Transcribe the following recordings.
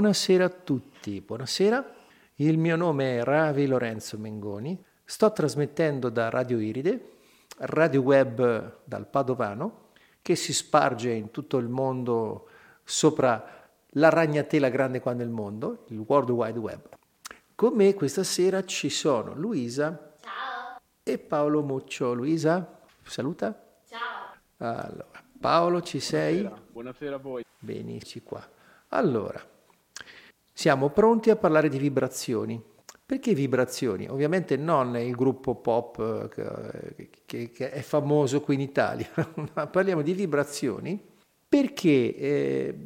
Buonasera a tutti, buonasera. Il mio nome è Ravi Lorenzo Mengoni. Sto trasmettendo da Radio Iride, radio web dal Padovano, che si sparge in tutto il mondo sopra la ragnatela grande quando è il mondo, il World Wide Web. Con me questa sera ci sono Luisa Ciao. e Paolo Muccio. Luisa, saluta. Ciao. Allora, Paolo, ci sei? Buonasera, buonasera a voi. Benissimo qua. Allora, siamo pronti a parlare di vibrazioni. Perché vibrazioni? Ovviamente non il gruppo pop eh, che, che- che è famoso qui in Italia, ma parliamo di vibrazioni perché eh,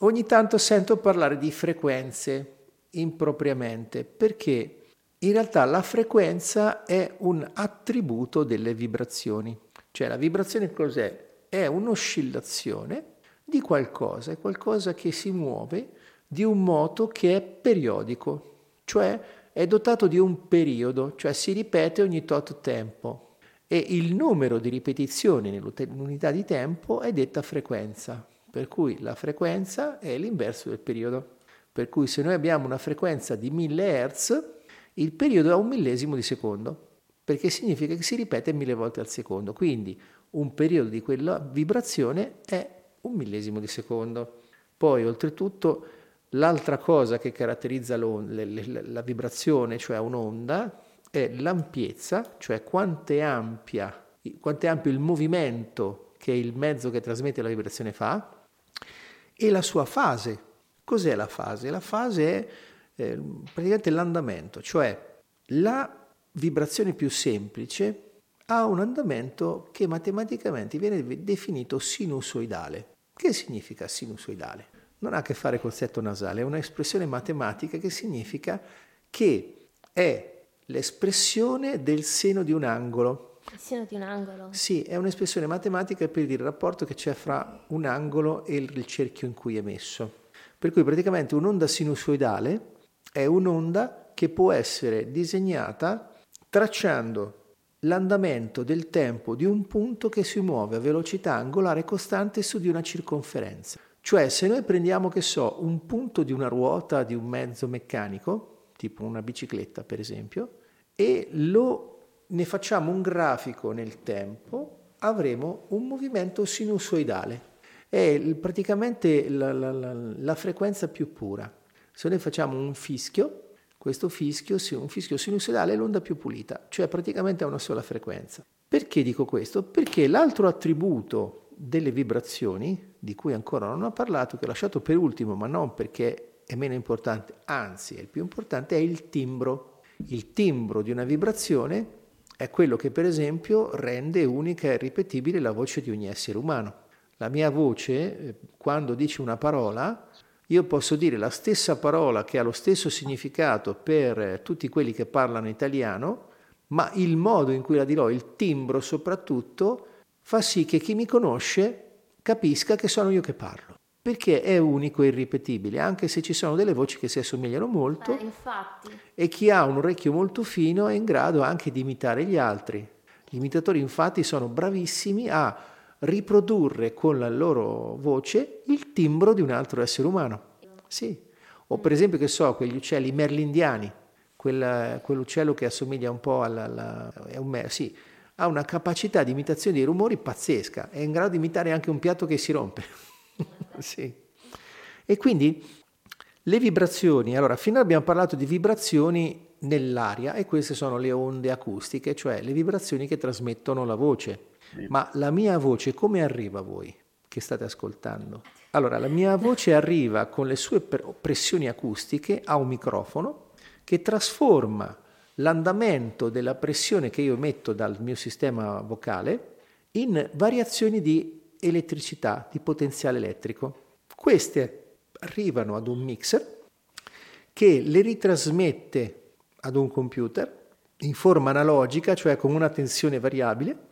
ogni tanto sento parlare di frequenze impropriamente, perché in realtà la frequenza è un attributo delle vibrazioni. Cioè la vibrazione cos'è? È un'oscillazione di qualcosa, è qualcosa che si muove di un moto che è periodico, cioè è dotato di un periodo, cioè si ripete ogni tot tempo e il numero di ripetizioni nell'unità di tempo è detta frequenza, per cui la frequenza è l'inverso del periodo. Per cui se noi abbiamo una frequenza di 1000 Hz, il periodo è un millesimo di secondo, perché significa che si ripete mille volte al secondo. Quindi un periodo di quella vibrazione è un millesimo di secondo. Poi, oltretutto, l'altra cosa che caratterizza le- la vibrazione, cioè un'onda, è l'ampiezza, cioè quanto è ampia, quanto è ampio il movimento che il mezzo che trasmette la vibrazione fa, e la sua fase. Cos'è la fase? La fase è eh, praticamente l'andamento, cioè la vibrazione più semplice ha un andamento che matematicamente viene definito sinusoidale. Che significa sinusoidale? Non ha a che fare col setto nasale, è un'espressione matematica che significa che è l'espressione del seno di un angolo. Il seno di un angolo. Sì, è un'espressione matematica per dire il rapporto che c'è fra un angolo e il il cerchio in cui è messo. Per cui praticamente un'onda sinusoidale è un'onda che può essere disegnata tracciando l'andamento del tempo di un punto che si muove a velocità angolare costante su di una circonferenza. Cioè, se noi prendiamo, che so, un punto di una ruota di un mezzo meccanico, tipo una bicicletta per esempio, e lo, ne facciamo un grafico nel tempo, avremo un movimento sinusoidale. È praticamente la, la- la- la frequenza più pura. Se noi facciamo un fischio, questo fischio, un fischio sinusoidale è l'onda più pulita, cioè praticamente ha una sola frequenza. Perché dico questo? Perché l'altro attributo delle vibrazioni, di cui ancora non ho parlato, che ho lasciato per ultimo, ma non perché è meno importante, anzi è il più importante, è il timbro. Il timbro di una vibrazione è quello che per esempio rende unica e ripetibile la voce di ogni essere umano. La mia voce, eh, quando dice una parola, io posso dire la stessa parola che ha lo stesso significato per eh, tutti quelli che parlano italiano, ma il modo in cui la dirò, il timbro soprattutto, fa sì che chi mi conosce capisca che sono io che parlo, perché è unico e irripetibile, anche se ci sono delle voci che si assomigliano molto Eh, infatti. e chi ha un orecchio molto fino è in grado anche di imitare gli altri. Gli imitatori infatti sono bravissimi a riprodurre con la loro voce il timbro di un altro essere umano. Sì. O per esempio, che so, quegli uccelli merlindiani, quel- quell'uccello che assomiglia un po' alla... alla- è un mer- sì, ha una capacità di imitazione dei rumori pazzesca, è in grado di imitare anche un piatto che si rompe. sì. E quindi le vibrazioni, allora fino abbiamo parlato di vibrazioni nell'aria e queste sono le onde acustiche, cioè le vibrazioni che trasmettono la voce. Ma la mia voce come arriva a voi che state ascoltando? Allora, la mia voce arriva con le sue pressioni acustiche a un microfono che trasforma l'andamento della pressione che io emetto dal mio sistema vocale in variazioni di elettricità, di potenziale elettrico. Queste arrivano ad un mixer che le ritrasmette ad un computer in forma analogica, cioè con una tensione variabile,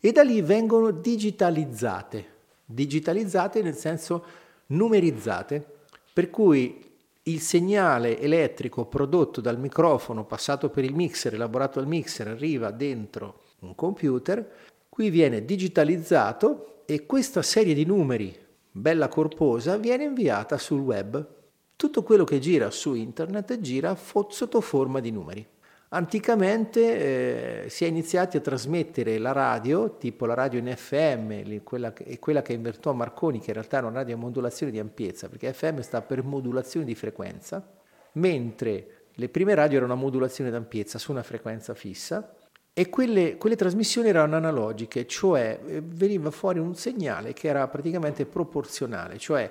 e da lì vengono digitalizzate, digitalizzate nel senso numerizzate, per cui il segnale elettrico prodotto dal microfono, passato per il mixer, elaborato al mixer, arriva dentro un computer, qui viene digitalizzato e questa serie di numeri, bella corposa, viene inviata sul web Tutto quello che gira su internet gira sotto forma di numeri. Anticamente eh, si è iniziati a trasmettere la radio, tipo la radio in FM, quella quella che inventò Marconi, che in realtà è una radio a modulazione di ampiezza, perché FM sta per modulazione di frequenza, mentre le prime radio erano a modulazione di ampiezza su una frequenza fissa e quelle, quelle trasmissioni erano analogiche, cioè eh, veniva fuori un segnale che era praticamente proporzionale, cioè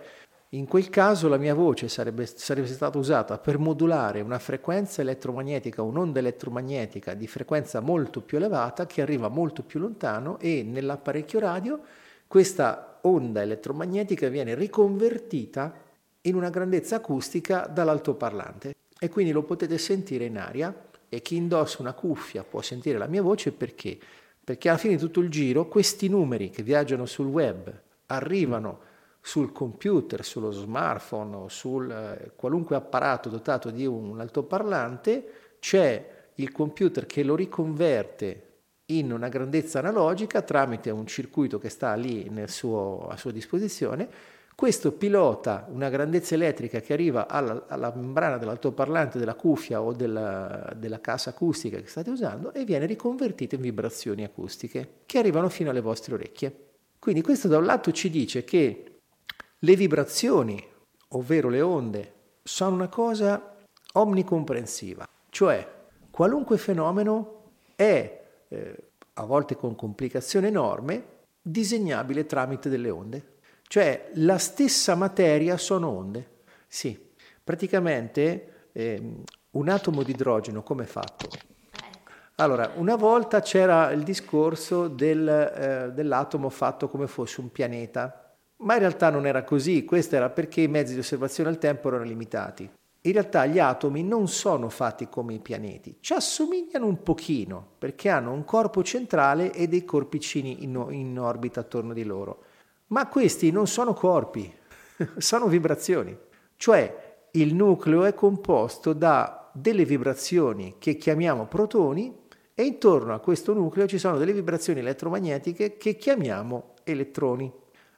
in quel caso la mia voce sarebbe, sarebbe, stata usata per modulare una frequenza elettromagnetica, un'onda elettromagnetica di frequenza molto più elevata che arriva molto più lontano e nell'apparecchio radio questa onda elettromagnetica viene riconvertita in una grandezza acustica dall'altoparlante e quindi lo potete sentire in aria e chi indossa una cuffia può sentire la mia voce perché? Perché alla fine di tutto il giro questi numeri che viaggiano sul web arrivano sul computer, sullo smartphone o su eh, qualunque apparato dotato di un altoparlante, c'è il computer che lo riconverte in una grandezza analogica tramite un circuito che sta lì suo, a sua disposizione. Questo pilota una grandezza elettrica che arriva alla, alla membrana dell'altoparlante, della cuffia o della, della cassa acustica che state usando e viene riconvertita in vibrazioni acustiche che arrivano fino alle vostre orecchie. Quindi questo da un lato ci dice che le vibrazioni, ovvero le onde, sono una cosa omnicomprensiva, cioè qualunque fenomeno è, eh, a volte con complicazioni enormi, disegnabile tramite delle onde. Cioè la stessa materia sono onde. Sì, praticamente eh, un atomo di idrogeno come è fatto? Allora, una volta c'era il discorso del, eh, dell'atomo fatto come fosse un pianeta ma in realtà non era così, questo era perché i mezzi di osservazione al tempo erano limitati. In realtà gli atomi non sono fatti come i pianeti, ci assomigliano un pochino perché hanno un corpo centrale e dei corpicini in, in orbita attorno di loro. Ma questi non sono corpi, sono vibrazioni. Cioè il nucleo è composto da delle vibrazioni che chiamiamo protoni e intorno a questo nucleo ci sono delle vibrazioni elettromagnetiche che chiamiamo elettroni.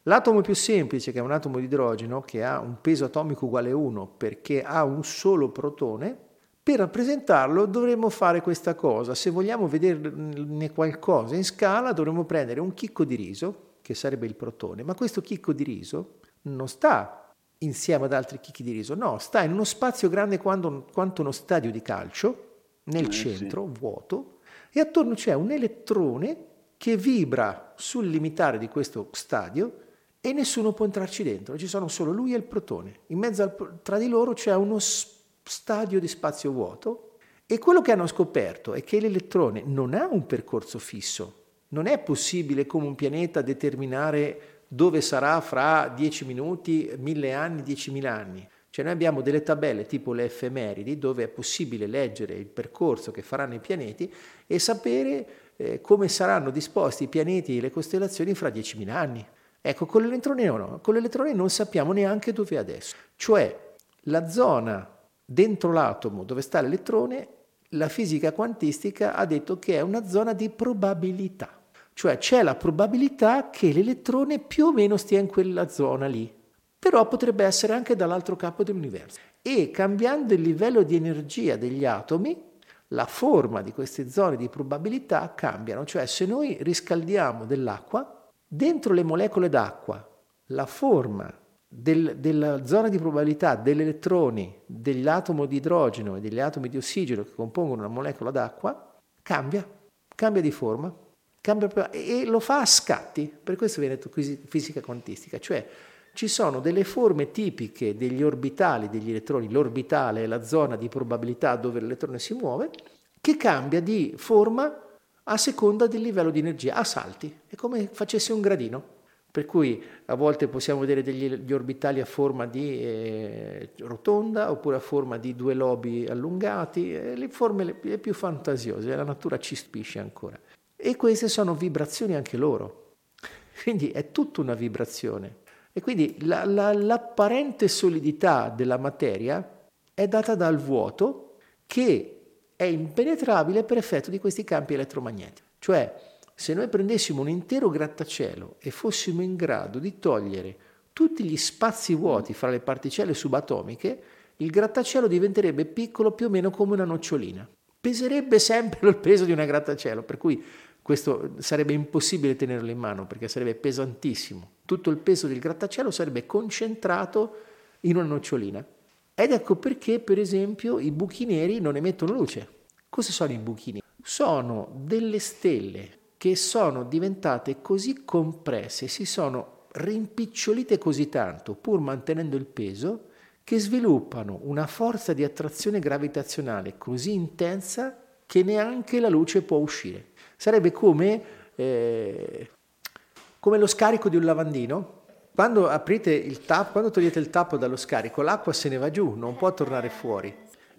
L'atomo più semplice, che è un atomo di idrogeno, che ha un peso atomico uguale a 1 perché ha un solo protone, per rappresentarlo dovremmo fare questa cosa. Se vogliamo vederne qualcosa in scala, dovremmo prendere un chicco di riso, che sarebbe il protone, ma questo chicco di riso non sta insieme ad altri chicchi di riso, no, sta in uno spazio grande quanto, quanto uno stadio di calcio, nel eh, centro, sì. vuoto, e attorno c'è un elettrone che vibra sul limitare di questo stadio e nessuno può entrarci dentro, ci sono solo lui e il protone. In mezzo al, tra di loro c'è uno stadio di spazio vuoto e quello che hanno scoperto è che l'elettrone non ha un percorso fisso, non è possibile come un pianeta determinare dove sarà fra 10 minuti, 1000 anni, 10.000 anni. Cioè noi abbiamo delle tabelle tipo le effemeridi dove è possibile leggere il percorso che faranno i pianeti e sapere eh, come saranno disposti i pianeti e le costellazioni fra 10.000 anni. Ecco, con l'elettrone no, con l'elettrone non sappiamo neanche dove è adesso. Cioè, la zona dentro l'atomo dove sta l'elettrone, la fisica quantistica ha detto che è una zona di probabilità. Cioè c'è la probabilità che l'elettrone più o meno stia in quella zona lì, però potrebbe essere anche dall'altro capo dell'universo. E cambiando il livello di energia degli atomi, la forma di queste zone di probabilità cambiano. Cioè se noi riscaldiamo dell'acqua, Dentro le molecole d'acqua, la forma del, della zona di probabilità degli elettroni, dell'atomo di idrogeno e degli atomi di ossigeno che compongono una molecola d'acqua cambia, cambia di forma, cambia, e lo fa a scatti, per questo viene detto fisica quantistica, cioè ci sono delle forme tipiche degli orbitali degli elettroni, l'orbitale è la zona di probabilità dove l'elettrone si muove, che cambia di forma a seconda del livello di energia, a salti, è come facesse un gradino. Per cui a volte possiamo vedere degli orbitali a forma di eh, rotonda oppure a forma di due lobi allungati, eh, le forme le, le più fantasiose, la natura ci stupisce ancora. E queste sono vibrazioni anche loro. Quindi è tutta una vibrazione. E quindi la, la, l'apparente solidità della materia è data dal vuoto che è impenetrabile per effetto di questi campi elettromagnetici. Cioè, se noi prendessimo un intero grattacielo e fossimo in grado di togliere tutti gli spazi vuoti fra le particelle subatomiche, il grattacielo diventerebbe piccolo più o meno come una nocciolina. Peserebbe sempre il peso di una grattacielo, per cui questo sarebbe impossibile tenerlo in mano perché sarebbe pesantissimo. Tutto il peso del grattacielo sarebbe concentrato in una nocciolina. Ed ecco perché, per esempio, i buchi neri non emettono luce. Cosa sono i buchi neri? Sono delle stelle che sono diventate così compresse, si sono rimpicciolite così tanto, pur mantenendo il peso, che sviluppano una forza di attrazione gravitazionale così intensa che neanche la luce può uscire. Sarebbe come, eh, come lo scarico di un lavandino. Quando aprite il tappo, quando togliete il tappo dallo scarico, l'acqua se ne va giù, non può tornare fuori.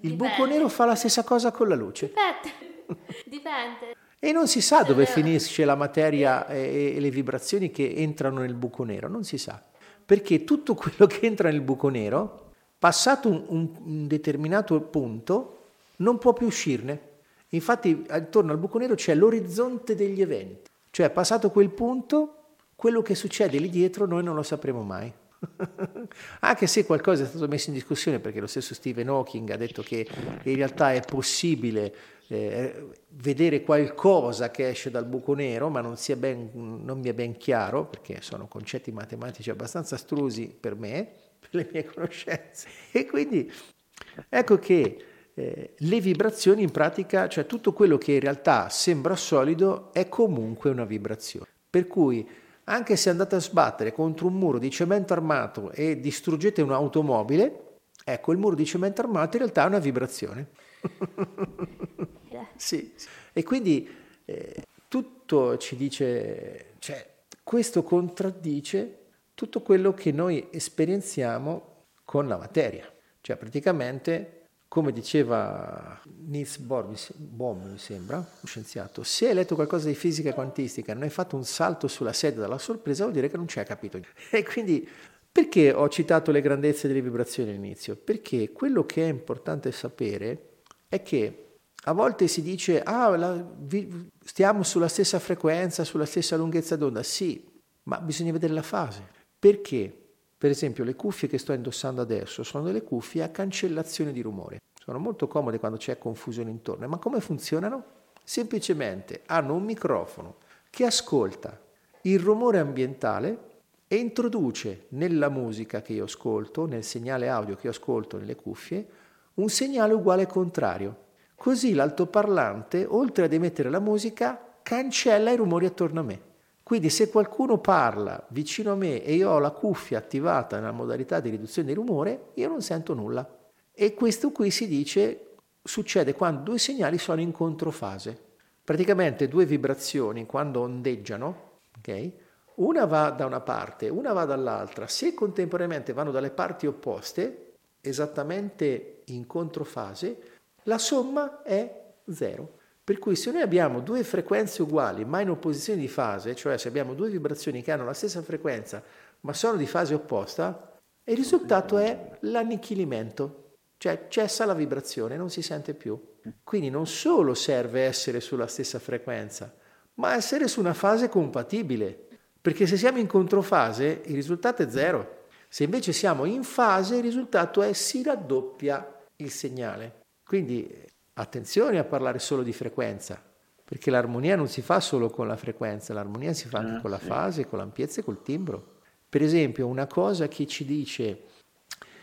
Il Dipende. buco nero fa la stessa cosa con la luce. Dipende. Dipende. E non si sa dove finisce la materia e, le vibrazioni che entrano nel buco nero, non si sa. Perché tutto quello che entra nel buco nero, passato un, un determinato punto, non può più uscirne. Infatti attorno al buco nero c'è l'orizzonte degli eventi, cioè passato quel punto, quello che succede lì dietro noi non lo sapremo mai. Anche se qualcosa è stato messo in discussione, perché lo stesso Stephen Hawking ha detto che in realtà è possibile eh, vedere qualcosa che esce dal buco nero, ma non, ben, non, mi è ben chiaro, perché sono concetti matematici abbastanza astrusi per me, per le mie conoscenze. E quindi ecco che eh, le vibrazioni in pratica, cioè tutto quello che in realtà sembra solido è comunque una vibrazione. Per cui anche se andate a sbattere contro un muro di cemento armato e distruggete un'automobile, ecco il muro di cemento armato in realtà è una vibrazione. sì, sì. E quindi eh, tutto ci dice, cioè questo contraddice tutto quello che noi esperienziamo con la materia. Cioè praticamente come diceva Niels Bohr, mi sembra, un scienziato, se hai letto qualcosa di fisica quantistica e non hai fatto un salto sulla sedia dalla sorpresa, vuol dire che non ci hai capito. E quindi perché ho citato le grandezze delle vibrazioni all'inizio? Perché quello che è importante sapere è che a volte si dice, ah, la, vi, stiamo sulla stessa frequenza, sulla stessa lunghezza d'onda. Sì, ma bisogna vedere la fase. Perché? Per esempio le cuffie che sto indossando adesso sono delle cuffie a cancellazione di rumore. Sono molto comode quando c'è confusione intorno. Ma come funzionano? Semplicemente hanno un microfono che ascolta il rumore ambientale e introduce nella musica che io ascolto, nel segnale audio che io ascolto nelle cuffie, un segnale uguale e contrario. Così l'altoparlante, oltre ad emettere la musica, cancella i rumori attorno a me. Quindi se qualcuno parla vicino a me e io ho la cuffia attivata nella modalità di riduzione del rumore, io non sento nulla. E questo qui si dice succede quando due segnali sono in controfase. Praticamente due vibrazioni quando ondeggiano, okay, una va da una parte, una va dall'altra. Se contemporaneamente vanno dalle parti opposte, esattamente in controfase, la somma è zero. Per cui se noi abbiamo due frequenze uguali ma in opposizione di fase, cioè se abbiamo due vibrazioni che hanno la stessa frequenza ma sono di fase opposta, il risultato è l'annichilimento, cioè cessa la vibrazione, non si sente più. Quindi non solo serve essere sulla stessa frequenza, ma essere su una fase compatibile, perché se siamo in controfase il risultato è zero. Se invece siamo in fase il risultato è si raddoppia il segnale. Quindi Attenzione a parlare solo di frequenza, perché l'armonia non si fa solo con la frequenza, l'armonia si fa anche ah, con la fase, con l'ampiezza e col timbro. Per esempio, una cosa che ci dice,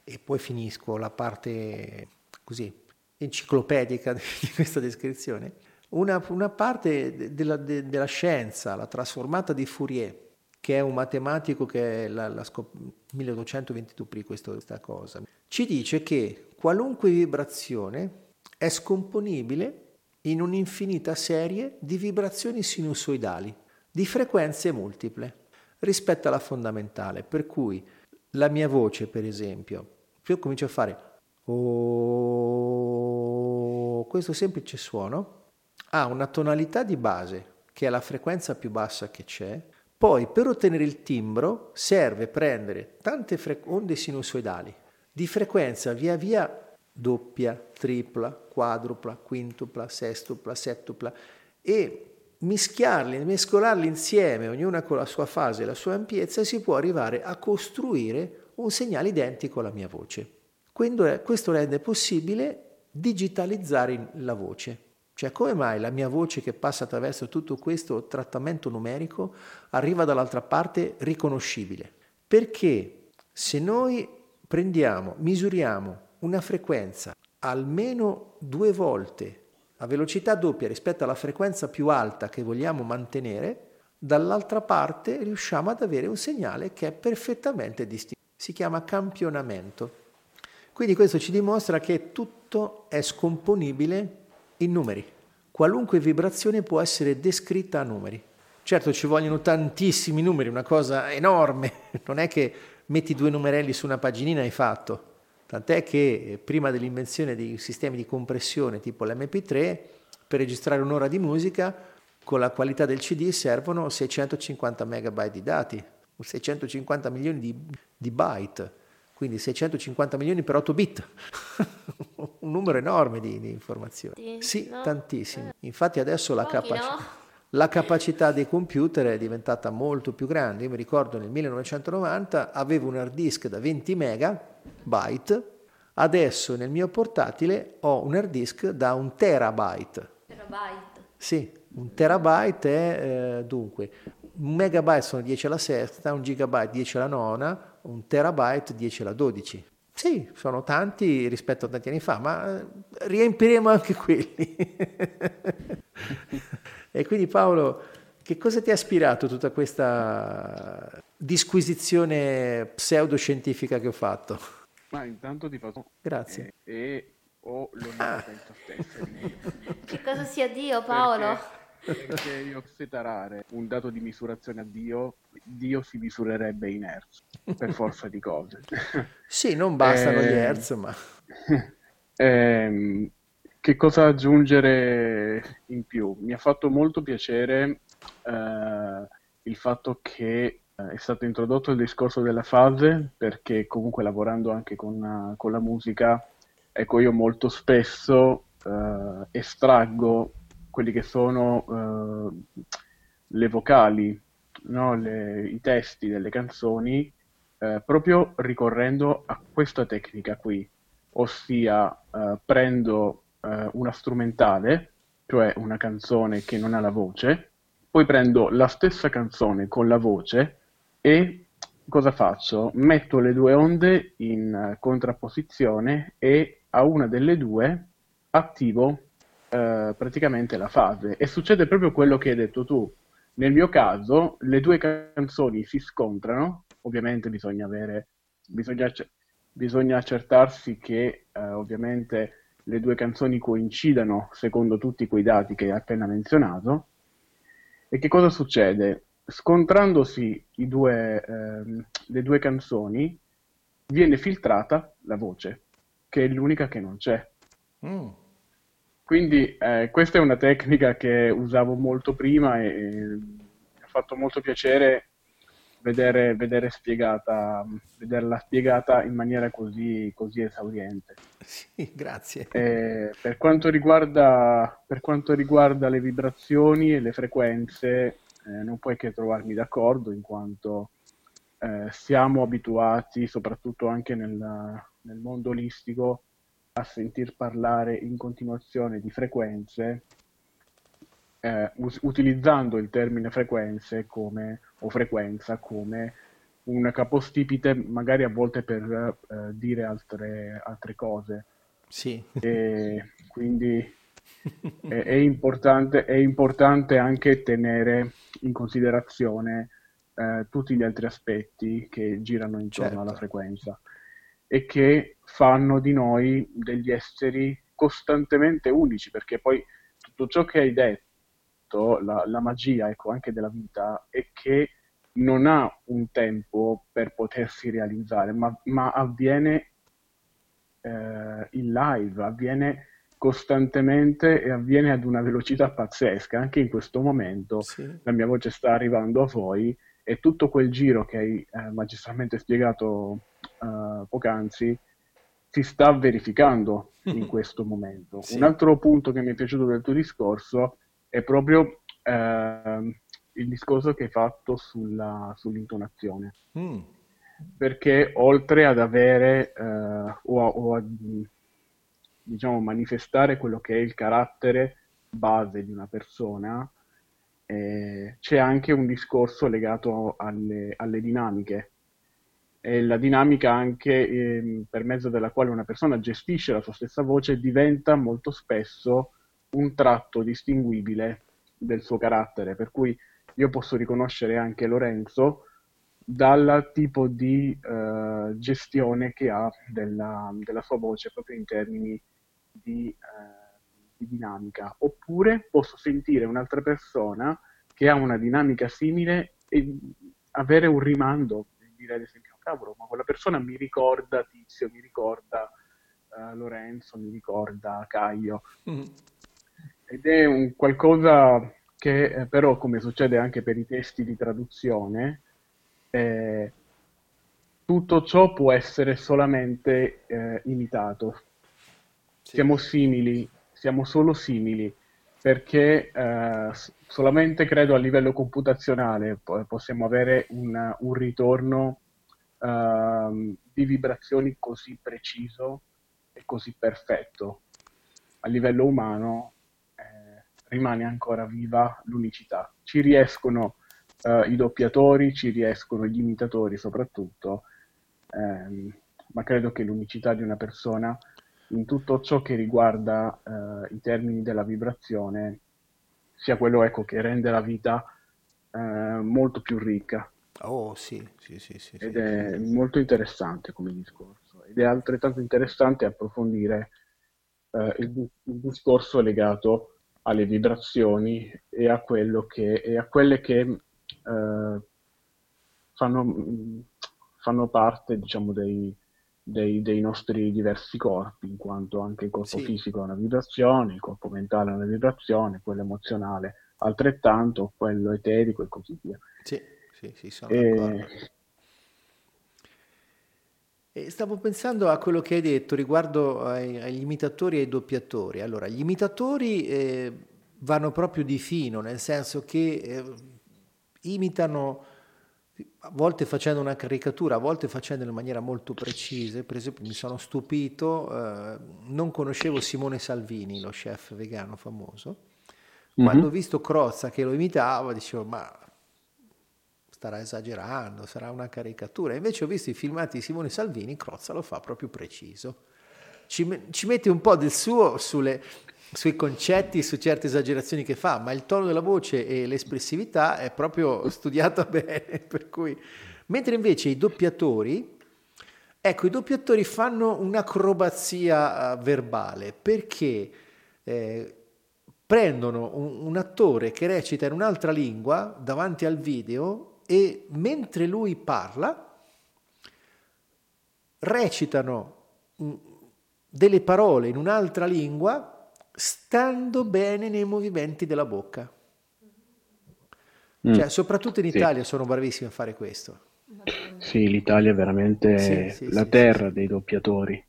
e poi finisco la parte così enciclopedica di questa descrizione, una, una parte della, de, della, scienza, la trasformata di Fourier, che è un matematico che l'ha, l'ha scop- 1822 questa cosa, ci dice che qualunque vibrazione è scomponibile in un'infinita serie di vibrazioni sinusoidali di frequenze multiple rispetto alla fondamentale, per cui la mia voce, per esempio, io comincio a fare oh, questo semplice suono ha una tonalità di base che è la frequenza più bassa che c'è, poi per ottenere il timbro serve prendere tante fre- onde sinusoidali di frequenza via via doppia, tripla, quadrupla, quintupla, sestupla, settupla e mischiarli, mescolarli insieme, ognuna con la sua fase e la sua ampiezza, si può arrivare a costruire un segnale identico alla mia voce. questo rende possibile digitalizzare la voce. Cioè come mai la mia voce che passa attraverso tutto questo trattamento numerico arriva dall'altra parte riconoscibile? Perché se noi prendiamo, misuriamo una frequenza almeno due volte a velocità doppia rispetto alla frequenza più alta che vogliamo mantenere, dall'altra parte riusciamo ad avere un segnale che è perfettamente distinto. Si chiama campionamento. Quindi questo ci dimostra che tutto è scomponibile in numeri. Qualunque vibrazione può essere descritta a numeri. Certo ci vogliono tantissimi numeri, una cosa enorme, non è che metti due numerelli su una paginina e hai fatto. Tant'è che eh, prima dell'invenzione di sistemi di compressione tipo l'MP3, per registrare un'ora di musica, con la qualità del CD servono 650 megabyte di dati, 650 milioni di, di byte, quindi 650 milioni per 8 bit, un numero enorme di, di informazioni. Sì, no? tantissimi. Infatti adesso la capacità... No? la capacità dei computer è diventata molto più grande. Io mi ricordo nel 1990 avevo un hard disk da 20 megabyte, adesso nel mio portatile ho un hard disk da un terabyte. Terabyte? Sì, un terabyte è eh, dunque un megabyte sono 10 alla sesta, un gigabyte 10 alla nona, un terabyte 10 alla 12. Sì, sono tanti rispetto a tanti anni fa, ma eh, riempiremo anche quelli. E quindi Paolo, che cosa ti ha ispirato tutta questa disquisizione pseudoscientifica che ho fatto? Ma intanto ti faccio... Grazie. E, e ho l'onnipotenza ah. Dio. Che cosa sia Dio Paolo? Perché, perché io setarare un dato di misurazione a Dio, Dio si misurerebbe in hertz, per forza di cose. Sì, non bastano eh, gli hertz, ma... Ehm, che cosa aggiungere in più? Mi ha fatto molto piacere eh, il fatto che è stato introdotto il discorso della fase, perché comunque lavorando anche con, uh, con la musica, ecco io molto spesso uh, estraggo quelli che sono uh, le vocali, no? le, i testi delle canzoni, proprio ricorrendo a questa tecnica qui, ossia prendo uh, una strumentale, cioè una canzone che non ha la voce, poi prendo la stessa canzone con la voce e cosa faccio? Metto le due onde in contrapposizione e a una delle due attivo uh, praticamente la fase e succede proprio quello che hai detto tu. Nel mio caso le due canzoni si scontrano, ovviamente bisogna avere, bisogna, bisogna accertarsi che uh, ovviamente le due canzoni coincidano secondo tutti quei dati che hai appena menzionato. E che cosa succede? Scontrandosi due, ehm, le due canzoni, viene filtrata la voce, che è l'unica che non c'è. Mm. Quindi eh, questa è una tecnica che usavo molto prima e, e mi ha fatto molto piacere vedere, vedere spiegata, vederla spiegata in maniera così, così esauriente. Sì, grazie. Eh, per, quanto riguarda, per, quanto riguarda, le vibrazioni e le frequenze, eh, non puoi che trovarmi d'accordo in quanto eh, siamo abituati, soprattutto anche nel, nel mondo olistico, a sentir parlare in continuazione di frequenze eh, us- utilizzando il termine frequenze come, o frequenza come un capostipite magari a volte per eh, dire altre, altre, cose. Sì. E quindi è, è, importante, è, importante, anche tenere in considerazione eh, tutti gli altri aspetti che girano intorno certo. alla frequenza e che fanno di noi degli esseri costantemente unici, perché poi tutto ciò che hai detto la, la magia ecco, anche della vita è che non ha un tempo per potersi realizzare, ma, ma avviene eh, in live, avviene costantemente e avviene ad una velocità pazzesca. Anche in questo momento sì. la mia voce sta arrivando a voi e tutto quel giro che hai eh, magistralmente spiegato eh, poc'anzi si sta verificando in questo momento. Sì. Un altro punto che mi è piaciuto del tuo discorso è proprio eh, il discorso che hai fatto sulla, sull'intonazione. Mm. perché oltre ad avere eh, o, a, o a diciamo, manifestare quello che è il carattere base di una persona, eh, c'è anche un discorso legato alle, alle dinamiche. E la dinamica anche eh, per mezzo della quale una persona gestisce la sua stessa voce diventa molto spesso un tratto distinguibile del suo carattere, per cui io posso riconoscere anche Lorenzo dal tipo di uh, gestione che ha della, della, sua voce proprio in termini di, uh, di, dinamica. Oppure posso sentire un'altra persona che ha una dinamica simile e avere un rimando, dire ad esempio, cavolo, ma quella persona mi ricorda Tizio, mi ricorda uh, Lorenzo, mi ricorda Caio. Mm. Ed è un qualcosa che eh, però, come succede anche per i testi di traduzione, eh, tutto ciò può essere solamente eh, imitato. Siamo simili, siamo solo simili, perché eh, solamente credo a livello computazionale possiamo avere un, un ritorno uh, di vibrazioni così preciso e così perfetto. A livello umano eh, rimane ancora viva l'unicità. Ci riescono uh, i doppiatori, ci riescono gli imitatori soprattutto, ehm, ma credo che l'unicità di una persona in tutto ciò che riguarda uh, i termini della vibrazione sia quello ecco, che rende la vita uh, molto più ricca. Oh sì, sì, sì, sì Ed sì, è sì. molto interessante come discorso. Ed è altrettanto interessante approfondire uh, il, il discorso legato alle vibrazioni e a, che, e a quelle che eh, fanno, fanno, parte diciamo, dei, dei, dei, nostri diversi corpi, in quanto anche il corpo sì. fisico è una vibrazione, il corpo mentale è una vibrazione, quello emozionale altrettanto, quello eterico e così via. Sì, sì, sì, sono e... E stavo pensando a quello che hai detto riguardo ai, agli imitatori e ai doppiatori. Allora, gli imitatori eh, vanno proprio di fino, nel senso che eh, imitano a volte facendo una caricatura, a volte facendolo in maniera molto precisa. Per esempio, mi sono stupito, eh, non conoscevo Simone Salvini, lo chef vegano famoso. Mm-hmm. Quando ho visto Crozza che lo imitava, dicevo, ma starà esagerando, sarà una caricatura. Invece ho visto i filmati di Simone Salvini, Crozza lo fa proprio preciso. Ci, ci mette un po' del suo sulle, sui concetti, su certe esagerazioni che fa, ma il tono della voce e l'espressività è proprio studiata bene, per cui... Mentre invece i doppiatori, ecco, i doppiatori fanno un'acrobazia uh, verbale perché eh, prendono un, un attore che recita in un'altra lingua davanti al video e mentre lui parla recitano delle parole in un'altra lingua stando bene nei movimenti della bocca. Mm. Cioè, soprattutto in Italia sì. sono bravissimi a fare questo. Sì, l'Italia è veramente sì, sì, la terra dei doppiatori.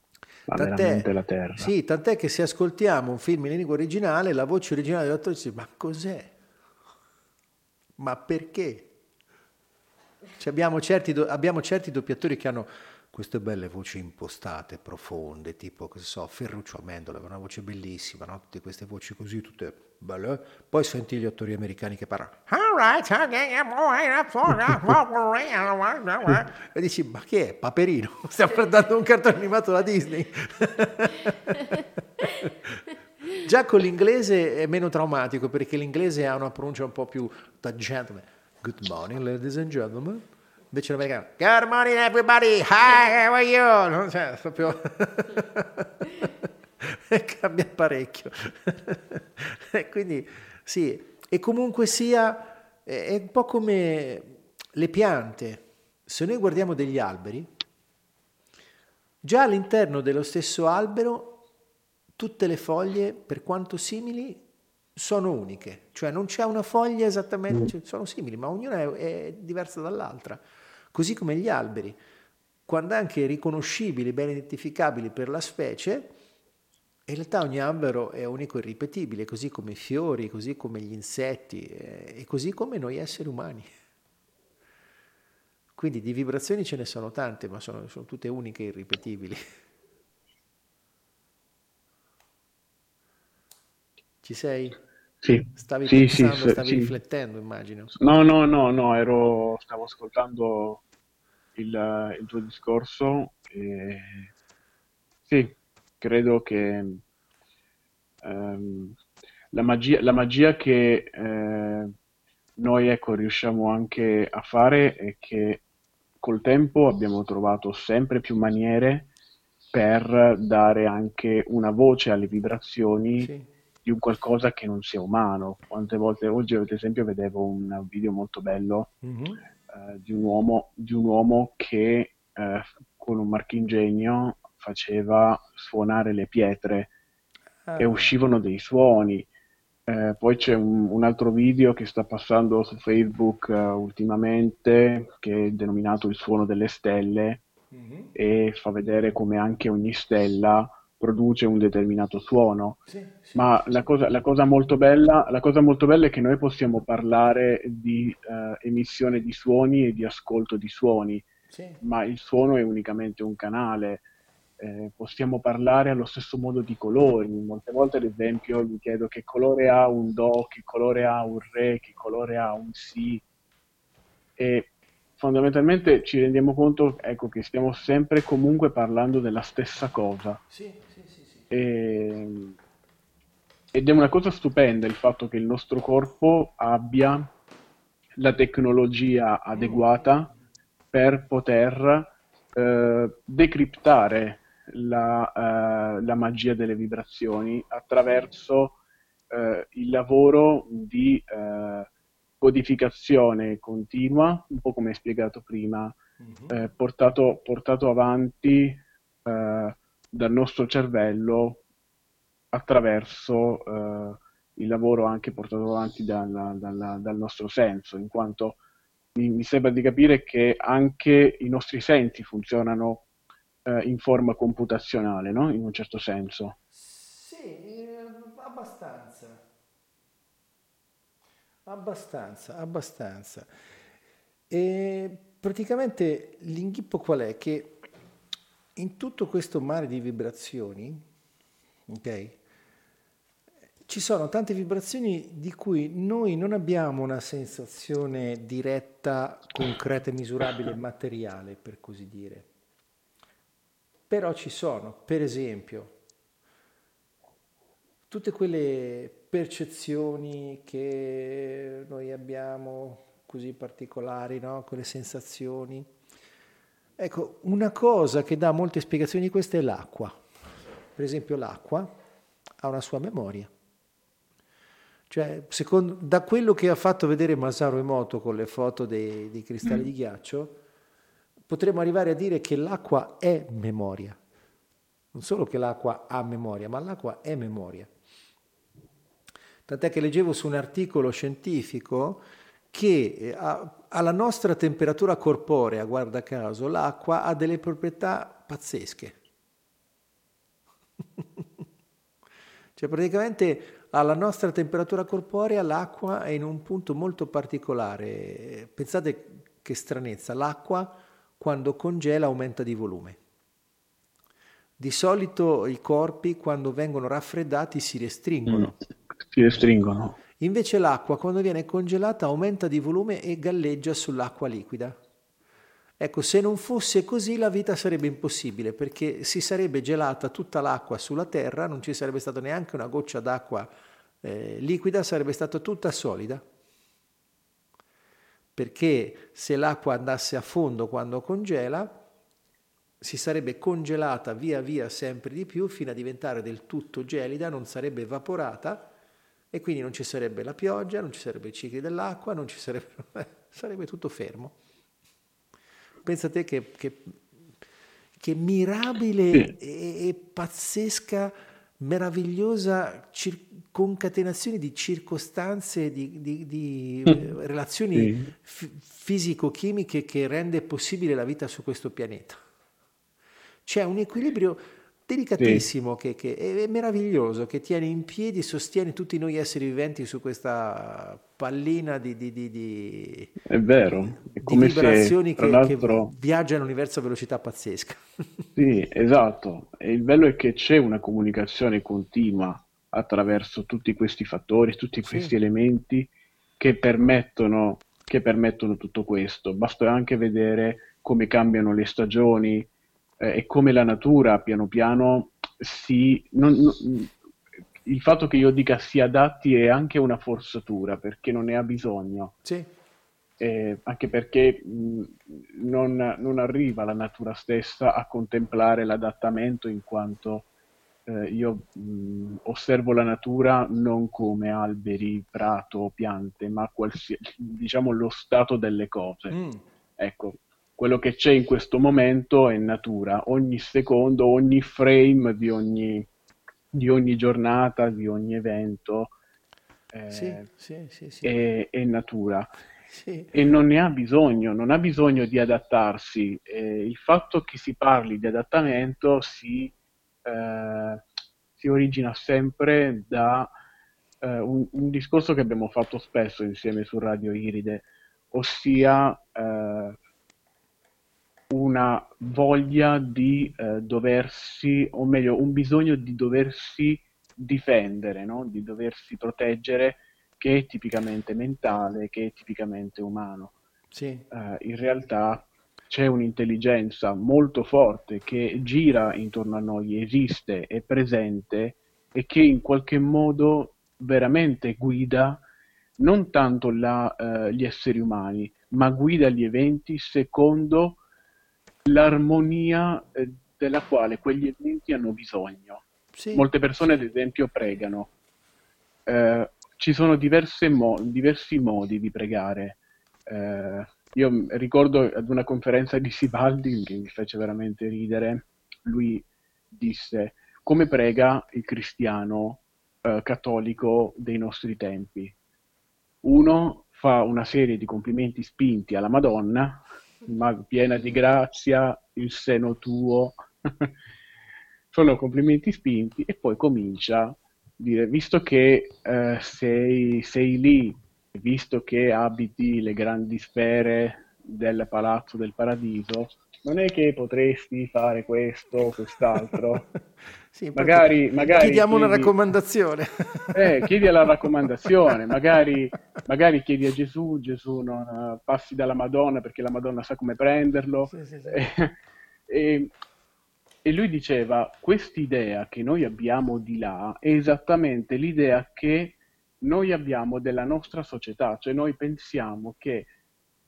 Ma tant'è, veramente la terra. Sì, tant'è che se ascoltiamo un film in lingua originale, la voce originale dell'attore dice, ma cos'è? Ma perché? Cioè abbiamo, certi, abbiamo certi doppiatori che hanno queste belle voci impostate, profonde, tipo, che so, Ferruccio Amendola, una voce bellissima, no? tutte queste voci così, tutte belle. Poi senti gli attori americani che parlano. e dici, ma che è? Paperino? Stiamo guardando un cartone animato da Disney. Già con l'inglese è meno traumatico perché l'inglese ha una pronuncia un po' più da gentleman. Good morning, ladies and gentlemen. Invece l'americano, good morning everybody, hi, how are you? Non c'è, proprio... cambia parecchio. e quindi sì, e comunque sia, è un po' come le piante. Se noi guardiamo degli alberi, già all'interno dello stesso albero tutte le foglie, per quanto simili, sono uniche, cioè non c'è una foglia esattamente, mm. cioè sono simili, ma ognuna è, è diversa dall'altra così come gli alberi, quando anche riconoscibili, ben identificabili per la specie, in realtà ogni albero è unico e irripetibile, così come i fiori, così come gli insetti eh, e così come noi esseri umani. Quindi di vibrazioni ce ne sono tante, ma sono, sono tutte uniche e irripetibili. Ci sei? Sì, Stavi sì, sì, pensando, s- stavi sì. riflettendo, immagino. No, no, no, no, ero, stavo ascoltando il, il tuo discorso e sì, credo che ehm, la magia, la magia che eh, noi ecco, riusciamo anche a fare è che col tempo abbiamo trovato sempre più maniere per dare anche una voce alle vibrazioni Sì. Di un qualcosa che non sia umano. Quante volte oggi, ad esempio, vedevo un video molto bello Mhm. eh, di un uomo, di un uomo che eh, con un marchingegno faceva suonare le pietre Ah, e uscivano dei suoni. Eh, poi c'è un, un altro video che sta passando su Facebook eh, ultimamente che è denominato Il suono delle stelle mhm. e fa vedere come anche ogni stella produce un determinato suono. Sì, sì, Ma la cosa, la cosa molto bella, la cosa molto bella è che noi possiamo parlare di eh, emissione di suoni e di ascolto di suoni, sì. ma il suono è unicamente un canale. Eh, possiamo parlare allo stesso modo di colori. Molte volte, ad esempio, mi chiedo che colore ha un do, che colore ha un re, che colore ha un si, e fondamentalmente ci rendiamo conto, ecco, che stiamo sempre comunque parlando della stessa cosa. Sì, sì, sì, sì. E- ed è una cosa stupenda il fatto che il nostro corpo abbia la tecnologia adeguata per poter eh, decriptare la, eh, la magia delle vibrazioni attraverso eh, il lavoro di eh, codificazione continua, un po' come hai spiegato prima, Mhm. eh, portato, portato avanti eh, dal nostro cervello attraverso eh, il lavoro anche portato avanti dalla- dalla- dal nostro senso, in quanto mi, mi sembra di capire che anche i nostri sensi funzionano eh, in forma computazionale, no? In un certo senso. Sì, eh, abbastanza. Abbastanza, abbastanza. E praticamente l'inghippo qual è? Che in tutto questo mare di vibrazioni, ok? Ci sono tante vibrazioni di cui noi non abbiamo una sensazione diretta, concreta, misurabile, materiale, per così dire. Però ci sono, per esempio, tutte quelle percezioni che noi abbiamo così particolari, no? quelle sensazioni. Ecco, una cosa che dà molte spiegazioni di queste è l'acqua. Per esempio l'acqua ha una sua memoria. Cioè, secondo, da quello che ha fatto vedere Masaru Emoto con le foto dei, dei cristalli di ghiaccio, potremmo arrivare a dire che l'acqua è memoria. Non solo che l'acqua ha memoria, ma l'acqua è memoria. Tant'è che leggevo su un articolo scientifico che eh, alla nostra temperatura corporea, guarda caso, l'acqua ha delle proprietà pazzesche. Cioè praticamente alla nostra temperatura corporea l'acqua è in un punto molto particolare. Pensate che stranezza, l'acqua quando congela aumenta di volume. Di solito i corpi quando vengono raffreddati si restringono. Si restringono. Invece l'acqua quando viene congelata aumenta di volume e galleggia sull'acqua liquida. Ecco, se non fosse così la vita sarebbe impossibile perché si sarebbe gelata tutta l'acqua sulla terra, non ci sarebbe stata neanche una goccia d'acqua eh, liquida, sarebbe stata tutta solida. Perché se l'acqua andasse a fondo quando congela, si sarebbe congelata via via sempre di più fino a diventare del tutto gelida, non sarebbe evaporata e quindi non ci sarebbe la pioggia, non ci sarebbe i cicli dell'acqua, non ci sarebbe, sarebbe tutto fermo. Pensa te che, che, che mirabile e, e pazzesca, meravigliosa cir- concatenazione di circostanze, di, di- di, eh, relazioni fi- fisico-chimiche che rende possibile la vita su questo pianeta. C'è un equilibrio delicatissimo, che, che è meraviglioso, che tiene in piedi, sostiene tutti noi esseri viventi su questa pallina di, di, di, di È vero, è come vibrazioni se, che, che l'altro, viaggiano all'universo a velocità pazzesca. sì, esatto, e il bello è che c'è una comunicazione continua attraverso tutti questi fattori, tutti Sì, questi elementi che permettono, che permettono tutto questo. Basta anche vedere come cambiano le stagioni, eh, e come la natura piano piano si... non- non- il fatto che io dica si adatti è anche una forzatura perché non ne ha bisogno, sì, eh, anche perché mh, non, non arriva la natura stessa a contemplare l'adattamento in quanto eh, io mh, osservo la natura non come alberi, prato, piante, ma qualsiasi, diciamo lo stato delle cose. Mm, Ecco, quello che c'è in questo momento è natura, ogni secondo, ogni frame di ogni, di ogni giornata, di ogni evento eh, sì, sì, sì, è, è natura. E non ne ha bisogno, non ha bisogno di adattarsi. Eh, il fatto che si parli di adattamento si, eh, si origina sempre da eh, un, un discorso che abbiamo fatto spesso insieme su Radio Iride, ossia eh, una voglia di eh, doversi, o meglio, un bisogno di doversi difendere, no? Di doversi proteggere, che è tipicamente mentale, che è tipicamente umano. sì, Eh, in realtà c'è un'intelligenza molto forte che gira intorno a noi, esiste, è presente e che in qualche modo veramente guida non tanto la, eh, gli esseri umani, ma guida gli eventi secondo l'armonia eh, della quale quegli eventi hanno bisogno. sì, Molte persone, ad esempio, pregano. Eh, ci sono mo- diversi modi di pregare. Eh, io ricordo ad una conferenza di Sibaldi che mi fece veramente ridere. Lui disse: Come prega il cristiano eh, cattolico dei nostri tempi? Uno fa una serie di complimenti spinti alla Madonna, ma piena di grazia, il seno tuo. Sono complimenti spinti e poi comincia a dire, visto che eh, sei, sei lì, visto che abiti le grandi sfere del palazzo del paradiso, non è che potresti fare questo o quest'altro? sì, Magari, magari chiediamo una chiedi, raccomandazione. eh, chiedi la raccomandazione, magari, magari chiedi a Gesù, Gesù non eh, passi dalla Madonna perché la Madonna sa come prenderlo. Sì, sì, sì. E, e- lui diceva, quest'idea che noi abbiamo di là è esattamente l'idea che noi abbiamo della nostra società, cioè noi pensiamo che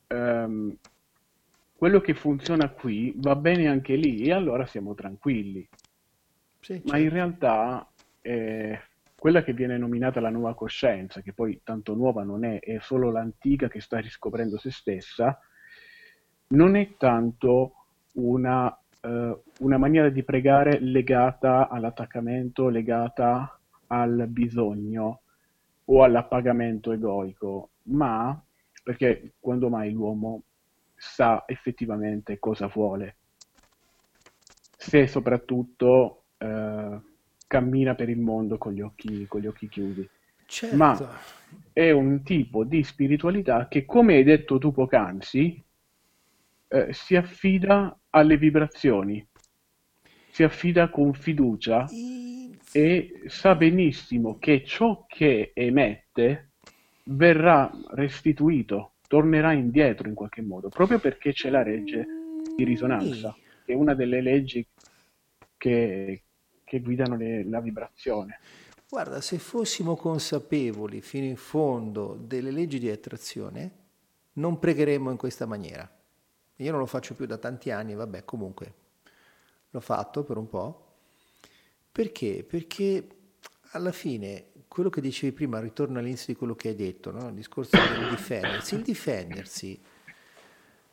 ehm, quello che funziona qui va bene anche lì e allora siamo tranquilli. Sì, Ma in certo. realtà eh, quella che viene nominata la nuova coscienza, che poi tanto nuova non è, è solo l'antica che sta riscoprendo se stessa, non è tanto una, eh, una maniera di pregare legata all'attaccamento, legata al bisogno o all'appagamento egoico, ma perché quando mai l'uomo sa effettivamente cosa vuole, se soprattutto eh, cammina per il mondo con gli occhi, con gli occhi chiusi. Ma Certo. è un tipo di spiritualità che, come hai detto tu poc'anzi, eh, si affida alle vibrazioni, si affida con fiducia I- e sa benissimo che ciò che emette verrà restituito, tornerà indietro in qualche modo, proprio perché c'è la legge di risonanza, che è una delle leggi che, che guidano le- la vibrazione. Guarda, se fossimo consapevoli fino in fondo delle leggi di attrazione, non pregheremmo in questa maniera. Io non lo faccio più da tanti anni, vabbè, comunque l'ho fatto per un po'. Perché? Perché alla fine quello che dicevi prima, ritorno all'inizio di quello che hai detto, no? il discorso del difendersi, il difendersi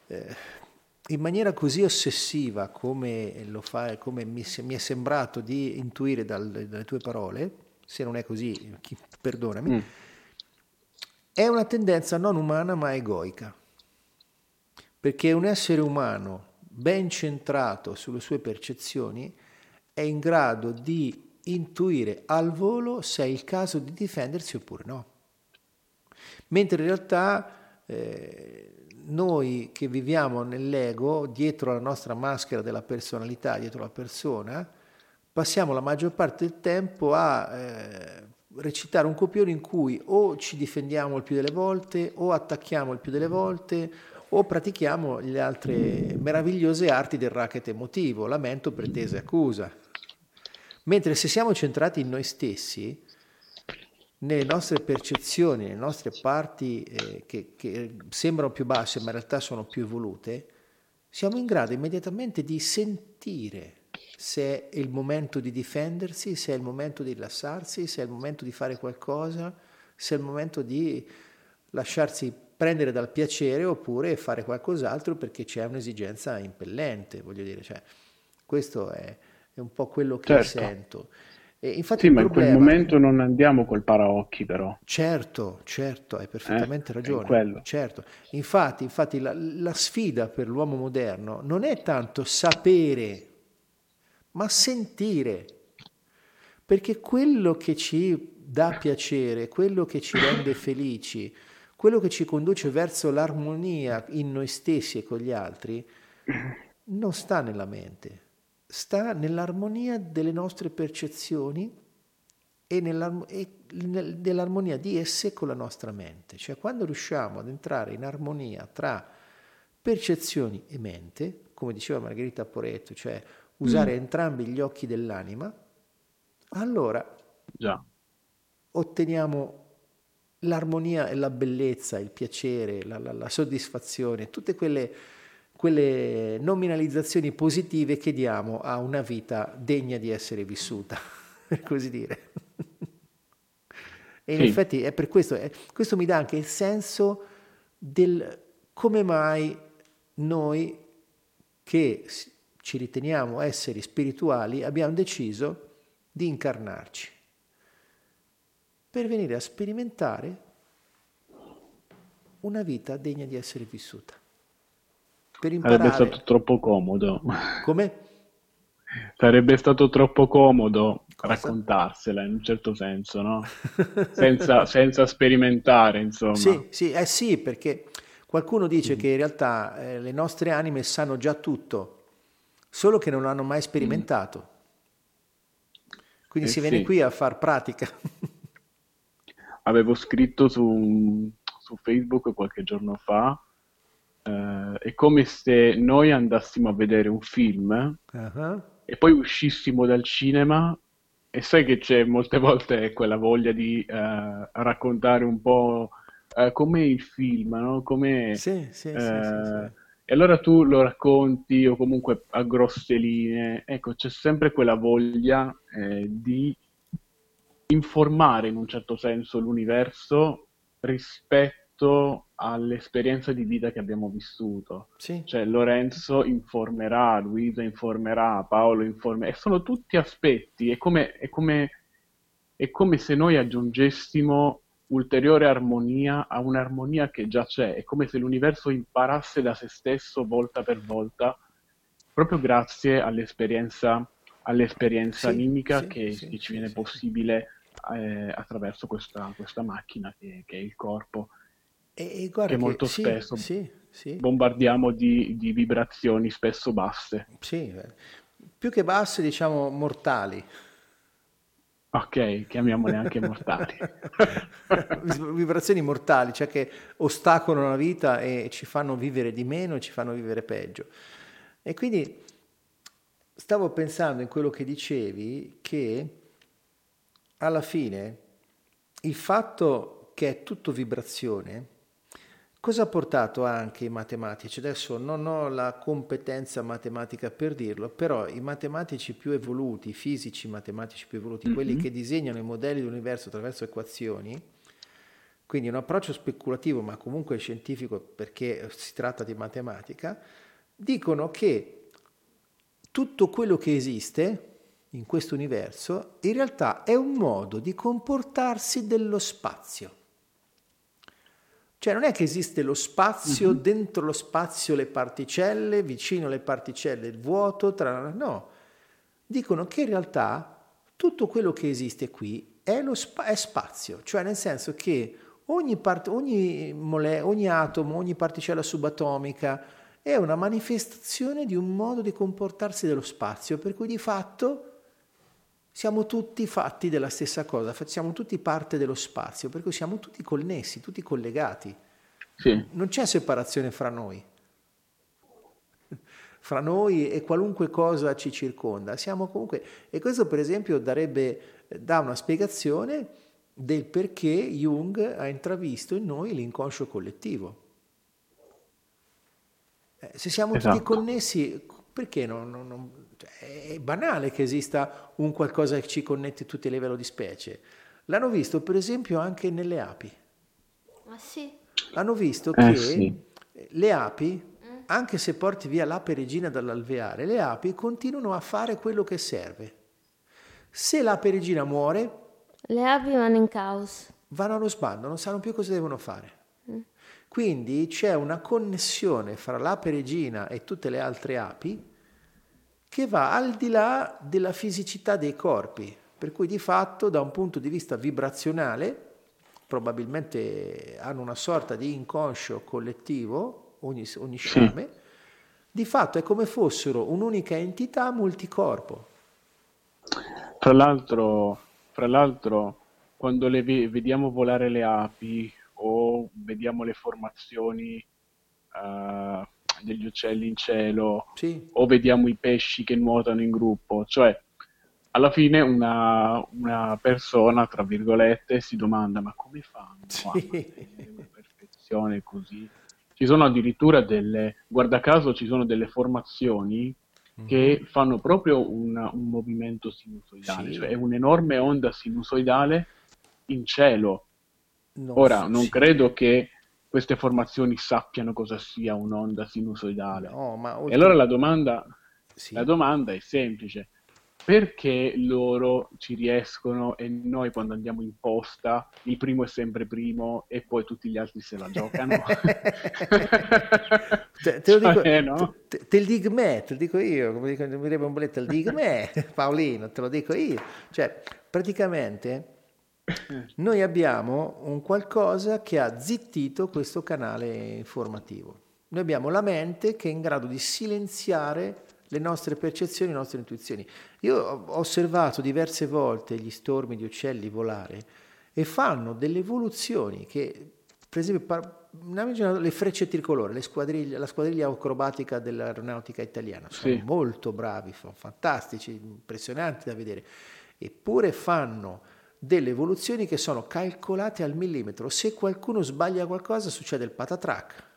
eh, in maniera così ossessiva come lo fa, come mi, mi è sembrato di intuire dal- dalle tue parole, se non è così, chi- perdonami, Mm. è una tendenza non umana ma egoica, perché un essere umano ben centrato sulle sue percezioni è in grado di intuire al volo se è il caso di difendersi oppure no. Mentre in realtà eh, noi che viviamo nell'ego, dietro la nostra maschera della personalità, dietro la persona, passiamo la maggior parte del tempo a eh, recitare un copione in cui o ci difendiamo il più delle volte, o attacchiamo il più delle volte, o pratichiamo le altre meravigliose arti del racket emotivo, lamento, pretesa e accusa. Mentre se siamo centrati in noi stessi, nelle nostre percezioni, nelle nostre parti eh, che, che sembrano più basse ma in realtà sono più evolute, siamo in grado immediatamente di sentire se è il momento di difendersi, se è il momento di rilassarsi, se è il momento di fare qualcosa, se è il momento di lasciarsi prendere dal piacere oppure fare qualcos'altro perché c'è un'esigenza impellente, voglio dire, cioè, questo è, è un po' quello che certo. sento. E infatti sì, ma problema... in quel momento non andiamo col paraocchi però. Certo, certo, hai perfettamente eh, ragione. Certo. Infatti, infatti la, la sfida per l'uomo moderno non è tanto sapere, ma sentire. Perché quello che ci dà piacere, quello che ci rende felici, quello che ci conduce verso l'armonia in noi stessi e con gli altri, non sta nella mente, sta nell'armonia delle nostre percezioni e, nell'armonia di esse con la nostra mente. Cioè quando riusciamo ad entrare in armonia tra percezioni e mente, come diceva Margherita Poretto, cioè usare mm. entrambi gli occhi dell'anima, allora Già. otteniamo l'armonia e la bellezza, il piacere, la, la, la soddisfazione, tutte quelle quelle nominalizzazioni positive che diamo a una vita degna di essere vissuta, per così dire. E in sì. effetti è per questo, è, questo mi dà anche il senso del come mai noi che ci riteniamo esseri spirituali abbiamo deciso di incarnarci per venire a sperimentare una vita degna di essere vissuta per imparare. Sarebbe stato troppo comodo. Come? Sarebbe stato troppo comodo Cosa? raccontarsela in un certo senso, no? senza, senza, sperimentare, insomma. Sì, sì, eh sì, perché qualcuno dice mm. che in realtà eh, le nostre anime sanno già tutto, solo che non hanno mai sperimentato. Mm. Quindi eh si viene sì. qui a far pratica. Avevo scritto su, su Facebook qualche giorno fa Uh, è come se noi andassimo a vedere un film uh-huh. e poi uscissimo dal cinema e sai che c'è molte volte quella voglia di uh, raccontare un po' uh, com'è il film, no? Com'è, sì, sì, sì, sì, E allora tu lo racconti o comunque a grosse linee. Ecco, c'è sempre quella voglia eh, di informare in un certo senso l'universo rispetto all'esperienza di vita che abbiamo vissuto. Sì. Cioè Lorenzo informerà, Luisa informerà, Paolo informerà, e sono tutti aspetti, è come, è come, è come se noi aggiungessimo ulteriore armonia a un'armonia che già c'è, è come se l'universo imparasse da se stesso volta per volta, proprio grazie all'esperienza, all'esperienza sì, animica sì, che, che, ci viene possibile eh, attraverso questa, questa macchina che, che è il corpo. E, e che molto sì, spesso sì, sì. bombardiamo di, di, vibrazioni spesso basse. Sì, eh, più che basse diciamo mortali. Ok, chiamiamole anche mortali. vibrazioni mortali, cioè che ostacolano la vita e ci fanno vivere di meno e ci fanno vivere peggio. E quindi stavo pensando in quello che dicevi che alla fine il fatto che è tutto vibrazione Cosa ha portato anche i matematici? Adesso non ho la competenza matematica per dirlo, però i matematici più evoluti, i fisici matematici più evoluti, mm-hmm. quelli che disegnano i modelli dell'universo attraverso equazioni, quindi un approccio speculativo ma comunque scientifico perché si tratta di matematica, dicono che tutto quello che esiste in questo universo in realtà è un modo di comportarsi dello spazio. Cioè non è che esiste lo spazio, uh-huh. dentro lo spazio le particelle, vicino alle particelle il vuoto, tra... no. dicono che in realtà tutto quello che esiste qui è, lo spa- è spazio, cioè nel senso che ogni, part- ogni, mole- ogni atomo, ogni particella subatomica è una manifestazione di un modo di comportarsi dello spazio, per cui di fatto siamo tutti fatti della stessa cosa, siamo tutti parte dello spazio, per cui siamo tutti connessi, tutti collegati. Sì. Non c'è separazione fra noi. Fra noi e qualunque cosa ci circonda. Siamo comunque... E questo per esempio darebbe, dà una spiegazione del perché Jung ha intravisto in noi l'inconscio collettivo. Eh, se siamo esatto. tutti connessi, perché non, non, non, cioè, è banale che esista un qualcosa che ci connette tutti a livello di specie. L'hanno visto per esempio anche nelle api. Ah sì? Hanno visto eh, che sì. le api, mm. anche se porti via l'ape regina dall'alveare, le api continuano a fare quello che serve. Se l'ape regina muore... Le api vanno in caos. Vanno allo sbando, non sanno più cosa devono fare. Quindi c'è una connessione fra l'ape regina e tutte le altre api che va al di là della fisicità dei corpi, per cui di fatto da un punto di vista vibrazionale probabilmente hanno una sorta di inconscio collettivo, ogni, ogni sciame, sì. di fatto è come fossero un'unica entità multicorpo. Fra l'altro, fra l'altro quando le vediamo volare le api o vediamo le formazioni uh, degli uccelli in cielo sì. o vediamo i pesci che nuotano in gruppo, cioè alla fine una, una persona, tra virgolette, si domanda ma come fanno sì. a perfezione così? Ci sono addirittura delle, guarda caso ci sono delle formazioni mm-hmm. che fanno proprio un, un movimento sinusoidale, sì. cioè è un'enorme onda sinusoidale in cielo non Ora, non credo che queste formazioni sappiano cosa sia un'onda sinusoidale. No, oltre... E allora la domanda, sì. la domanda è semplice. Perché loro ci riescono e noi quando andiamo in posta il primo è sempre primo e poi tutti gli altri se la giocano? te, te, lo dico, cioè, no? te, te, lo dico me, te lo dico io, come dico, mi direbbe un bolletto, te lo dico me, Paolino, te lo dico io. Cioè, praticamente noi abbiamo un qualcosa che ha zittito questo canale informativo. Noi abbiamo la mente che è in grado di silenziare le nostre percezioni, le nostre intuizioni. Io ho osservato diverse volte gli stormi di uccelli volare e fanno delle evoluzioni che, per esempio, le frecce tricolore, squadriglie, la squadriglia acrobatica dell'aeronautica italiana, sono sì. molto bravi, sono fantastici, impressionanti da vedere, eppure fanno delle evoluzioni che sono calcolate al millimetro. Se qualcuno sbaglia qualcosa succede il patatrac.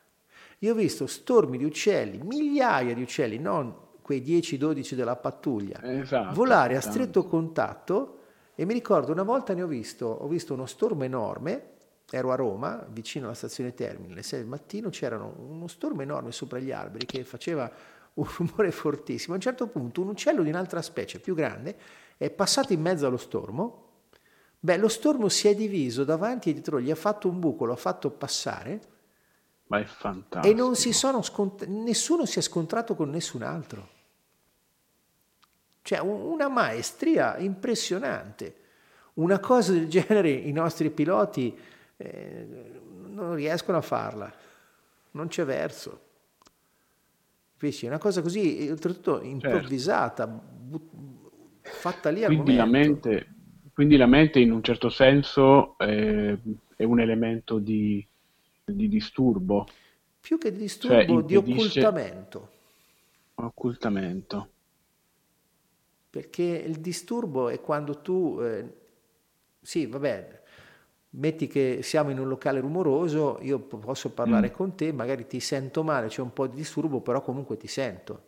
Io ho visto stormi di uccelli, migliaia di uccelli, non quei 10-12 della pattuglia, esatto, volare a stretto contatto e mi ricordo una volta ne ho visto, ho visto uno stormo enorme, ero a Roma, vicino alla stazione Termini, alle 6 del mattino c'era uno stormo enorme sopra gli alberi che faceva un rumore fortissimo. A un certo punto un uccello di un'altra specie, più grande, è passato in mezzo allo stormo Beh, lo stormo si è diviso davanti e dietro, gli ha fatto un buco, lo ha fatto passare. Ma è fantastico. E non si sono scont- nessuno si è scontrato con nessun altro. Cioè, una maestria impressionante. Una cosa del genere i nostri piloti eh, non riescono a farla. Non c'è verso. Capisci? Una cosa così, oltretutto certo. improvvisata, certo. but- fatta lì al Quindi momento. la mente quindi la mente in un certo senso eh, è un elemento di, di, disturbo. Più che di disturbo, cioè, di occultamento. Occultamento. Perché il disturbo è quando tu, eh, sì, vabbè, metti che siamo in un locale rumoroso, io posso parlare mm. con te, magari ti sento male, c'è un po' di disturbo, però comunque ti sento.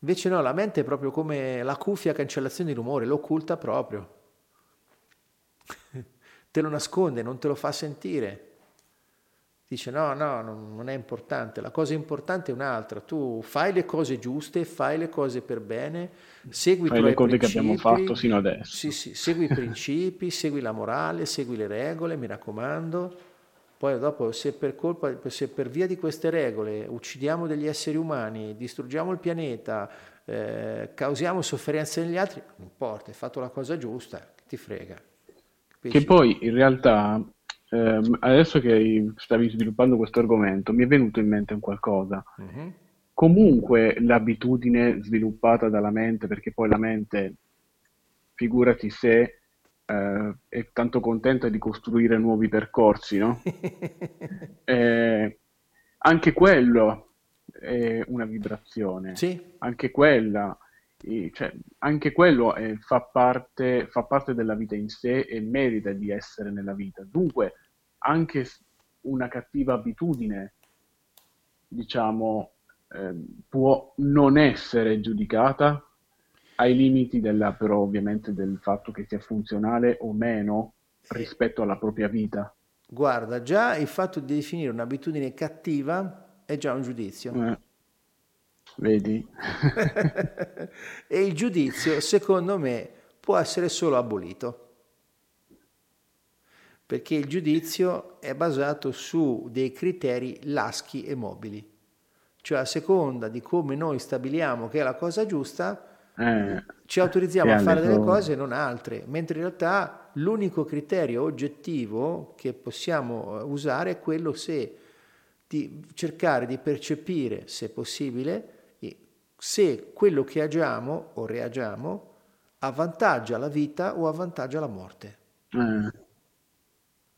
Invece no, la mente è proprio come la cuffia cancellazione di rumore, lo occulta proprio. te lo nasconde, non te lo fa sentire. Dice no, no, non è importante, la cosa importante è un'altra, tu fai le cose giuste, fai le cose per bene, segui fai le cose che abbiamo fatto sino adesso. Sì, sì, segui i principi, segui la morale, segui le regole, mi raccomando, Poi dopo, se per, colpa, se per via di queste regole uccidiamo degli esseri umani, distruggiamo il pianeta, eh, causiamo sofferenze negli altri, non importa, hai fatto la cosa giusta, ti frega. Capisci? Che poi in realtà, ehm, adesso che stavi sviluppando questo argomento, mi è venuto in mente un qualcosa. Uh-huh. Comunque l'abitudine sviluppata dalla mente, perché poi la mente, figurati se eh, è tanto contenta di costruire nuovi percorsi, no? eh, anche quello è una vibrazione, sì. anche quella, cioè, anche quello è, fa, parte, fa parte della vita in sé e merita di essere nella vita. Dunque, anche una cattiva abitudine, diciamo, eh, può non essere giudicata ai limiti della, però ovviamente del fatto che sia funzionale o meno rispetto alla propria vita. Guarda, già il fatto di definire un'abitudine cattiva è già un giudizio. Eh, vedi? e il giudizio, secondo me, può essere solo abolito. Perché il giudizio è basato su dei criteri laschi e mobili. Cioè a seconda di come noi stabiliamo che è la cosa giusta, eh, ci autorizziamo a fare delle cose e non altre, mentre in realtà l'unico criterio oggettivo che possiamo eh, usare è quello se di cercare di percepire, se possibile, se quello che agiamo o reagiamo avvantaggia la vita o avvantaggia la morte. Eh.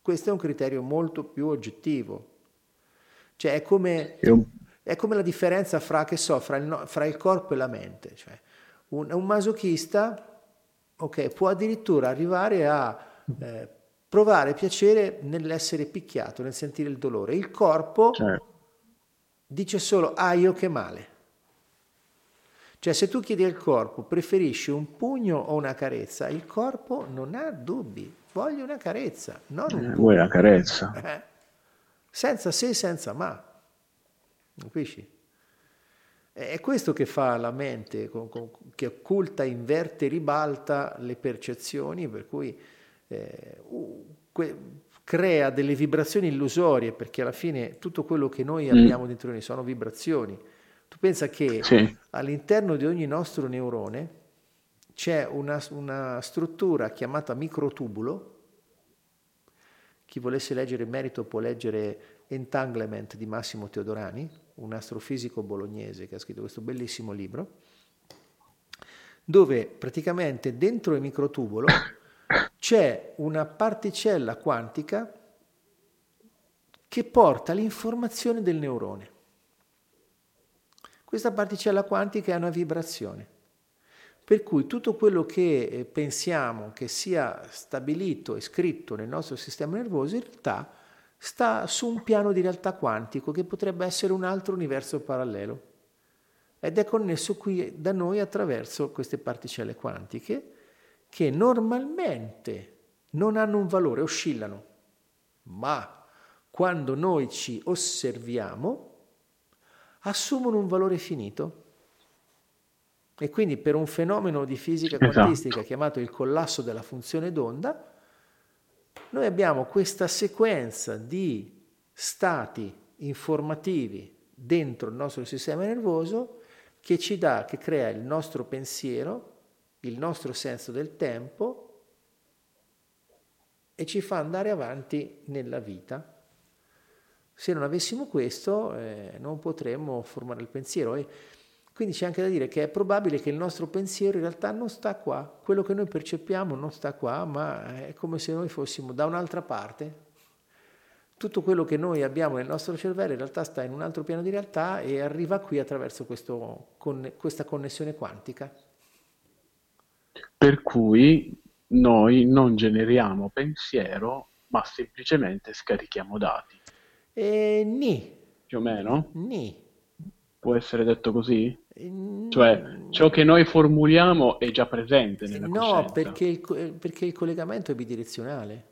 Questo è un criterio molto più oggettivo. Cioè è come, è come la differenza fra, so, fra, il, fra il corpo e la mente. Cioè, un, un masochista okay, può addirittura arrivare a eh, provare piacere nell'essere picchiato, nel sentire il dolore. Il corpo certo. dice solo, ah io che male. Cioè se tu chiedi al corpo, preferisci un pugno o una carezza, il corpo non ha dubbi, voglio una carezza, non un eh, Vuoi la carezza? Eh, senza se, senza ma. Capisci? È questo che fa la mente, che occulta, inverte, ribalta le percezioni, per cui eh, crea delle vibrazioni illusorie, perché alla fine tutto quello che noi mm. abbiamo dentro noi sono vibrazioni. Tu pensa che sì. all'interno di ogni nostro neurone c'è una, una struttura chiamata microtubulo. Chi volesse leggere il merito può leggere Entanglement di Massimo Teodorani, un astrofisico bolognese che ha scritto questo bellissimo libro, dove praticamente dentro il microtubolo c'è una particella quantica che porta l'informazione del neurone. Questa particella quantica è una vibrazione, per cui tutto quello che eh, pensiamo che sia stabilito e scritto nel nostro sistema nervoso in realtà sta su un piano di realtà quantico che potrebbe essere un altro universo parallelo ed è connesso qui da noi attraverso queste particelle quantiche che normalmente non hanno un valore, oscillano, ma quando noi ci osserviamo assumono un valore finito. E quindi per un fenomeno di fisica esatto. quantistica chiamato il collasso della funzione d'onda, noi abbiamo questa sequenza di stati informativi dentro il nostro sistema nervoso che ci dà, che crea il nostro pensiero, il nostro senso del tempo e ci fa andare avanti nella vita. Se non avessimo questo eh, non potremmo formare il pensiero. E quindi c'è anche da dire che è probabile che il nostro pensiero in realtà non sta qua, quello che noi percepiamo non sta qua, ma è come se noi fossimo da un'altra parte. Tutto quello che noi abbiamo nel nostro cervello in realtà sta in un altro piano di realtà e arriva qui attraverso questo, con, questa connessione quantica. Per cui noi non generiamo pensiero, ma semplicemente scarichiamo dati. E ni. Più o meno? Ni. Può essere detto così? Cioè, ciò che noi formuliamo è già presente nella no, coscienza. No, perché il, perché il collegamento è bidirezionale.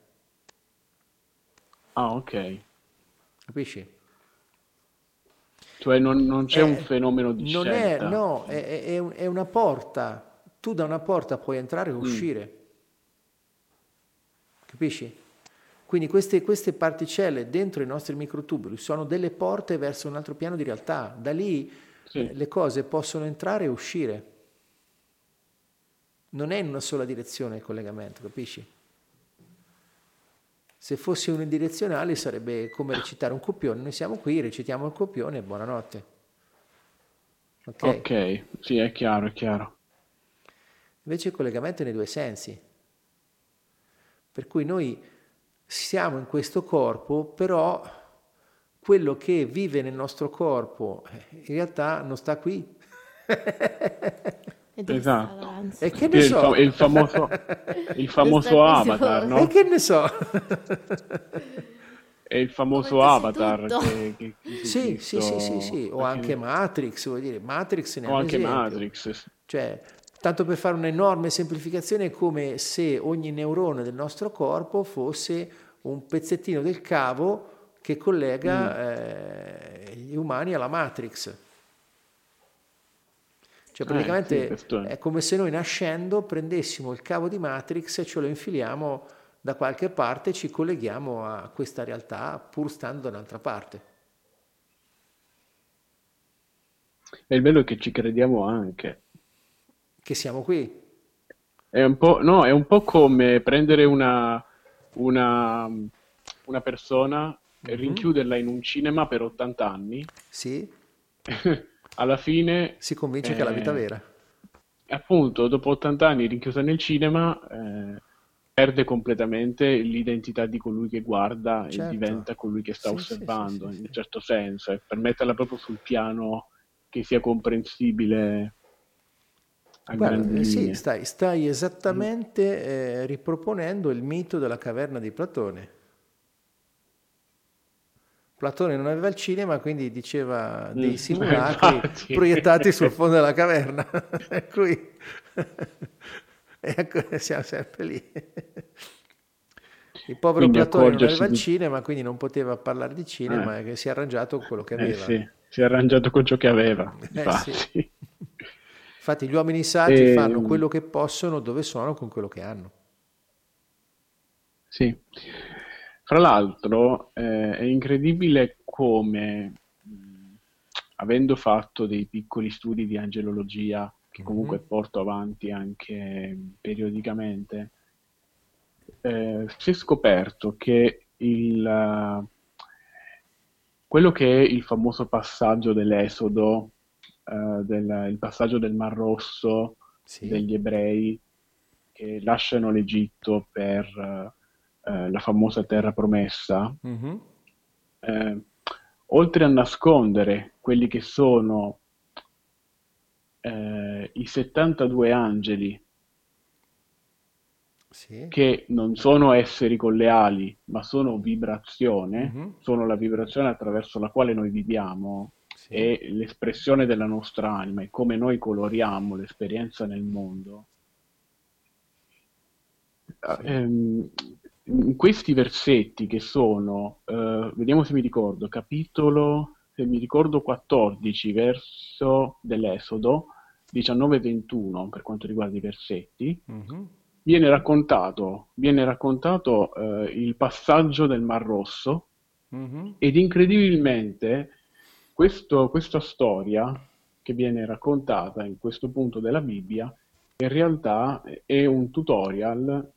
Ah, ok. Capisci? Cioè non, non c'è è, un fenomeno di non scelta. È, no, è, è, è, una porta. Tu da una porta puoi entrare e mm. uscire. Mm. Capisci? Quindi queste, queste, particelle dentro i nostri microtubuli sono delle porte verso un altro piano di realtà. Da lì sì. eh, le cose possono entrare e uscire. Non è in una sola direzione il collegamento, capisci? Se fosse unidirezionale sarebbe come recitare un copione. Noi siamo qui, recitiamo il copione e buonanotte. Ok, okay. sì, è chiaro, è chiaro. Invece il collegamento è nei due sensi. Per cui noi siamo in questo corpo, però quello che vive nel nostro corpo eh, in realtà non sta qui. esatto. E che ne so? Il, famoso, il famoso avatar, no? E che ne so? È il famoso avatar che, che, che sì, sì, sì, sì, sì, o anche Matrix, vuol dire, Matrix ne o anche esempio. Matrix. Cioè, tanto per fare un'enorme semplificazione, è come se ogni neurone del nostro corpo fosse un pezzettino del cavo che collega mm. eh, gli umani alla Matrix. Cioè praticamente eh, sì, è come se noi nascendo prendessimo il cavo di Matrix e ce lo infiliamo da qualche parte e ci colleghiamo a questa realtà pur stando da un'altra parte. E il bello è che ci crediamo anche. Che siamo qui. È un po', no, è un po' come prendere una, una, una persona mm-hmm. rinchiuderla in un cinema per 80 anni. Sì. Alla fine... Si convince eh, che è la vita vera. Appunto, dopo 80 anni rinchiusa nel cinema... Eh, perde completamente l'identità di colui che guarda certo. e diventa colui che sta sì, osservando, sì, sì, in un certo senso, e per metterla proprio sul piano che sia comprensibile Guarda, sì, stai, stai, esattamente eh, riproponendo il mito della caverna di Platone. Platone non aveva il cinema, quindi diceva dei mm, simulacri proiettati sul fondo della caverna. per cui ecco, siamo sempre lì. Il povero quindi Platone non aveva il cinema, quindi non poteva parlare di cinema, eh. e si è arrangiato con quello che eh, aveva. Eh sì, si è arrangiato con ciò che aveva. Eh, sì. Infatti gli uomini saggi e... fanno quello che possono, dove sono, con quello che hanno. Sì. Fra l'altro eh, è incredibile come, mh, avendo fatto dei piccoli studi di angelologia che comunque mm-hmm. porto avanti anche periodicamente, eh, si è scoperto che il, quello che è il famoso passaggio dell'Esodo, uh, del, il passaggio del Mar Rosso sì. degli ebrei che lasciano l'Egitto per uh, la famosa terra promessa, mm-hmm. eh, oltre a nascondere quelli che sono eh, i 72 angeli sì. che non sono esseri con le ali, ma sono vibrazione, mm-hmm. sono la vibrazione attraverso la quale noi viviamo sì. e l'espressione della nostra anima e come noi coloriamo l'esperienza nel mondo. Sì. Ehm, in questi versetti che sono, eh, vediamo se mi ricordo, capitolo, se mi ricordo 14, verso dell'Esodo, 19-21 per quanto riguarda i versetti, mm-hmm. viene raccontato, viene raccontato eh, il passaggio del Mar Rosso mm-hmm. ed incredibilmente questo, questa storia che viene raccontata in questo punto della Bibbia in realtà è un tutorial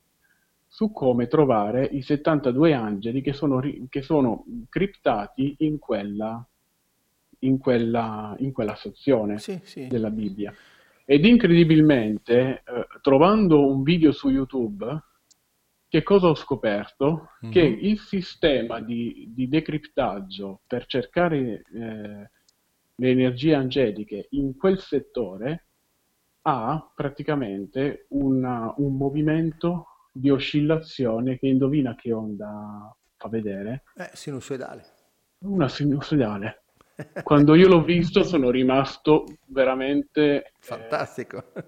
su come trovare i 72 angeli che sono, che sono criptati in quella in quella, in quella sezione sì, sì. della Bibbia. Ed incredibilmente, eh, trovando un video su YouTube, che cosa ho scoperto? Mm-hmm. Che il sistema di, di, decriptaggio per cercare eh, le energie angeliche in quel settore ha praticamente una, un movimento di oscillazione che indovina che onda fa vedere? Eh, sinusoidale. Una sinusoidale. Quando io l'ho visto sono rimasto veramente... Eh, Fantastico. Eh,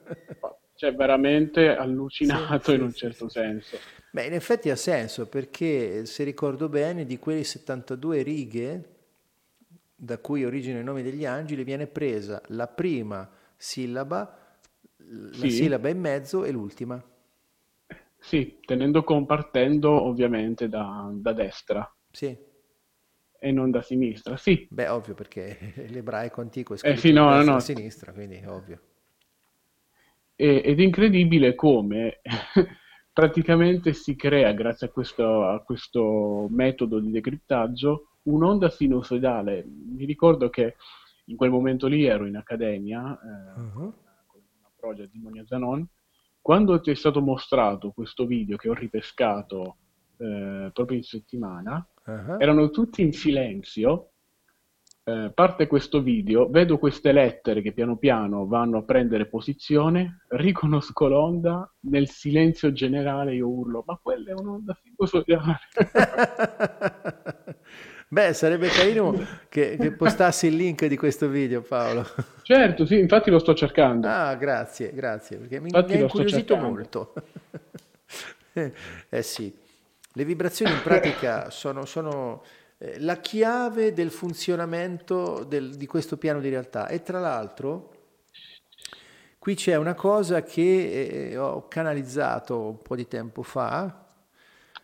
cioè veramente allucinato sì, in un certo sì. senso. Beh, in effetti ha senso perché se ricordo bene di quelle 72 righe da cui origina il nome degli angeli viene presa la prima sillaba, la sì. sillaba in mezzo e l'ultima. Sì, tenendo compartendo ovviamente da, da destra. Sì. E non da sinistra, sì. Beh, ovvio, perché l'ebraico antico è Eh scritto sì, no, da no, destra no. a sinistra, quindi ovvio. E- ed è incredibile come praticamente si crea, grazie a questo, a questo metodo di decriptaggio, un'onda sinusoidale. Mi ricordo che in quel momento lì ero in accademia, eh, Mhm. con una project di Monia Zanon, quando ti è stato mostrato questo video che ho ripescato eh, proprio in settimana, Ah, erano tutti in silenzio. Eh, parte questo video, vedo queste lettere che piano piano vanno a prendere posizione, riconosco l'onda, nel silenzio generale io urlo, ma quella è un'onda sinusoidale. Beh, sarebbe carino che, che postassi il link di questo video, Paolo. certo, sì, infatti lo sto cercando. Ah, grazie, grazie, perché mi, Infatti mi ha incuriosito molto. Eh sì, le vibrazioni in pratica sono, sono, eh, la chiave del funzionamento del- di questo piano di realtà e tra l'altro qui c'è una cosa che eh, ho canalizzato un po' di tempo fa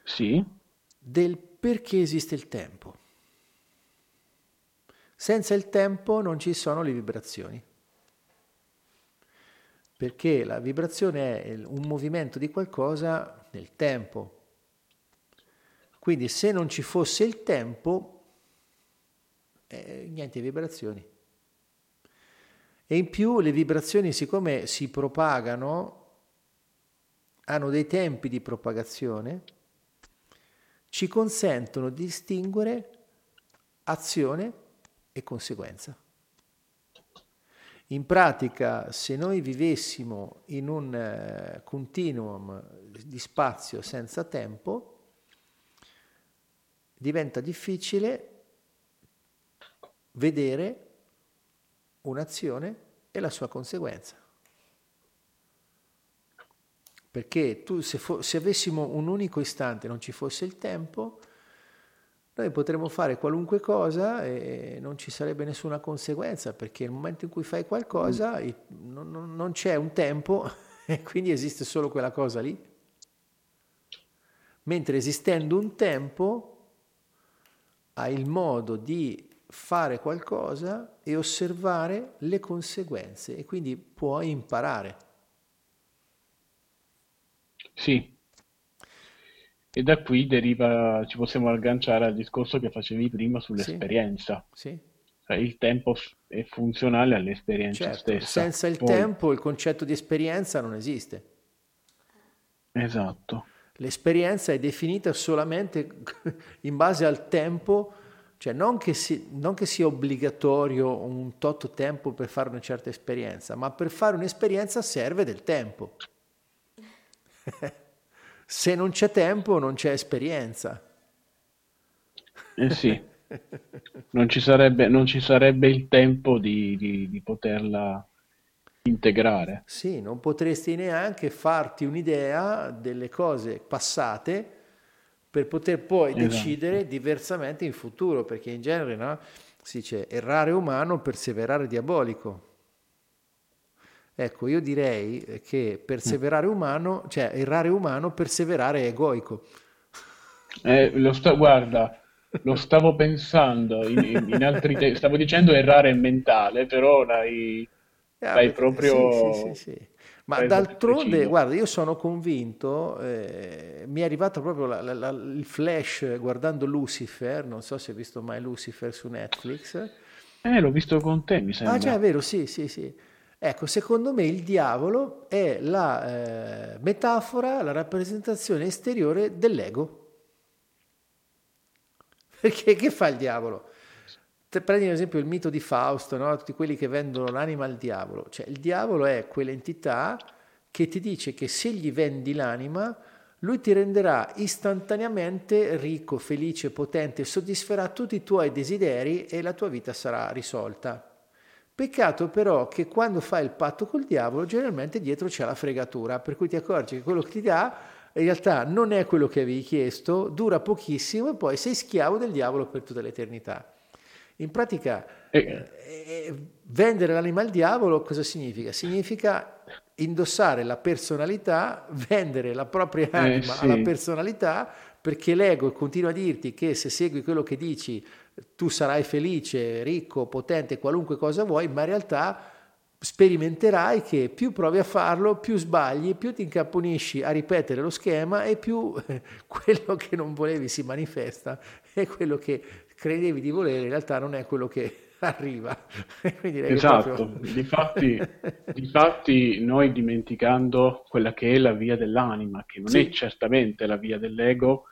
Sì, del perché esiste il tempo. Senza il tempo non ci sono le vibrazioni. Perché la vibrazione è un movimento di qualcosa nel tempo. Quindi se non ci fosse il tempo, eh, niente vibrazioni. E in più le vibrazioni, siccome si propagano, hanno dei tempi di propagazione, ci consentono di distinguere azione e conseguenza. In pratica, se noi vivessimo in un eh, continuum di spazio senza tempo, diventa difficile vedere un'azione e la sua conseguenza. Perché tu, se, fo- se avessimo un unico istante, non ci fosse il tempo, noi potremmo fare qualunque cosa e non ci sarebbe nessuna conseguenza, perché nel momento in cui fai qualcosa il- non, non- non c'è un tempo e quindi esiste solo quella cosa lì. Mentre esistendo un tempo, hai il modo di fare qualcosa e osservare le conseguenze e quindi puoi imparare. sì. E da qui deriva, ci possiamo agganciare al discorso che facevi prima sull'esperienza. Sì? Cioè, il tempo è funzionale all'esperienza Certo, stessa. senza il Poi- tempo il concetto di esperienza non esiste. Esatto. L'esperienza è definita solamente in base al tempo, cioè non che, si- non che sia obbligatorio un tot tempo per fare una certa esperienza, ma per fare un'esperienza serve del tempo. Se non c'è tempo non c'è esperienza. Eh sì, non ci sarebbe, non ci sarebbe il tempo di, di- di poterla integrare. Sì, non potresti neanche farti un'idea delle cose passate per poter poi Esatto. decidere diversamente in futuro, perché in genere no, si dice errare umano, perseverare diabolico. Ecco, io direi che perseverare umano, cioè errare umano, perseverare egoico. Eh, lo sta- guarda, lo stavo pensando in, in- altri te- stavo dicendo errare mentale, però l'hai, Ah, l'hai proprio sì, sì, sì, sì. Ma d'altronde, preciso. guarda, io sono convinto, eh, mi è arrivato proprio la- la- la- il flash guardando Lucifer, non so se hai visto mai Lucifer su Netflix. Eh, l'ho visto con te, mi Ah, sembra. già, è vero, sì, sì, sì. Ecco, secondo me il diavolo è la eh, metafora, la rappresentazione esteriore dell'ego. Perché che fa il diavolo? Te prendi ad esempio il mito di Fausto, no? tutti quelli che vendono l'anima al diavolo. Cioè, il diavolo è quell'entità che ti dice che se gli vendi l'anima, lui ti renderà istantaneamente ricco, felice, potente, soddisferà tutti i tuoi desideri e la tua vita sarà risolta. Peccato però che quando fai il patto col diavolo, generalmente dietro c'è la fregatura, per cui ti accorgi che quello che ti dà in realtà non è quello che avevi chiesto, dura pochissimo e poi sei schiavo del diavolo per tutta l'eternità. In pratica, Eh. eh, eh, vendere l'anima al diavolo cosa significa? Significa indossare la personalità, vendere la propria Eh, anima sì. alla personalità, perché l'ego continua a dirti che se segui quello che dici tu sarai felice, ricco, potente, qualunque cosa vuoi, ma in realtà sperimenterai che più provi a farlo, più sbagli, più ti incaponisci a ripetere lo schema e più quello che non volevi si manifesta e quello che credevi di volere in realtà non è quello che arriva. Esatto, proprio- difatti, difatti noi dimenticando quella che è la via dell'anima, che non Sì. è certamente la via dell'ego,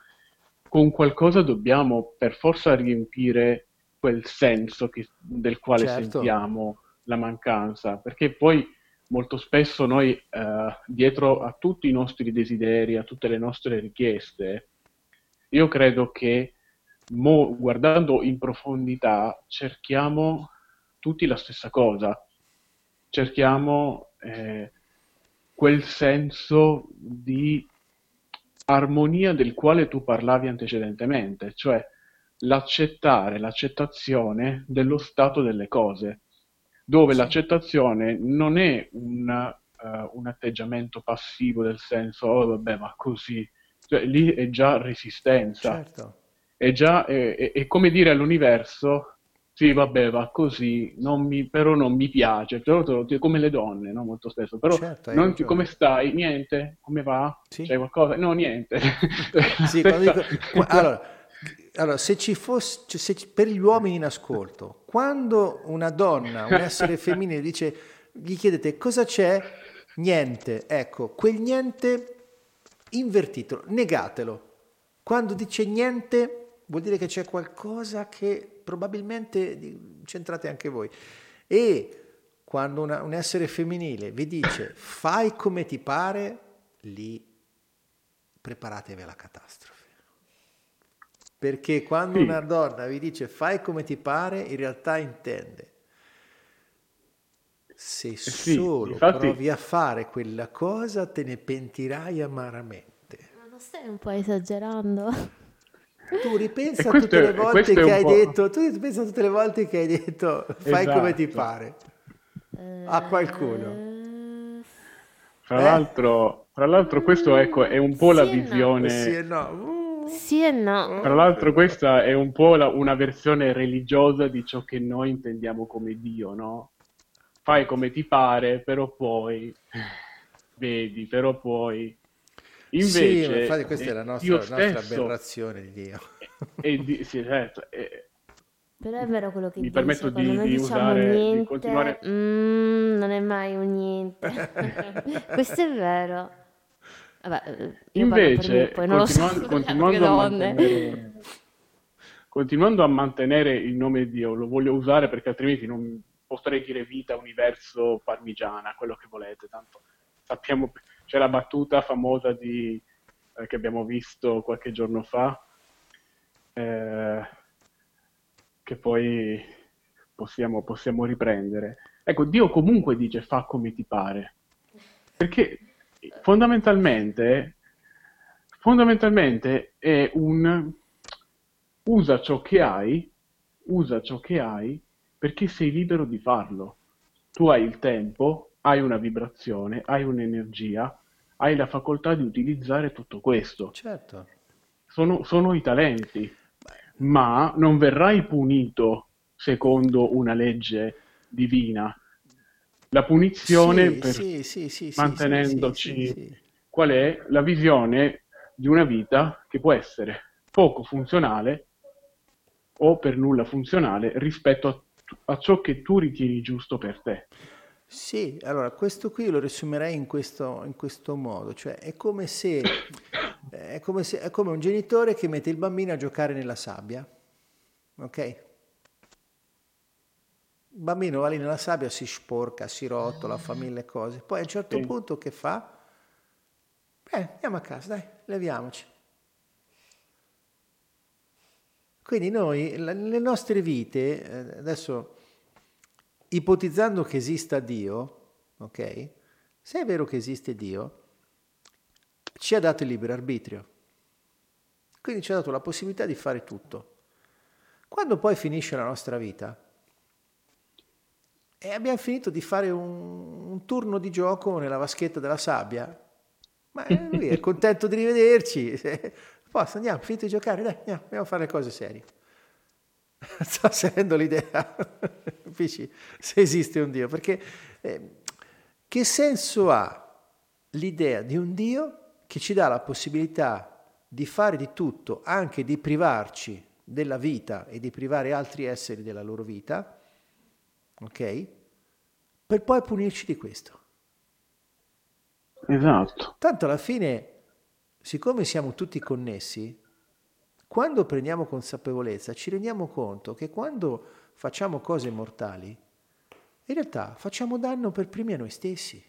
con qualcosa dobbiamo per forza riempire quel senso che- del quale Certo. sentiamo la mancanza, perché poi molto spesso noi eh, dietro a tutti i nostri desideri, a tutte le nostre richieste, io credo che mo- guardando in profondità cerchiamo tutti la stessa cosa, cerchiamo eh, quel senso di armonia del quale tu parlavi antecedentemente, cioè l'accettare, l'accettazione dello stato delle cose, dove Sì. l'accettazione non è un, eh, un atteggiamento passivo del senso, oh vabbè, ma così, cioè, lì è già resistenza Certo. è già è, è- è come dire all'universo sì vabbè va così non mi- però non mi piace però te come le donne no? molto spesso però Certo, non- come stai? Niente? Come va? Sì. c'è qualcosa? No niente. Sì, quando dico- allora, allora, se ci fosse, cioè, se per gli uomini in ascolto, quando una donna, un essere femminile dice, gli chiedete cosa c'è, niente, ecco, quel niente invertitelo, negatelo. Quando dice niente, vuol dire che c'è qualcosa che probabilmente c'entrate anche voi. E quando una- un essere femminile vi dice fai come ti pare, lì preparatevi alla catastrofe. Perché quando Sì. una donna vi dice fai come ti pare, in realtà intende se sì, solo infatti- provi a fare quella cosa te ne pentirai amaramente. Ma non stai un po' esagerando? Tu ripensa tutte le volte che hai detto, tu ripensa tutte le volte che hai detto fai come ti Esatto. pare a qualcuno. Eh, fra Eh? l'altro fra l'altro questo ecco è un po' la Sì no. visione Sì e no. Uh, sì e no. Tra l'altro questa è un po' la- una versione religiosa di ciò che noi intendiamo come Dio, no? Fai come ti pare, però poi vedi, però poi invece sì, infatti questa è la eh, nostra, la nostra stesso aberrazione di Dio. è di- sì, certo, è- Però è vero quello che Mi dici, permetto di- di diciamo usare- di niente, continuare- mm, non è mai un niente. Questo è vero. Vabbè, eh, me, Invece, so continuando, continuando a mantenere, continuando a mantenere il nome Dio, lo voglio usare perché altrimenti non potrei dire vita, universo, parmigiana, quello che volete, tanto sappiamo, c'è la battuta famosa di, eh, che abbiamo visto qualche giorno fa, eh, che poi possiamo, possiamo riprendere. Ecco, Dio comunque dice fa come ti pare, perché fondamentalmente, fondamentalmente è un usa ciò che hai, usa ciò che hai perché sei libero di farlo. Tu hai il tempo, hai una vibrazione, hai un'energia, hai la facoltà di utilizzare tutto questo. Certo. Sono, sono i talenti, ma non verrai punito secondo una legge divina. La punizione Sì, per sì, sì, mantenendoci qual è la visione di una vita che può essere poco funzionale o per nulla funzionale rispetto a, a ciò che tu ritieni giusto per te. Sì, allora questo qui lo riassumerei in questo, in questo modo, cioè è come se è come se è come un genitore che mette il bambino a giocare nella sabbia, ok? Il bambino va lì nella sabbia, si sporca, si rotola, fa mille cose, poi a un certo Sì. punto che fa? Eh, andiamo a casa, dai, leviamoci. Quindi noi, nelle nostre vite, eh, adesso ipotizzando che esista Dio, ok? Se è vero che esiste Dio, ci ha dato il libero arbitrio. Quindi ci ha dato la possibilità di fare tutto. Quando poi finisce la nostra vita e abbiamo finito di fare un, un turno di gioco nella vaschetta della sabbia, ma lui è contento di rivederci. Posso, andiamo, finito di giocare, dai, andiamo, andiamo a fare le cose serie. Sto seguendo l'idea, capisci? Se esiste un Dio, perché eh, che senso ha l'idea di un Dio che ci dà la possibilità di fare di tutto, anche di privarci della vita e di privare altri esseri della loro vita, ok? Per poi punirci di questo. Esatto. Tanto alla fine, siccome siamo tutti connessi, quando prendiamo consapevolezza ci rendiamo conto che quando facciamo cose mortali, in realtà facciamo danno per primi a noi stessi.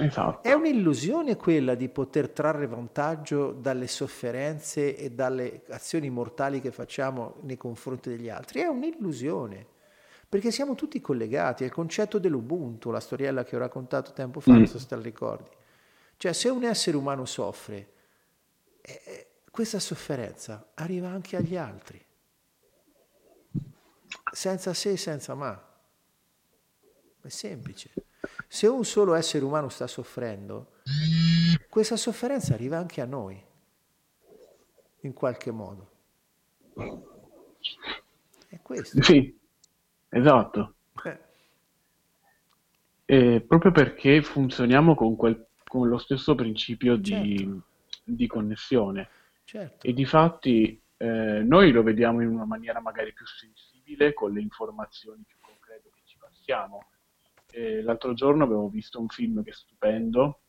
Esatto. È un'illusione quella di poter trarre vantaggio dalle sofferenze e dalle azioni mortali che facciamo nei confronti degli altri. È un'illusione, perché siamo tutti collegati. È il concetto dell'Ubuntu, la storiella che ho raccontato tempo fa, mm. non so se te la ricordi. Cioè, se un essere umano soffre, eh, questa sofferenza arriva anche agli altri, senza se e senza ma. È semplice. Se un solo essere umano sta soffrendo, questa sofferenza arriva anche a noi, in qualche modo. È questo. Sì, esatto. Eh. E proprio perché funzioniamo con, quel, con lo stesso principio certo. di, di, connessione. Certo. E di fatti eh, noi lo vediamo in una maniera magari più sensibile con le informazioni più concrete che ci passiamo eh, l'altro giorno avevo visto un film che è stupendo,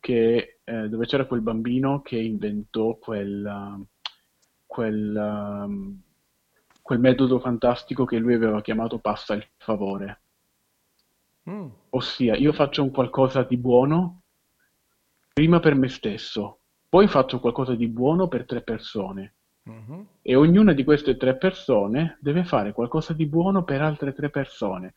che, eh, dove c'era quel bambino che inventò quel, quel, um, quel, metodo fantastico che lui aveva chiamato passa il favore. Mm. Ossia, io faccio un qualcosa di buono prima per me stesso, poi faccio qualcosa di buono per tre persone. Mm-hmm. E ognuna di queste tre persone deve fare qualcosa di buono per altre tre persone.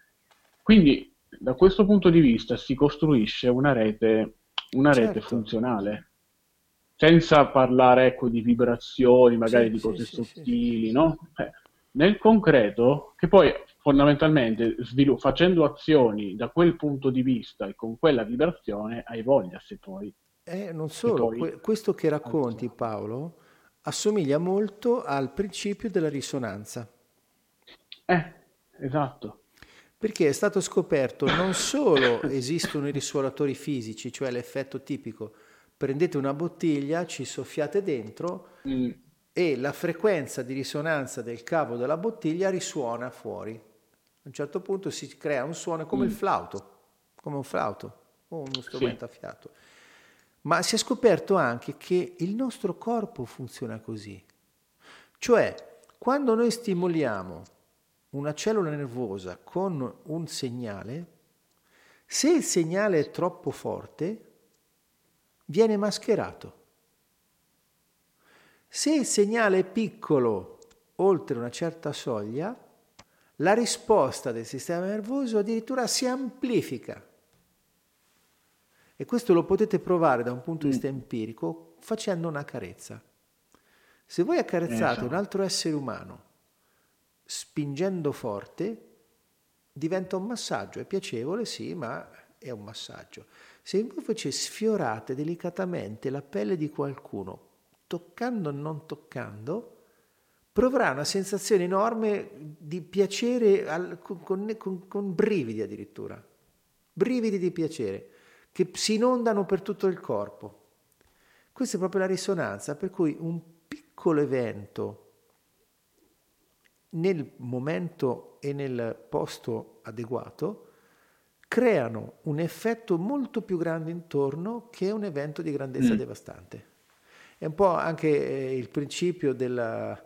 Quindi da questo punto di vista si costruisce una rete, una certo. rete funzionale, senza parlare ecco, di vibrazioni, magari sì, di cose sì, sottili, sì, no? Eh, nel concreto, che poi fondamentalmente svilu- facendo azioni da quel punto di vista e con quella vibrazione hai voglia se poi... Eh, non solo, poi... que- questo che racconti Paolo assomiglia molto al principio della risonanza. Eh, esatto. Perché è stato scoperto non solo esistono i risuonatori fisici, cioè l'effetto tipico, prendete una bottiglia, ci soffiate dentro mm. e la frequenza di risonanza del cavo della bottiglia risuona fuori. A un certo punto si crea un suono come mm. il flauto, come un flauto o uno strumento sì. a fiato. Ma si è scoperto anche che il nostro corpo funziona così. Cioè, quando noi stimoliamo una cellula nervosa con un segnale, se il segnale è troppo forte, viene mascherato. Se il segnale è piccolo, oltre una certa soglia, la risposta del sistema nervoso addirittura si amplifica. E questo lo potete provare da un punto di vista empirico facendo una carezza. Se voi accarezzate esatto. un altro essere umano spingendo forte diventa un massaggio, è piacevole sì, ma è un massaggio. Se invece sfiorate delicatamente la pelle di qualcuno, toccando o non toccando, proverà una sensazione enorme di piacere al, con, con, con brividi addirittura, brividi di piacere che si inondano per tutto il corpo. Questa è proprio la risonanza, per cui un piccolo evento nel momento e nel posto adeguato creano un effetto molto più grande intorno che un evento di grandezza mm. devastante. È un po' anche eh, il principio della,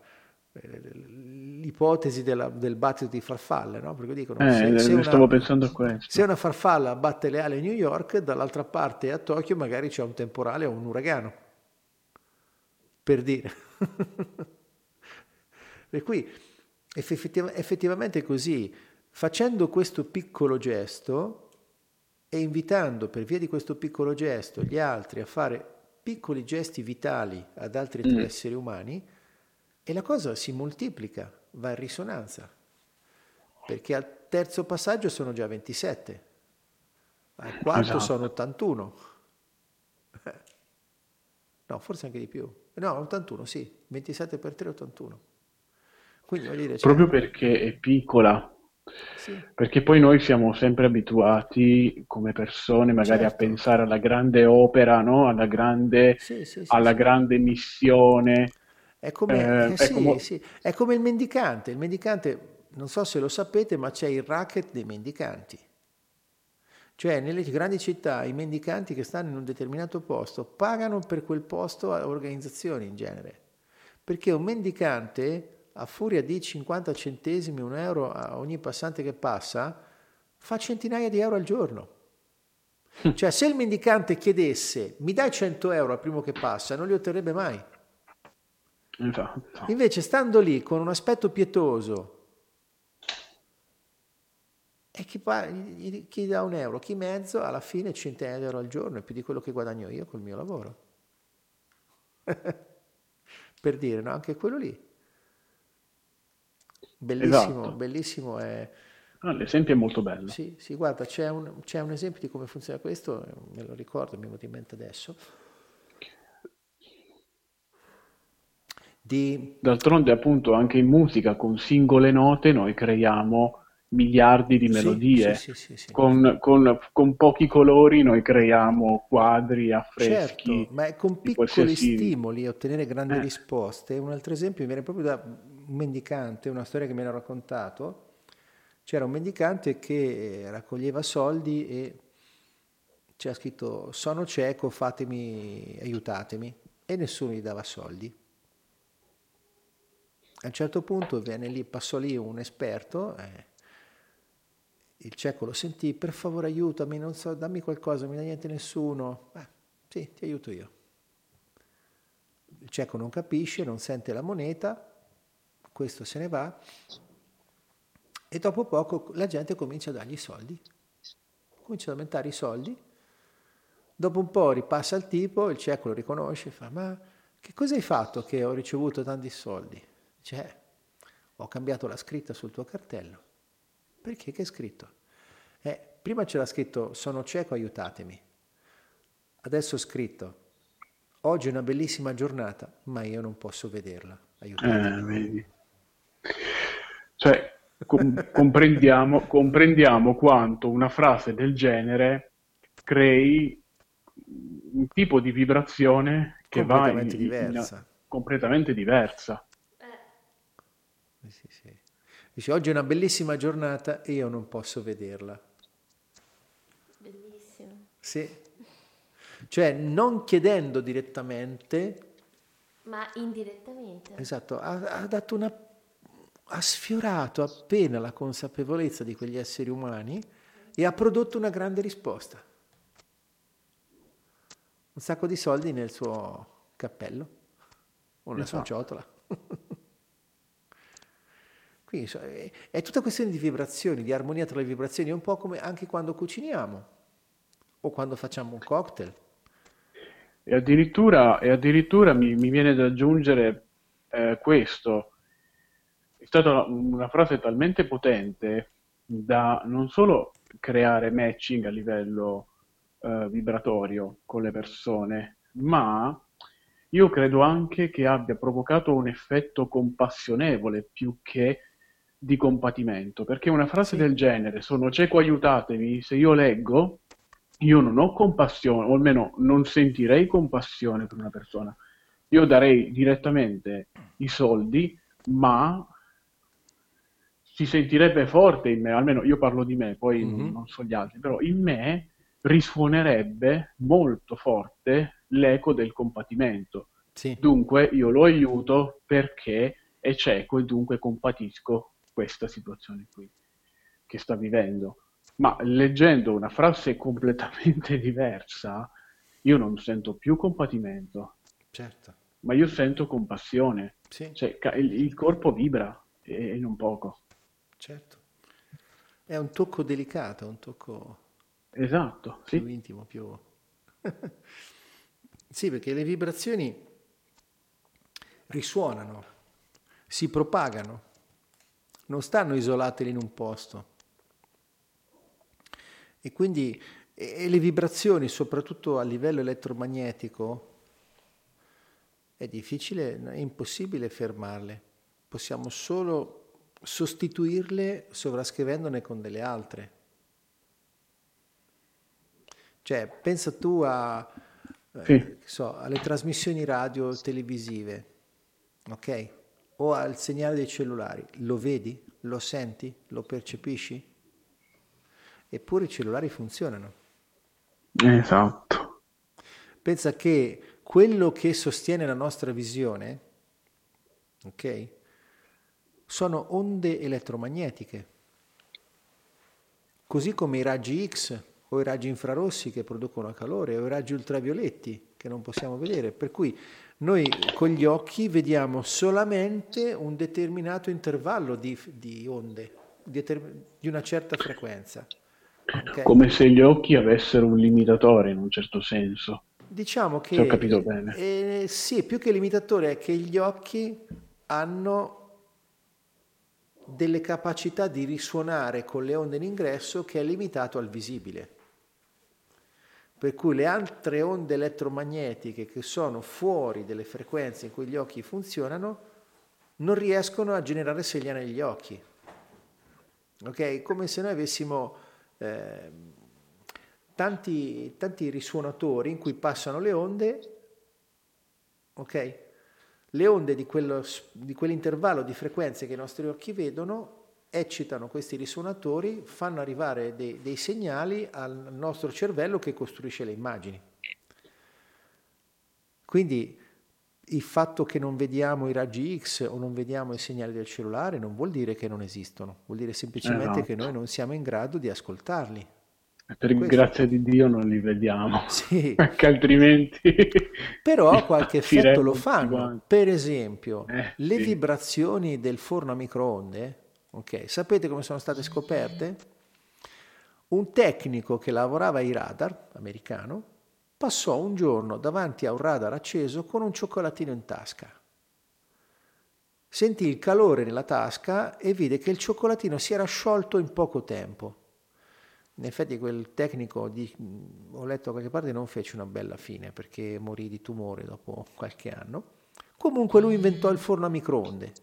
l'ipotesi della, del battito di farfalle, no? Perché dicono eh, se, se, una, se, una, farfalla batte le ali a New York, dall'altra parte a Tokyo magari c'è un temporale o un uragano. Per dire. per cui Effettiv- effettivamente così, facendo questo piccolo gesto e invitando per via di questo piccolo gesto gli altri a fare piccoli gesti vitali ad altri mm. esseri umani, e la cosa si moltiplica, va in risonanza, perché al terzo passaggio sono già 27. Eh, quanto Esatto. sono 81? Eh. No, forse anche di più. No, 81, sì, 27 per 3 81. Quindi voglio dire, cioè, Proprio perché è piccola, sì, perché poi noi siamo sempre abituati come persone magari a Certo. pensare alla grande opera, no? Alla grande, sì, sì, alla grande missione. È come, Eh, eh, sì, mo- sì, è come il mendicante. Il mendicante, non so se lo sapete, ma c'è il racket dei mendicanti. Cioè, nelle grandi città i mendicanti che stanno in un determinato posto pagano per quel posto a organizzazioni in genere. Perché un mendicante, a furia di 50 centesimi, un euro a ogni passante che passa, fa centinaia di euro al giorno. Cioè, se il mendicante chiedesse mi dai 100 euro al primo che passa, non li otterrebbe mai. Esatto. Invece, stando lì con un aspetto pietoso, e chi, pa- chi dà un euro, chi mezzo, alla fine centinaia di euro al giorno è più di quello che guadagno io col mio lavoro. per dire, no? Anche quello lì. Bellissimo, Esatto. bellissimo è... Ah, l'esempio è molto bello. Sì, sì, guarda, c'è un, c'è un esempio di come funziona questo, me lo ricordo, mi è venuto in mente adesso. Di, D'altronde, appunto, anche in musica con singole note noi creiamo miliardi di melodie. sì, sì, sì. Con, con- con pochi colori noi creiamo quadri, affreschi Certo, ma è con piccoli qualsiasi... stimoli ottenere grandi Eh. risposte. Un altro esempio mi viene proprio da un mendicante, una storia che mi hanno raccontato. C'era un mendicante che eh, raccoglieva soldi e c'era scritto sono cieco, fatemi, aiutatemi e nessuno gli dava soldi. A un certo punto venne lì, passò lì un esperto, eh, il cieco lo sentì, per favore aiutami, non so, dammi qualcosa, non mi dà niente nessuno. "Ah, sì, ti aiuto io. Il cieco non capisce, non sente la moneta, questo se ne va e dopo poco la gente comincia a dargli i soldi, comincia ad aumentare i soldi. Dopo un po' ripassa il tipo, il cieco lo riconosce e fa, ma che cosa hai fatto che ho ricevuto tanti soldi? "Eh, ho cambiato la scritta sul tuo cartello. Perché? Che è scritto? Eh, prima c'era scritto sono cieco, aiutatemi. Adesso ho scritto oggi è una bellissima giornata, ma io non posso vederla. Aiutatemi. Eh, vedi. Cioè, com- comprendiamo, comprendiamo quanto una frase del genere crei un tipo di vibrazione che va in- Completamente in- diversa. completamente diversa. Sì, sì. Dice oggi è una bellissima giornata e io non posso vederla. Bellissimo. Sì. Cioè non chiedendo direttamente, Ma indirettamente. esatto, ha, ha dato una ha sfiorato appena la consapevolezza di quegli esseri umani e ha prodotto una grande risposta. Un sacco di soldi nel suo cappello o nella sua Esatto. ciotola. Quindi è, tutta questione di vibrazioni, di armonia tra le vibrazioni, è un po' come anche quando cuciniamo o quando facciamo un cocktail. E addirittura, e addirittura mi, mi viene da aggiungere eh, questo. È stata una frase talmente potente da non solo creare matching a livello eh, vibratorio con le persone, ma io credo anche che abbia provocato un effetto compassionevole più che di compatimento, perché una frase del genere, sono cieco, aiutatemi, se io leggo, io non ho compassione, o almeno non sentirei compassione per una persona. Io darei direttamente i soldi, ma si sentirebbe forte in me, almeno io parlo di me, poi non- Mhm. non so gli altri, però in me risuonerebbe molto forte l'eco del compatimento. Sì. Dunque io lo aiuto perché è cieco e dunque compatisco questa situazione qui che sta vivendo. Ma leggendo una frase completamente diversa, io non sento più compatimento, Certo. ma io sento compassione. Sì, Cioè, il, il corpo vibra e, e non poco. certo. È un tocco delicato, un tocco Esatto, più sì. intimo, più... sì, perché le vibrazioni risuonano, si propagano, non stanno isolate lì in un posto. E quindi E le vibrazioni, soprattutto a livello elettromagnetico, è difficile, è impossibile fermarle. Possiamo solo sostituirle sovrascrivendone con delle altre. Cioè, pensa tu a, eh, sì. so, alle trasmissioni radio televisive, ok? O al segnale dei cellulari. Lo vedi? Lo senti? Lo percepisci? Eppure i cellulari funzionano. Esatto. Pensa che quello che sostiene la nostra visione, ok? Sono onde elettromagnetiche. Così come i raggi X o i raggi infrarossi che producono calore o i raggi ultravioletti che non possiamo vedere. Per cui noi con gli occhi vediamo solamente un determinato intervallo di, di onde, di, di una certa frequenza. Okay. Come se gli occhi avessero un limitatore in un certo senso. Diciamo che... Se ho capito bene. Eh, sì, più che limitatore è che gli occhi hanno delle capacità di risuonare con le onde in ingresso che è limitato al visibile. Per cui le altre onde elettromagnetiche che sono fuori delle frequenze in cui gli occhi funzionano non riescono a generare segnale negli occhi. Ok? Come se noi avessimo eh, tanti, tanti risuonatori in cui passano le onde, ok? Le onde di, quello, di quell'intervallo di frequenze che i nostri occhi vedono eccitano questi risuonatori, fanno arrivare dei, dei, segnali al nostro cervello che costruisce le immagini. Quindi il fatto che non vediamo i raggi X o non vediamo i segnali del cellulare non vuol dire che non esistono, vuol dire semplicemente esatto. che noi non siamo in grado di ascoltarli. Per Questo. grazia di Dio non li vediamo, sì. perché altrimenti... Però qualche effetto lo fanno. Per esempio, eh, le sì. vibrazioni del forno a microonde, ok? Sapete come sono state scoperte? Un tecnico che lavorava ai radar, americano, passò un giorno davanti a un radar acceso con un cioccolatino in tasca. Sentì il calore nella tasca e vide che il cioccolatino si era sciolto in poco tempo. In effetti quel tecnico, di, ho letto da qualche parte, non fece una bella fine perché morì di tumore dopo qualche anno. Comunque lui inventò il forno a microonde.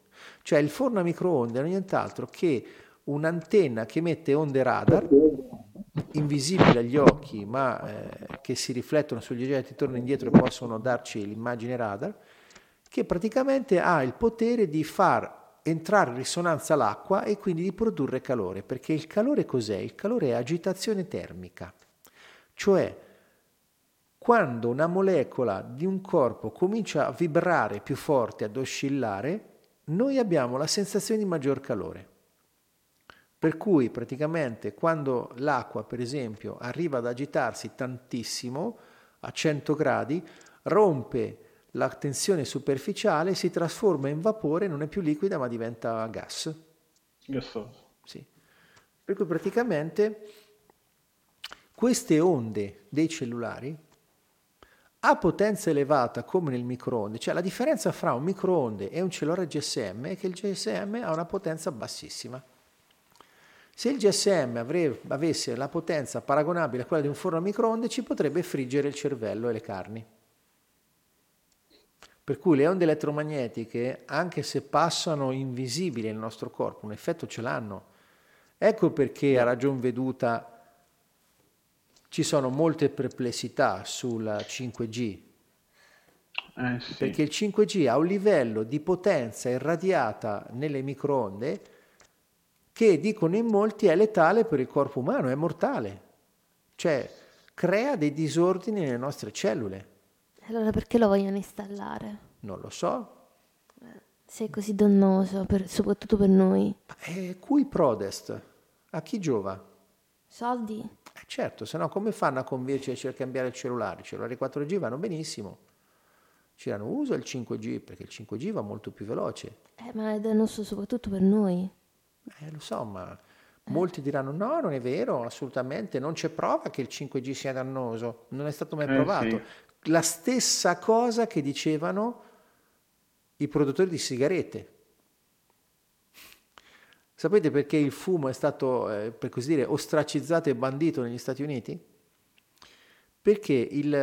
Cioè il forno a microonde non è nient'altro che un'antenna che emette onde radar invisibili agli occhi ma eh, che si riflettono sugli oggetti, tornano indietro e possono darci l'immagine radar, che praticamente ha il potere di far entrare in risonanza l'acqua e quindi di produrre calore, perché il calore cos'è? Il calore è agitazione termica, cioè quando una molecola di un corpo comincia a vibrare più forte, ad oscillare, noi abbiamo la sensazione di maggior calore. Per cui praticamente quando l'acqua, per esempio, arriva ad agitarsi tantissimo, a 100 gradi, rompe la tensione superficiale, si trasforma in vapore, non è più liquida ma diventa gas. Gassoso. Sì. Per cui praticamente queste onde dei cellulari a potenza elevata come nel microonde, cioè la differenza fra un microonde e un cellulare GSM è che il GSM ha una potenza bassissima. Se il GSM avesse la potenza paragonabile a quella di un forno a microonde, ci potrebbe friggere il cervello e le carni. Per cui le onde elettromagnetiche, anche se passano invisibili nel nostro corpo, un effetto ce l'hanno. Ecco perché a ragion veduta ci sono molte perplessità sulla 5G. Eh, sì. Perché il 5G ha un livello di potenza irradiata nelle microonde che dicono in molti è letale per il corpo umano, è mortale, cioè crea dei disordini nelle nostre cellule. Allora perché lo vogliono installare? Non lo so. Se è così dannoso, per, soprattutto per noi. E cui prodest? A chi giova? Soldi? Eh certo, se no come fanno a convincerci a cambiare il cellulare? I cellulari 4G vanno benissimo. Ci danno uso il 5G perché il 5G va molto più veloce. Eh, ma è dannoso soprattutto per noi. Eh, lo so, ma molti diranno no, non è vero, assolutamente, non c'è prova che il 5G sia dannoso, non è stato mai eh, provato. Sì. La stessa cosa che dicevano i produttori di sigarette. Sapete perché il fumo è stato, eh, per così dire, ostracizzato e bandito negli Stati Uniti? perché il,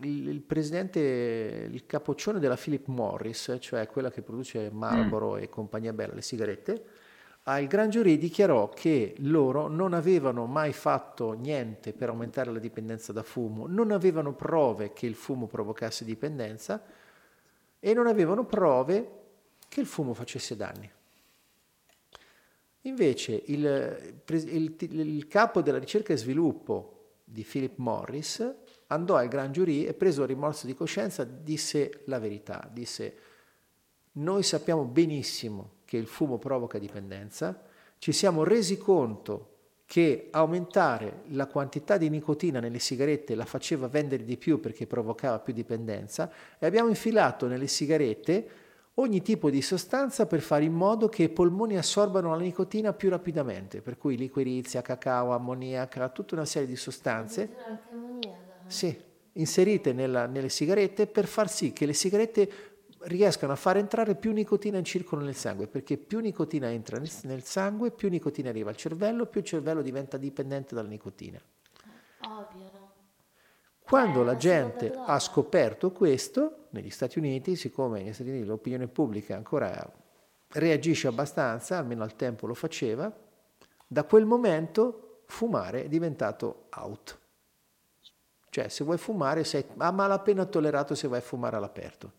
il, il, presidente, il capoccione della Philip Morris, cioè quella che produce Marlboro mm. e compagnia bella, le sigarette, al Gran Giurì dichiarò che loro non avevano mai fatto niente per aumentare la dipendenza da fumo, non avevano prove che il fumo provocasse dipendenza e non avevano prove che il fumo facesse danni. Invece il, il, il capo della ricerca e sviluppo di Philip Morris, andò al Gran Giurì e preso il rimorso di coscienza disse la verità, disse noi sappiamo benissimo che il fumo provoca dipendenza, ci siamo resi conto che aumentare la quantità di nicotina nelle sigarette la faceva vendere di più perché provocava più dipendenza e abbiamo infilato nelle sigarette ogni tipo di sostanza per fare in modo che i polmoni assorbano la nicotina più rapidamente, per cui liquirizia, cacao, ammoniaca, tutta una serie di sostanze sì, inserite nella, nelle sigarette per far sì che le sigarette riescano a far entrare più nicotina in circolo nel sangue, perché più nicotina entra nel, nel sangue, più nicotina arriva al cervello, più il cervello diventa dipendente dalla nicotina. Ovvio, no? Quando eh, la gente ha scoperto questo, negli Stati Uniti, siccome negli Stati Uniti l'opinione pubblica ancora reagisce abbastanza, almeno al tempo lo faceva, da quel momento fumare è diventato out. Cioè, se vuoi fumare, sei a malapena tollerato se vai a fumare all'aperto.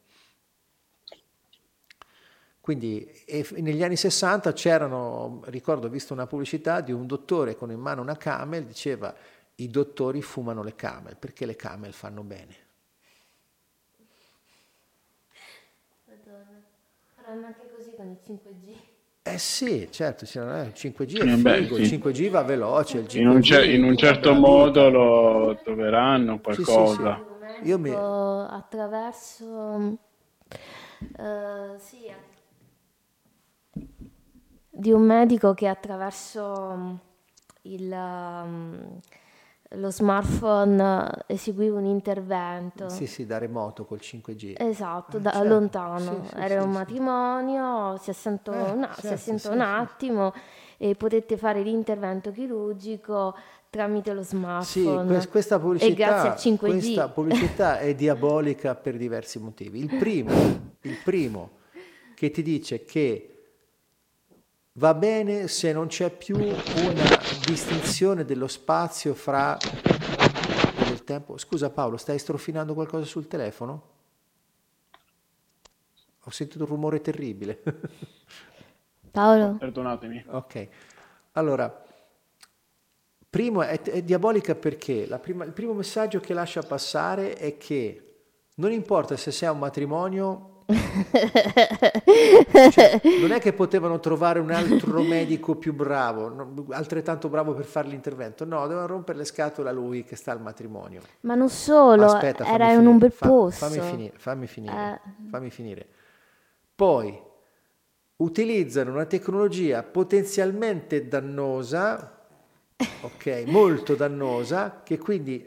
Quindi negli anni 60 c'erano, ricordo, ho visto una pubblicità di un dottore con in mano una camel, diceva i dottori fumano le camel perché le camel fanno bene. Faranno anche così con il 5G. Eh sì, certo, il 5G è eh figo, il 5G va veloce. in, un cer- in un, certo modo lo troveranno qualcosa. Sì, sì, sì. Io mi... Attraverso... Uh, sì, di un medico che attraverso il... Um, lo smartphone eseguiva un intervento. Sì, sì, da remoto col 5G. Esatto, eh, da certo. lontano. Sì, sì, Era sì, un matrimonio, si assentò, eh, una, certo, si assentò un attimo e potette fare l'intervento chirurgico tramite lo smartphone. Sì, questa pubblicità, questa pubblicità è diabolica per diversi motivi. Il primo, il primo che ti dice che Va bene se non c'è più una distinzione dello spazio fra del tempo. Scusa Paolo, stai strofinando qualcosa sul telefono? Ho sentito un rumore terribile. Paolo? Perdonatemi. Ok. Allora, primo è, è diabolica perché prima, il primo messaggio che lascia passare è che non importa se sei un matrimonio cioè, non è che potevano trovare un altro medico più bravo, altrettanto bravo per fare l'intervento, no, dovevano rompere le scatole a lui che sta al matrimonio. Ma non solo, Aspetta, era in un bel posto. Fammi finire, fammi finire, eh. fammi finire. Poi utilizzano una tecnologia potenzialmente dannosa, ok, molto dannosa, che quindi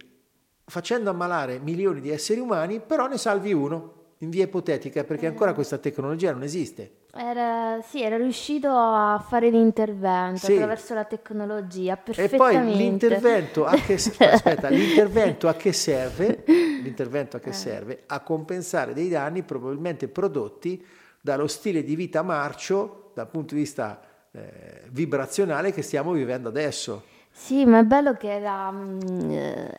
facendo ammalare milioni di esseri umani, però ne salvi uno in via ipotetica, perché ancora eh. questa tecnologia non esiste. Era, sì, era riuscito a fare l'intervento sì. attraverso la tecnologia perfettamente. E poi l'intervento a che, aspetta, l'intervento a che serve? L'intervento a che eh. serve? A compensare dei danni probabilmente prodotti dallo stile di vita marcio dal punto di vista eh, vibrazionale che stiamo vivendo adesso. Sì, ma è bello che era, mm,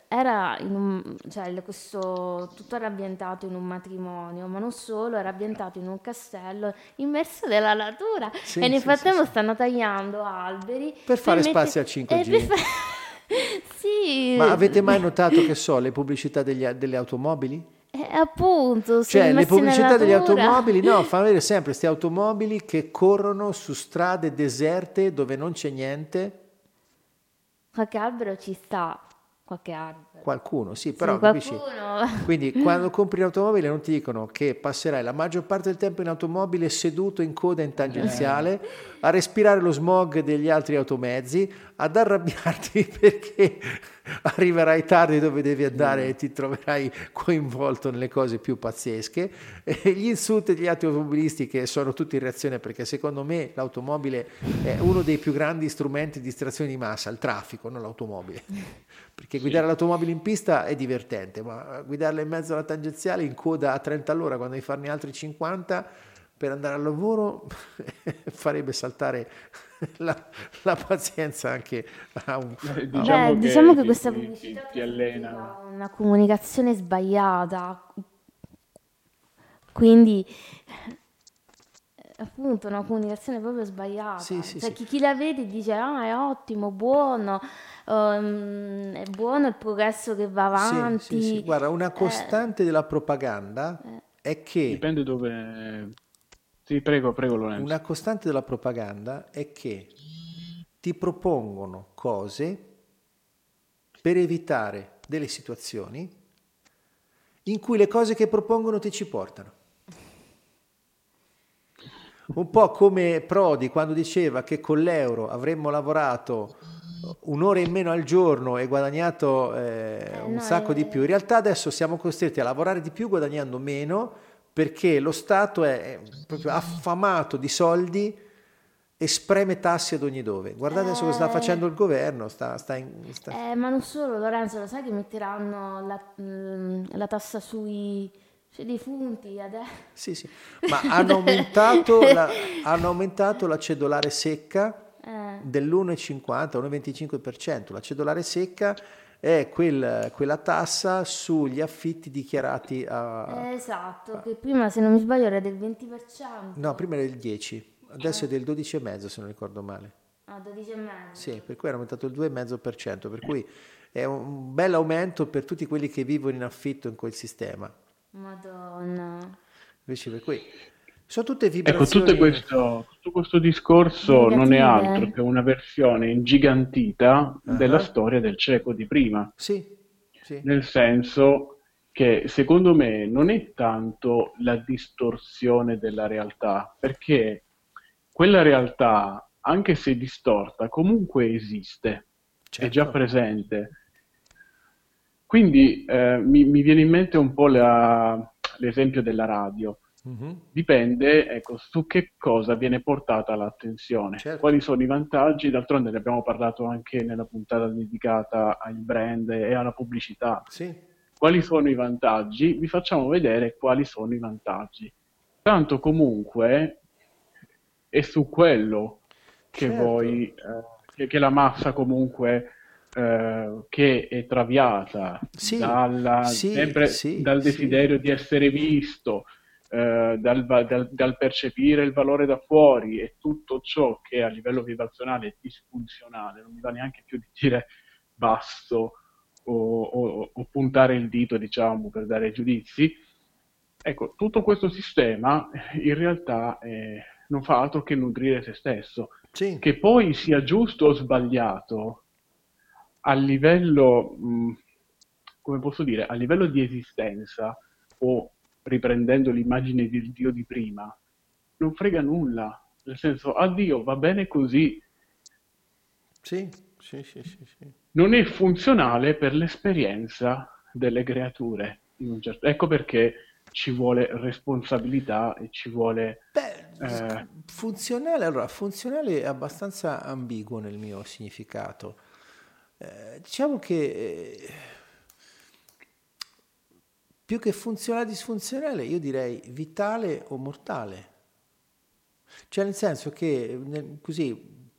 era in un, cioè questo tutto era ambientato in un matrimonio, ma non solo, era ambientato in un castello immerso nella natura Sì, e nel sì, frattempo sì. stanno tagliando alberi Per fare mette- spazio al 5G. fa- Sì, Ma avete mai notato che so, le pubblicità degli delle automobili? eh, appunto, Cioè, le pubblicità degli automobili, no, fanno vedere sempre queste automobili che corrono su strade deserte dove non c'è niente Qualche albero ci sta, qualche albero. Qualcuno, sì, però sì, capisci? Quindi quando compri un'automobile non ti dicono che passerai la maggior parte del tempo in automobile seduto in coda in tangenziale, a respirare lo smog degli altri automezzi, ad arrabbiarti perché arriverai tardi dove devi andare e ti troverai coinvolto nelle cose più pazzesche. E gli insulti degli altri automobilisti che sono tutti in reazione perché secondo me l'automobile è uno dei più grandi strumenti di distrazione di massa, il traffico, non l'automobile. Che guidare sì. l'automobile in pista è divertente, ma guidarla in mezzo alla tangenziale in coda a 30 all'ora quando devi farne altri 50 per andare al lavoro farebbe saltare la, la pazienza anche a un... Eh, diciamo, Beh, che, diciamo che questa pubblicità ti, ti allena. una comunicazione sbagliata, quindi appunto una comunicazione proprio sbagliata. Sì, sì, cioè, sì. Chi, chi, la vede dice ah è ottimo, buono, um, è buono il progresso che va avanti. Sì, Guarda, una eh. costante eh, della propaganda eh. è che... Dipende dove... Sì, prego, prego Lorenzo. Una costante della propaganda è che ti propongono cose per evitare delle situazioni in cui le cose che propongono ti ci portano. Un po' come Prodi quando diceva che con l'euro avremmo lavorato un'ora in meno al giorno e guadagnato eh, un no, sacco è... di più. In realtà adesso siamo costretti a lavorare di più guadagnando meno perché lo Stato è proprio affamato di soldi e spreme tasse ad ogni dove. Guardate adesso cosa sta eh. facendo il governo. Sta, sta in, sta... Eh, ma non solo, Lorenzo, lo sai che metteranno la, mm, la tassa sui c'è dei punti adesso. Sì, sì, ma hanno aumentato, la, hanno aumentato la cedolare secca eh. dell'1,50, 1,25%. La cedolare secca è quel, quella tassa sugli affitti dichiarati a... Eh, esatto, che prima se non mi sbaglio era del 20%. No, prima era del 10%, adesso eh. è del 12,5% se non ricordo male. Ah, 12,5%? Sì, per cui era aumentato il 2,5%, per cui è un bel aumento per tutti quelli che vivono in affitto in quel sistema. Madonna. Invece per cui sono tutte vibrazioni. Ecco, tutto questo, tutto questo discorso Negative. non è altro che una versione ingigantita uh-huh. della storia del cieco di prima. Sì, sì. Nel senso che secondo me non è tanto la distorsione della realtà, perché quella realtà, anche se distorta, comunque esiste, certo. è già certo. presente quindi eh, mi, mi, viene in mente un po' la, l'esempio della radio. Mm-hmm. Dipende ecco, su che cosa viene portata l'attenzione, certo. quali sono i vantaggi, d'altronde ne abbiamo parlato anche nella puntata dedicata ai brand e alla pubblicità. Sì. Quali sono i vantaggi? Vi facciamo vedere quali sono i vantaggi. Tanto comunque è su quello che certo. voi, eh, che, che la massa comunque eh, che è traviata sì, dalla, sì, sempre sì, dal desiderio di essere visto, eh, dal, dal, dal, percepire il valore da fuori e tutto ciò che a livello vibrazionale è disfunzionale, non mi va neanche più di dire basso o, o, o puntare il dito, diciamo, per dare giudizi. Ecco, tutto questo sistema in realtà eh, non fa altro che nutrire se stesso. Che poi sia giusto o sbagliato, a livello, mh, come posso dire, a livello di esistenza o riprendendo l'immagine del Dio di prima, non frega nulla. Nel senso, addio, va bene così. Sì, sì, sì, sì, sì. Non è funzionale per l'esperienza delle creature. Certo... Ecco perché ci vuole responsabilità e ci vuole... Beh, eh... funzionale, allora, funzionale è abbastanza ambiguo nel mio significato. Eh, diciamo che eh, più che funzionale disfunzionale, io direi vitale o mortale. Cioè nel senso che, così,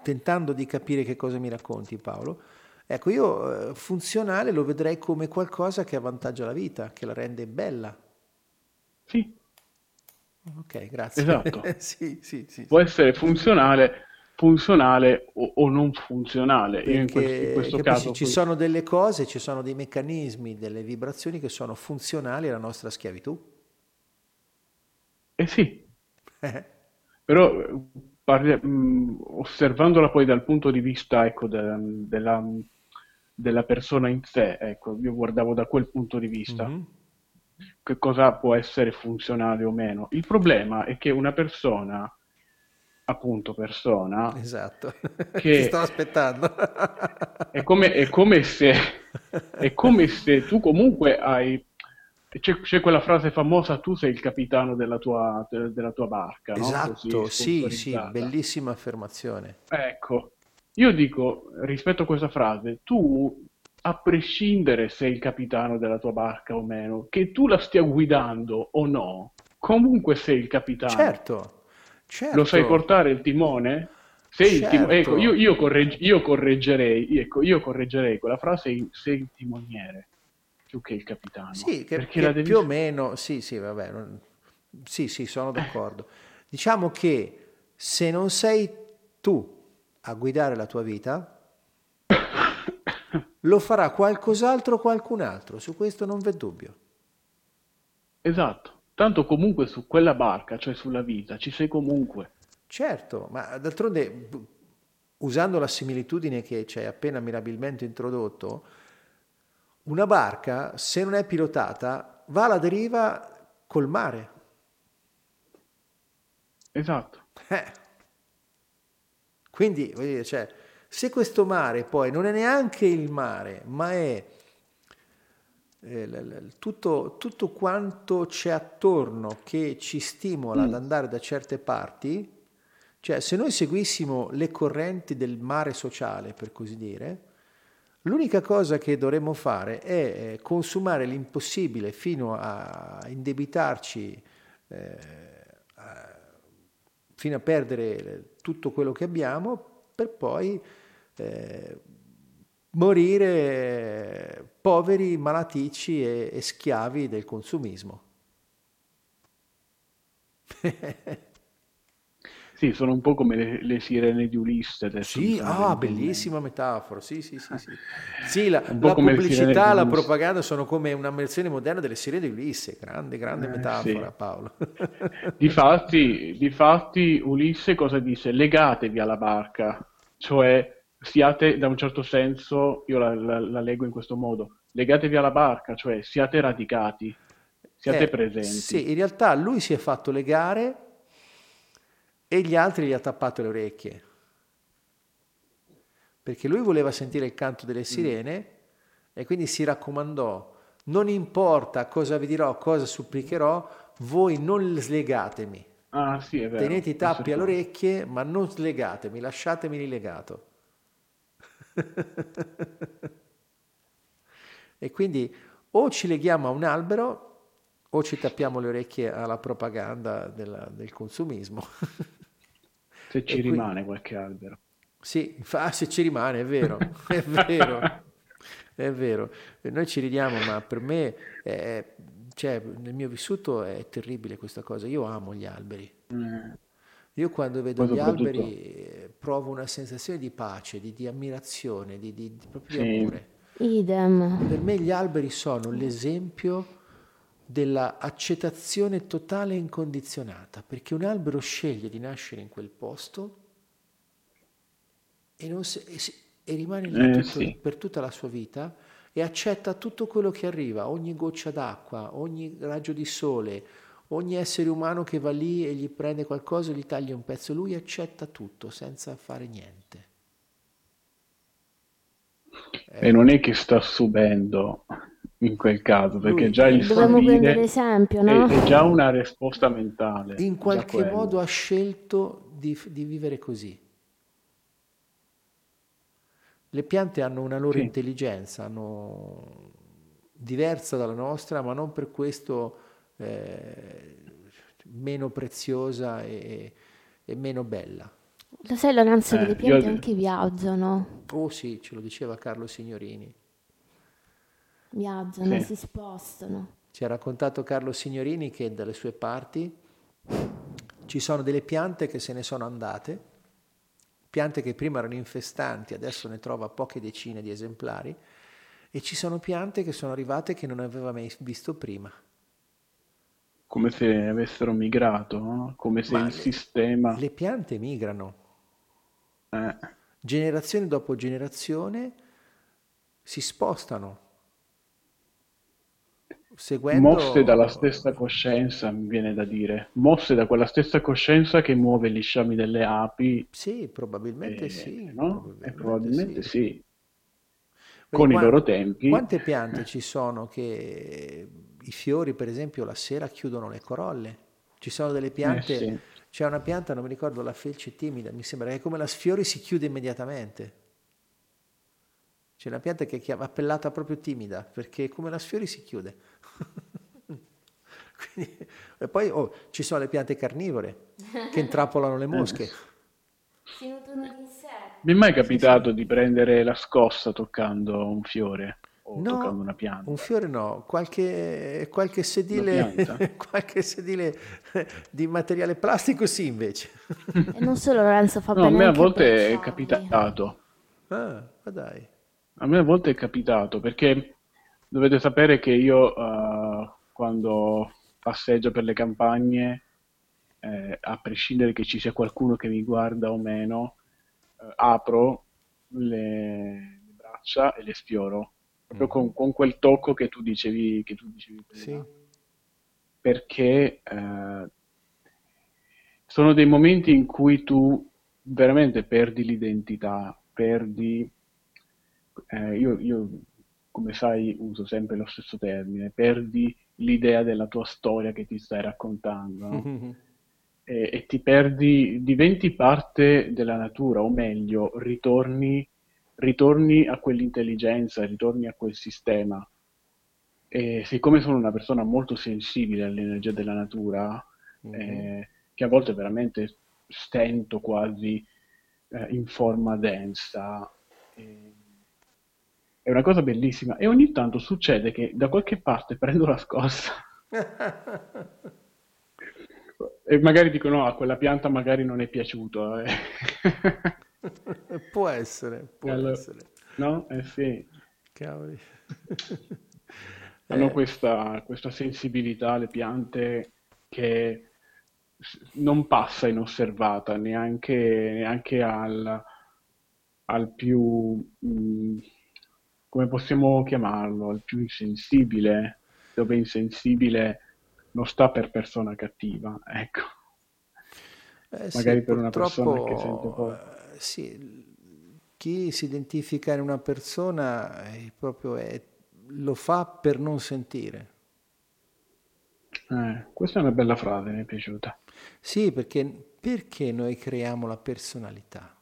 tentando di capire che cosa mi racconti Paolo, ecco io eh, funzionale lo vedrei come qualcosa che avvantaggia la vita, che la rende bella. Sì. Ok, grazie. Esatto. sì, sì, sì, Può essere funzionale funzionale o, o non funzionale. Perché, in questo, in questo caso ci sono delle cose, ci sono dei meccanismi, delle vibrazioni che sono funzionali alla nostra schiavitù. Eh sì, però parli, mh, osservandola poi dal punto di vista ecco, de, della, della, persona in sé, ecco, io guardavo da quel punto di vista. Mm-hmm. Che cosa può essere funzionale o meno? Il problema è che una persona appunto persona. Esatto, che Ti sto aspettando. è, come, è, come se, è come se tu comunque hai... C'è, c'è, quella frase famosa, tu sei il capitano della tua, della tua barca. Esatto, no? sì, sì, bellissima affermazione. Ecco, io dico, rispetto a questa frase, tu a prescindere se è il capitano della tua barca o meno, che tu la stia guidando o no, comunque sei il capitano. Certo, certo. Lo sai portare il timone? Certo. il timone. Ecco, io, io, corregg- io, correggerei, ecco, io correggerei quella frase, sei il timoniere più che il capitano. Sì, che, che devi... più o meno, sì, sì, vabbè, non... sì, sì, sono d'accordo. Diciamo che se non sei tu a guidare la tua vita, lo farà qualcos'altro o qualcun altro, su questo non v'è dubbio. Esatto, tanto comunque su quella barca, cioè sulla vita, ci sei comunque. Certo, ma d'altronde, usando la similitudine che ci hai appena mirabilmente introdotto, una barca, se non è pilotata, va alla deriva col mare. Esatto. Eh. Quindi, voglio dire, cioè, se questo mare poi non è neanche il mare, ma è tutto, tutto, quanto c'è attorno che ci stimola mm. ad andare da certe parti, cioè se noi seguissimo le correnti del mare sociale, per così dire, l'unica cosa che dovremmo fare è consumare l'impossibile fino a indebitarci, eh, a, fino a perdere tutto quello che abbiamo, per poi eh, morire poveri, malaticci e, e schiavi del consumismo. Sì, sono un po' come le, le sirene di Ulisse. Sì, ah, bellissima metafora. Sì, sì, sì. Sì, sì la, la pubblicità, la propaganda sono come una versione moderna delle sirene di Ulisse. Grande, grande eh, metafora, sì. Paolo. difatti, difatti, Ulisse cosa disse? Legatevi alla barca, cioè siate, da un certo senso, io la, la, la leggo in questo modo, legatevi alla barca, cioè siate radicati, siate eh, presenti. Sì, in realtà lui si è fatto legare e gli altri gli ha tappato le orecchie. Perché lui voleva sentire il canto delle mm. sirene mm. e quindi si raccomandò, non importa cosa vi dirò, cosa supplicherò, voi non slegatemi. Ah, sì. Tenete i tappi alle orecchie, ma non slegatemi, lasciatemi rilegato. E quindi o ci leghiamo a un albero o ci tappiamo le orecchie alla propaganda della, del consumismo. se ci e rimane quindi, qualche albero. Sì, ah, se ci rimane, è vero, è vero, è vero. Noi ci ridiamo, ma per me, è, cioè, nel mio vissuto è terribile questa cosa. Io amo gli alberi. Mm. Io quando vedo gli alberi provo una sensazione di pace, di, di ammirazione, di, di, di proprio sì. amore. Idem. Per me gli alberi sono l'esempio della accettazione totale e incondizionata, perché un albero sceglie di nascere in quel posto e, se, e, e rimane lì eh, tutto, sì. per tutta la sua vita e accetta tutto quello che arriva, ogni goccia d'acqua, ogni raggio di sole, ogni essere umano che va lì e gli prende qualcosa, gli taglia un pezzo, lui accetta tutto senza fare niente. E non è che sta subendo in quel caso, perché lui, già il prendere esempio, no? è, è, già una risposta mentale. In qualche modo ha scelto di, di, vivere così. Le piante hanno una loro sì. intelligenza, hanno diversa dalla nostra, ma non per questo eh, meno preziosa e, e, meno bella. Lo sai Lorenzo che eh, le piante io... anche viaggiano? Oh sì, ce lo diceva Carlo Signorini. Viaggiano, sì. si spostano. Ci ha raccontato Carlo Signorini che dalle sue parti ci sono delle piante che se ne sono andate, piante che prima erano infestanti, adesso ne trova poche decine di esemplari, e ci sono piante che sono arrivate che non aveva mai visto prima come se avessero migrato, no? come se Ma il le, sistema... Le piante migrano. Eh. Generazione dopo generazione si spostano. Seguendo... Mosse dalla stessa coscienza, mi viene da dire. Mosse da quella stessa coscienza che muove gli sciami delle api. Sì, probabilmente eh, sì. No? Probabilmente, eh, probabilmente sì. sì. Con quanti, i loro tempi. Quante piante ci sono che i fiori, per esempio, la sera chiudono le corolle. Ci sono delle piante, eh sì. c'è una pianta, non mi ricordo, la felce timida, mi sembra che come la sfiori si chiude immediatamente. C'è una pianta che è appellata proprio timida, perché come la sfiori si chiude. Quindi, e poi oh, ci sono le piante carnivore che intrappolano le mosche. Si nutrono di insetti. Mi è mai capitato di prendere la scossa toccando un fiore o No, toccando una pianta? un fiore no, qualche, qualche sedile, qualche sedile di materiale plastico sì invece. E non solo Lorenzo fa No, a bene me a volte è capitato. Ah, ma dai. A me a volte è capitato perché dovete sapere che io eh, quando passeggio per le campagne, eh, a prescindere che ci sia qualcuno che mi guarda o meno, eh, apro le, le braccia e le sfioro, proprio con, con quel tocco che tu dicevi, che tu dicevi prima. Sì. perché eh, sono dei momenti in cui tu veramente perdi l'identità, perdi, eh, io, io, come sai uso sempre lo stesso termine, perdi l'idea della tua storia che ti stai raccontando, no? E, e ti perdi, diventi parte della natura, o meglio, ritorni, ritorni a quell'intelligenza, ritorni a quel sistema. E siccome sono una persona molto sensibile all'energia della natura, eh, che a volte veramente stento quasi eh, in forma densa, eh, è una cosa bellissima. E ogni tanto succede che da qualche parte prendo la scossa e magari dico no, a quella pianta magari non è piaciuto. Può essere, può Allora- essere. No? Eh sì. Cavoli. Hanno Eh, questa, questa sensibilità, le piante, che non passa inosservata neanche, neanche al, al più, mh, come possiamo chiamarlo, al più insensibile, dove insensibile non sta per persona cattiva, ecco. Eh sì, magari per una persona che sente poco. Sì, chi si identifica in una persona eh, proprio è- lo fa per non sentire. Eh, questa è una bella frase, mi è piaciuta. Sì, perché, perché noi creiamo la personalità?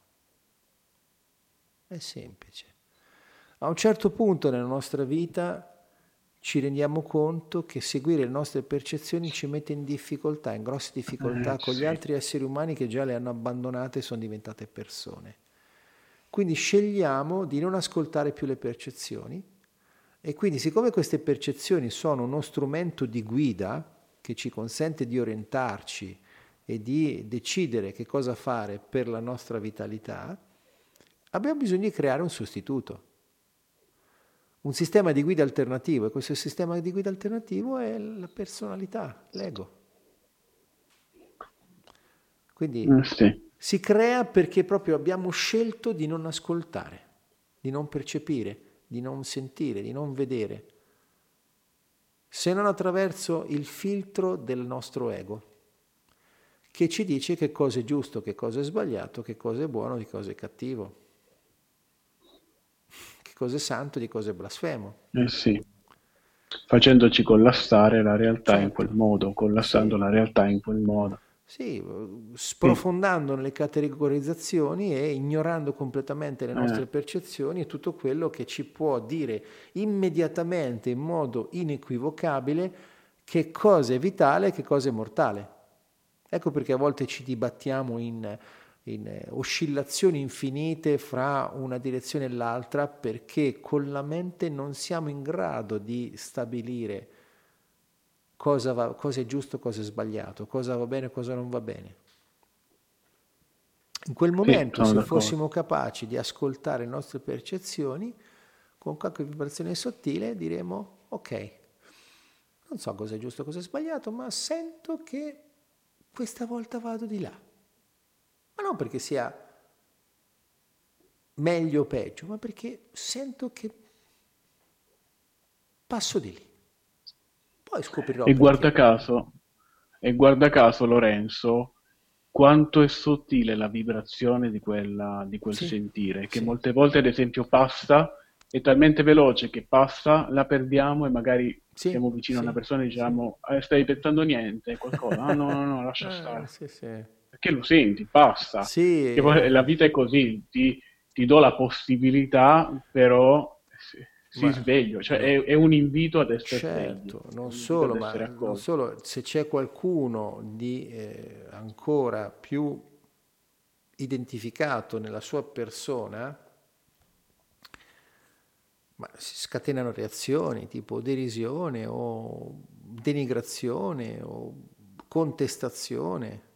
È semplice. A un certo punto nella nostra vita ci rendiamo conto che seguire le nostre percezioni ci mette in difficoltà, in grosse difficoltà Eh, con gli sì. altri esseri umani che già le hanno abbandonate e sono diventate persone. Quindi scegliamo di non ascoltare più le percezioni e quindi siccome queste percezioni sono uno strumento di guida che ci consente di orientarci e di decidere che cosa fare per la nostra vitalità, abbiamo bisogno di creare un sostituto, un sistema di guida alternativo e questo sistema di guida alternativo è la personalità, l'ego. Quindi Eh, sì. si crea perché proprio abbiamo scelto di non ascoltare, di non percepire, di non sentire, di non vedere, se non attraverso il filtro del nostro ego, che ci dice che cosa è giusto, che cosa è sbagliato, che cosa è buono, che cosa è cattivo, cosa è santo, di cosa è blasfemo. Eh sì, facendoci collassare la realtà in Certo. quel modo, collassando Sì. la realtà in quel modo. Sì, sprofondando nelle categorizzazioni e ignorando completamente le nostre Eh. percezioni e tutto quello che ci può dire immediatamente, in modo inequivocabile, che cosa è vitale e che cosa è mortale. Ecco perché a volte ci dibattiamo in, in, eh, oscillazioni infinite fra una direzione e l'altra perché con la mente non siamo in grado di stabilire cosa, va- cosa è giusto, cosa è sbagliato, cosa va bene, cosa non va bene. In quel momento, se fossimo capaci di ascoltare le nostre percezioni, con qualche vibrazione sottile diremo, ok, non so cosa è giusto, cosa è sbagliato, ma sento che questa volta vado di là. Ma non perché sia meglio o peggio, ma perché sento che passo di lì. Poi scoprirò E guarda caso, e guarda caso Lorenzo, quanto è sottile la vibrazione di quella, di quel Sì, sentire, che sì. molte volte ad esempio passa, è talmente veloce che passa, la perdiamo e magari Sì, siamo vicino a una persona e diciamo, "Eh, stai pensando niente, qualcosa, ah, no, no, no, lascia Eh, stare, sì. Perché lo senti, passa. Sì, la vita è così, ti, ti do la possibilità, però si ma, sveglio, cioè è, è, un invito ad essere certo, sveglio, non solo, ma non solo, se c'è qualcuno di eh, ancora più identificato nella sua persona, ma si scatenano reazioni tipo derisione o denigrazione o contestazione.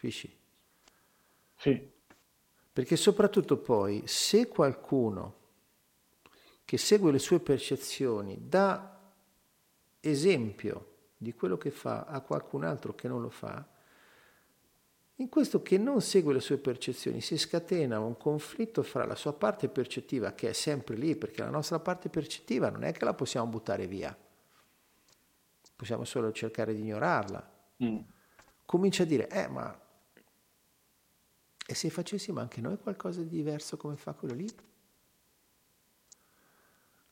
Capisci? Sì. Perché soprattutto poi se qualcuno che segue le sue percezioni dà esempio di quello che fa a qualcun altro che non lo fa, in questo che non segue le sue percezioni si scatena un conflitto fra la sua parte percettiva, che è sempre lì, perché la nostra parte percettiva non è che la possiamo buttare via, possiamo solo cercare di ignorarla. Mm. Comincia a dire, eh ma e se facessimo anche noi qualcosa di diverso come fa quello lì?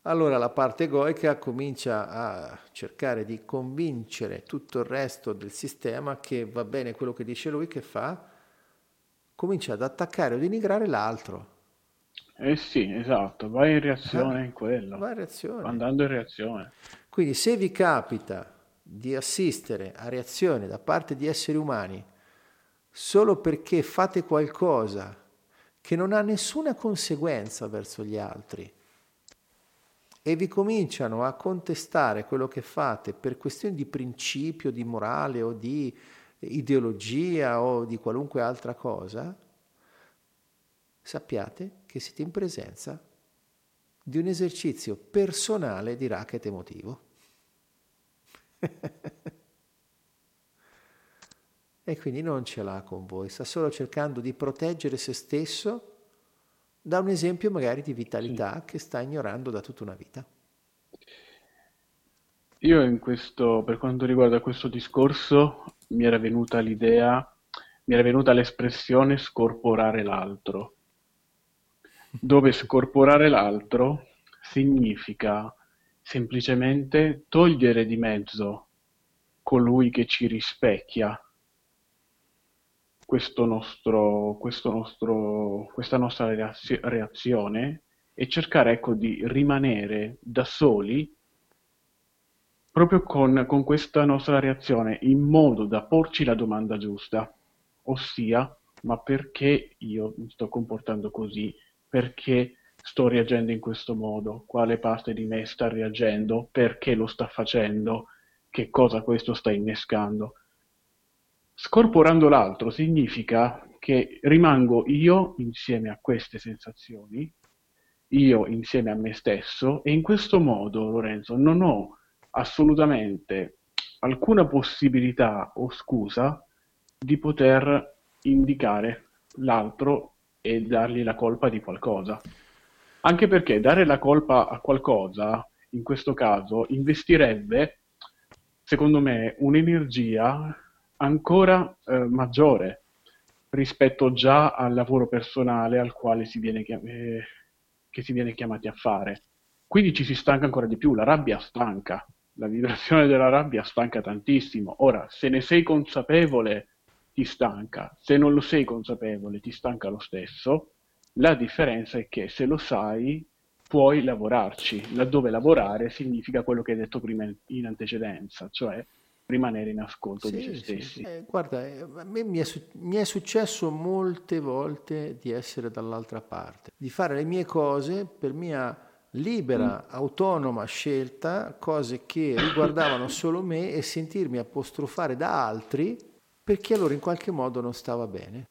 allora la parte egoica comincia a cercare di convincere tutto il resto del sistema che va bene quello che dice lui che fa, comincia ad attaccare o denigrare l'altro. Eh sì, esatto, vai in reazione eh, in quello. Vai in reazione. Andando in reazione. Quindi se vi capita di assistere a reazioni da parte di esseri umani solo perché fate qualcosa che non ha nessuna conseguenza verso gli altri, e vi cominciano a contestare quello che fate per questioni di principio, di morale o di ideologia o di qualunque altra cosa, sappiate che siete in presenza di un esercizio personale di racket emotivo. e quindi non ce l'ha con voi, sta solo cercando di proteggere se stesso da un esempio magari di vitalità sì. che sta ignorando da tutta una vita. Io in questo, per quanto riguarda questo discorso, mi era venuta l'idea, mi era venuta l'espressione scorporare l'altro, dove scorporare l'altro significa semplicemente togliere di mezzo colui che ci rispecchia questo nostro, questo nostro, questa nostra reazione e cercare ecco, di rimanere da soli proprio con, con questa nostra reazione in modo da porci la domanda giusta, ossia ma perché io mi sto comportando così? Perché sto reagendo in questo modo? Quale parte di me sta reagendo? Perché lo sta facendo? Che cosa questo sta innescando? Scorporando l'altro significa che rimango io insieme a queste sensazioni, io insieme a me stesso e in questo modo, Lorenzo, non ho assolutamente alcuna possibilità o scusa di poter indicare l'altro e dargli la colpa di qualcosa. Anche perché dare la colpa a qualcosa, in questo caso, investirebbe, secondo me, un'energia ancora eh, maggiore rispetto già al lavoro personale al quale si viene, eh, che si viene chiamati a fare. Quindi ci si stanca ancora di più, la rabbia stanca, la vibrazione della rabbia stanca tantissimo. Ora, se ne sei consapevole, ti stanca, se non lo sei consapevole, ti stanca lo stesso. La differenza è che se lo sai, puoi lavorarci. Laddove lavorare significa quello che hai detto prima in antecedenza, cioè rimanere in ascolto sì, di se stessi. Sì. Eh, guarda, eh, a me mi è, mi è, successo molte volte di essere dall'altra parte, di fare le mie cose per mia libera, mm. autonoma scelta, cose che riguardavano solo me e sentirmi apostrofare da altri perché allora in qualche modo non stava bene,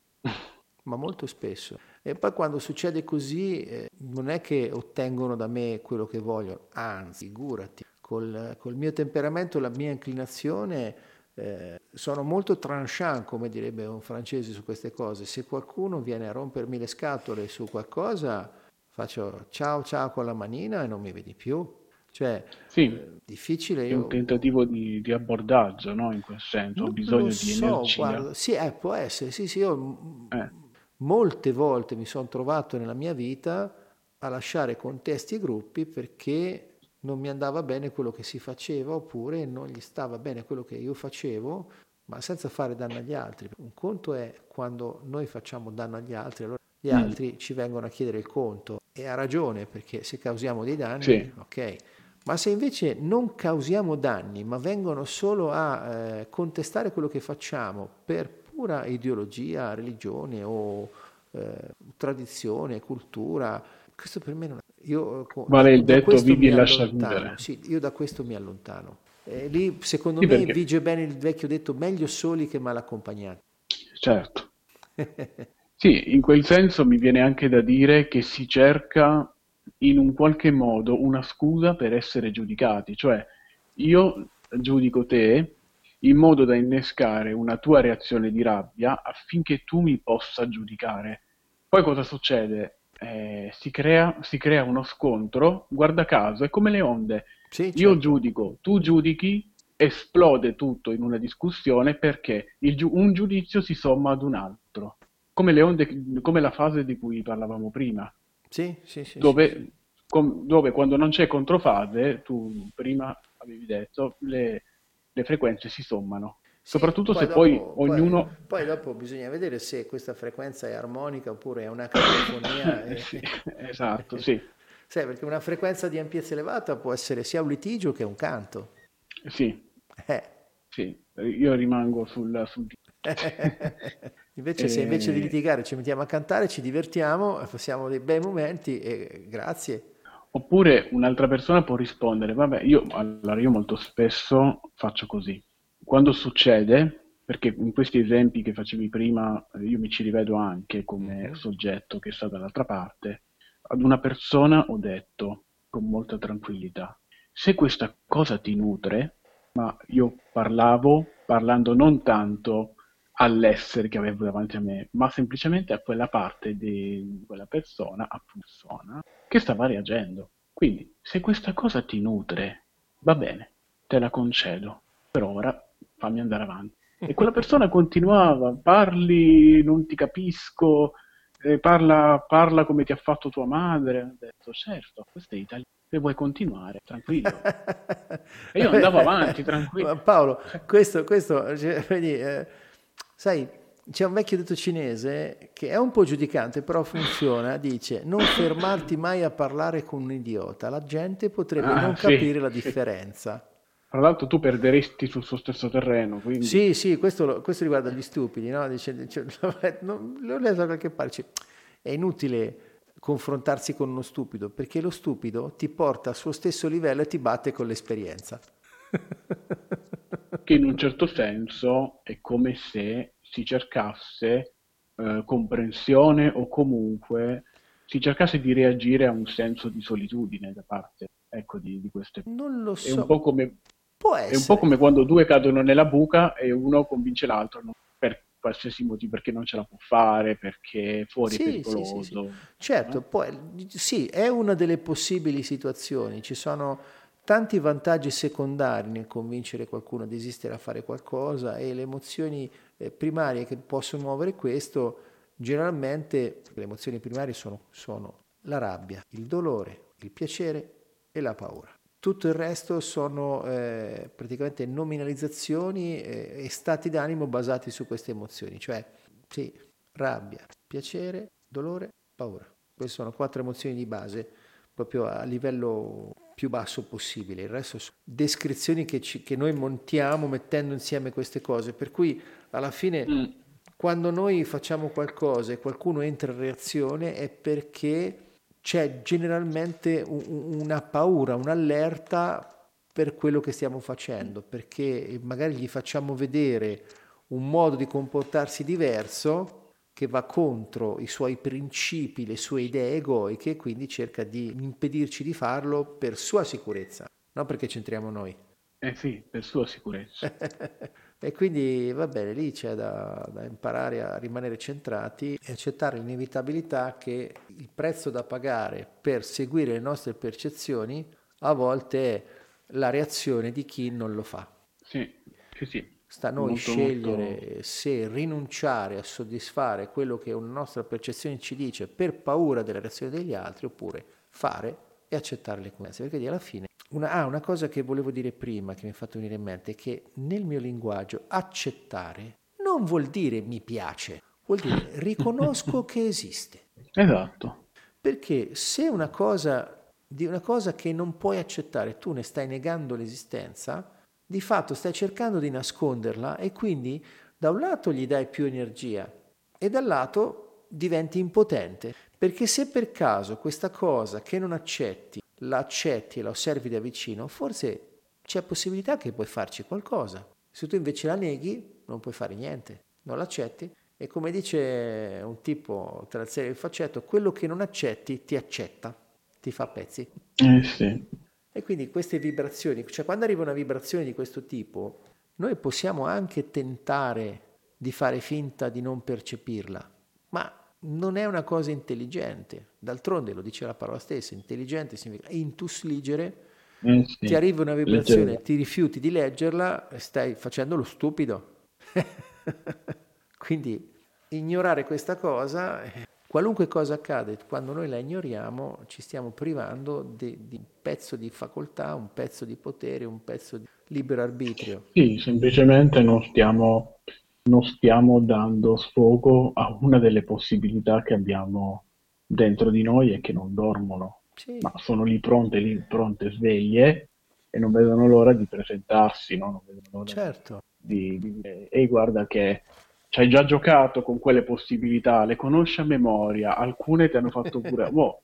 ma molto spesso. E poi quando succede così eh, non è che ottengono da me quello che vogliono, anzi, figurati col, col mio temperamento, la mia inclinazione, eh, sono molto tranchant, come direbbe un francese, su queste cose. Se qualcuno viene a rompermi le scatole su qualcosa, faccio ciao ciao con la manina e non mi vedi più. Cioè, sì, eh, difficile. È io... un tentativo di, di abbordaggio, no? In quel senso, ho bisogno so, di energia. Guarda, sì, eh, può essere. Sì, sì, io eh. molte volte mi sono trovato nella mia vita a lasciare contesti e gruppi perché non mi andava bene quello che si faceva oppure non gli stava bene quello che io facevo ma senza fare danno agli altri. Un conto è quando noi facciamo danno agli altri, allora gli Mm. altri ci vengono a chiedere il conto e ha ragione perché se causiamo dei danni, Sì. ok. Ma se invece non causiamo danni, ma vengono solo a eh, contestare quello che facciamo per pura ideologia, religione o eh, tradizione, cultura, questo per me non io co- Vale il detto, vivi e lascia vivere. Sì, io da questo mi allontano. Eh, lì secondo Sì, me perché- vige bene il vecchio detto meglio soli che mal accompagnati. Certo. Sì, in quel senso mi viene anche da dire che si cerca in un qualche modo una scusa per essere giudicati, cioè io giudico te in modo da innescare una tua reazione di rabbia affinché tu mi possa giudicare. Poi cosa succede? Eh, si crea, si crea uno scontro, guarda caso, è come le onde. Sì, Io certo. giudico, tu giudichi, esplode tutto in una discussione perché il un giudizio si somma ad un altro. Come le onde, come la fase di cui parlavamo prima, Sì, sì, sì, dove, sì, sì. com- dove quando non c'è controfase, tu prima avevi detto, le, le frequenze si sommano. Sì, Soprattutto se dopo- poi ognuno... Poi, poi dopo bisogna vedere se questa frequenza è armonica oppure è una cacofonia. Eh, sì, esatto, sì, Sai, perché una frequenza di ampiezza elevata può essere sia un litigio che un canto. sì, Eh. sì, io rimango sul, sul... Invece, se invece di Eh. litigare ci mettiamo a cantare, ci divertiamo, passiamo dei bei momenti e grazie. Oppure un'altra persona può rispondere, vabbè, io, allora io molto spesso faccio così. Quando succede, perché in questi esempi che facevi prima, eh, io mi ci rivedo anche come Mhm. soggetto che sta dall'altra parte, ad una persona ho detto con molta tranquillità, se questa cosa ti nutre, ma io parlavo parlando non tanto all'essere che avevo davanti a me, ma semplicemente a quella parte di quella persona, a persona, che stava reagendo. Quindi, se questa cosa ti nutre, va bene, te la concedo, per ora fammi andare avanti. E quella persona continuava, parli, non ti capisco, eh, parla, parla come ti ha fatto tua madre. Ho detto, certo, questo è italiano, se vuoi continuare, tranquillo. E io andavo avanti, tranquillo. Paolo, questo, questo cioè, vedi, eh, sai, c'è un vecchio detto cinese che è un po' giudicante, però funziona, dice non fermarti mai a parlare con un idiota, la gente potrebbe Ah, non sì, capire la sì. Tra l'altro tu perderesti sul suo stesso terreno, quindi... Sì, sì, questo, questo riguarda gli stupidi, no? Dice, non- l'ho letto da qualche parte, dice, è inutile confrontarsi con uno stupido, perché lo stupido ti porta al suo stesso livello e ti batte con l'esperienza. che in un certo senso è come se si cercasse eh, comprensione o comunque si cercasse di reagire a un senso di solitudine da parte ecco, di, di queste Non lo È so, un po' come, può è un essere. po' come quando due cadono nella buca e uno convince l'altro per qualsiasi motivo, perché non ce la può fare, perché fuori è Sì, sì, pericoloso. sì, sì. Certo, poi sì, è una delle possibili situazioni. Ci sono tanti vantaggi secondari nel convincere qualcuno a desistere a fare qualcosa e le emozioni eh, primarie che possono muovere questo, generalmente le emozioni primarie sono, sono la rabbia, il dolore, il piacere e la paura. Tutto il resto sono eh, praticamente nominalizzazioni eh, e stati d'animo basati su queste emozioni, cioè sì, rabbia, piacere, dolore, paura. Queste sono quattro emozioni di base, proprio a livello più basso possibile. Il resto sono descrizioni che, ci- che noi montiamo mettendo insieme queste cose, per cui alla fine Mm. quando noi facciamo qualcosa e qualcuno entra in reazione è perché c'è generalmente un- un- una paura, un'allerta per quello che stiamo facendo, perché magari gli facciamo vedere un modo di comportarsi diverso che va contro i suoi principi, le sue idee egoiche, e quindi cerca di impedirci di farlo per sua sicurezza, non perché c'entriamo noi. Eh sì, per sua sicurezza. E quindi va bene, lì c'è da, da imparare a rimanere centrati e accettare l'inevitabilità che il prezzo da pagare per seguire le nostre percezioni a volte è la reazione di chi non lo fa. Sì, sì, sì. Sta a noi Molto, scegliere molto- se rinunciare a soddisfare quello che una nostra percezione ci dice per paura della reazione degli altri oppure fare e accettare le conseguenze, perché alla fine Una, ah, una cosa che volevo dire prima, che mi ha fatto venire in mente, è che nel mio linguaggio accettare non vuol dire mi piace, vuol dire riconosco che esiste. Esatto. Perché se una cosa, di una cosa che non puoi accettare, tu ne stai negando l'esistenza, di fatto stai cercando di nasconderla e quindi da un lato gli dai più energia e dal lato diventi impotente. Perché se per caso questa cosa che non accetti la accetti e la osservi da vicino, forse c'è possibilità che puoi farci qualcosa. Se tu invece la neghi, non puoi fare niente, non l'accetti. E come dice un tipo tra il serio e il faccetto, quello che non accetti ti accetta, ti fa pezzi. Eh sì. E quindi queste vibrazioni, cioè quando arriva una vibrazione di questo tipo, noi possiamo anche tentare di fare finta di non percepirla, ma non è una cosa intelligente. D'altronde lo dice la parola stessa, intelligente significa intus ligere, eh sì, ti arriva una vibrazione, leggerla. ti rifiuti di leggerla, stai facendo lo stupido. Quindi ignorare questa cosa, qualunque cosa accade, quando noi la ignoriamo ci stiamo privando di, di un pezzo di facoltà, un pezzo di potere, un pezzo di libero arbitrio. Sì, semplicemente non stiamo non stiamo dando sfogo a una delle possibilità che abbiamo dentro di noi e che non dormono, sì. ma sono lì pronte, lì pronte, sveglie e non vedono l'ora di presentarsi, no? non vedono l'ora certo. di, di ehi guarda che ci hai già giocato con quelle possibilità, le conosci a memoria, alcune ti hanno fatto pure... boh,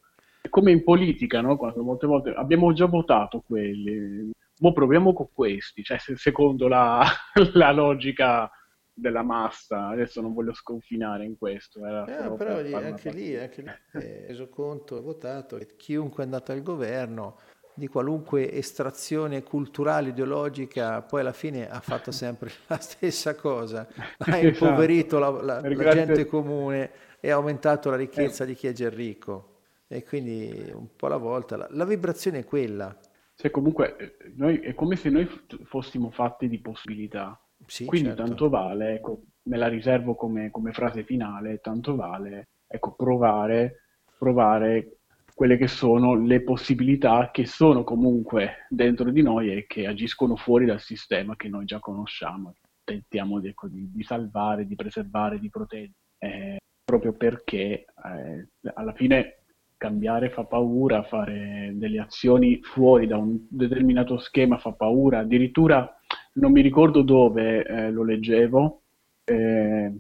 come in politica, no? Quando molte volte abbiamo già votato quelli, mo proviamo con questi, cioè secondo la, la logica della massa, adesso non voglio sconfinare in questo. Eh, però per anche, lì, anche lì, è reso conto, è votato, che chiunque è andato al governo di qualunque estrazione culturale, ideologica, poi alla fine ha fatto sempre la stessa cosa, ha esatto. impoverito la, la, la gente comune e ha aumentato la ricchezza eh. di chi è già ricco. E quindi un po' alla volta la, la vibrazione è quella. Cioè, comunque, eh, noi, è come se noi fossimo fatti di possibilità sì, Quindi certo. tanto vale, ecco, me la riservo come, come, frase finale, tanto vale ecco, provare, provare quelle che sono le possibilità che sono comunque dentro di noi e che agiscono fuori dal sistema che noi già conosciamo. Tentiamo di, ecco, di, di salvare, di preservare, di proteggere, eh, proprio perché eh, alla fine cambiare fa paura, fare delle azioni fuori da un determinato schema fa paura, addirittura non mi ricordo dove eh, lo leggevo, eh,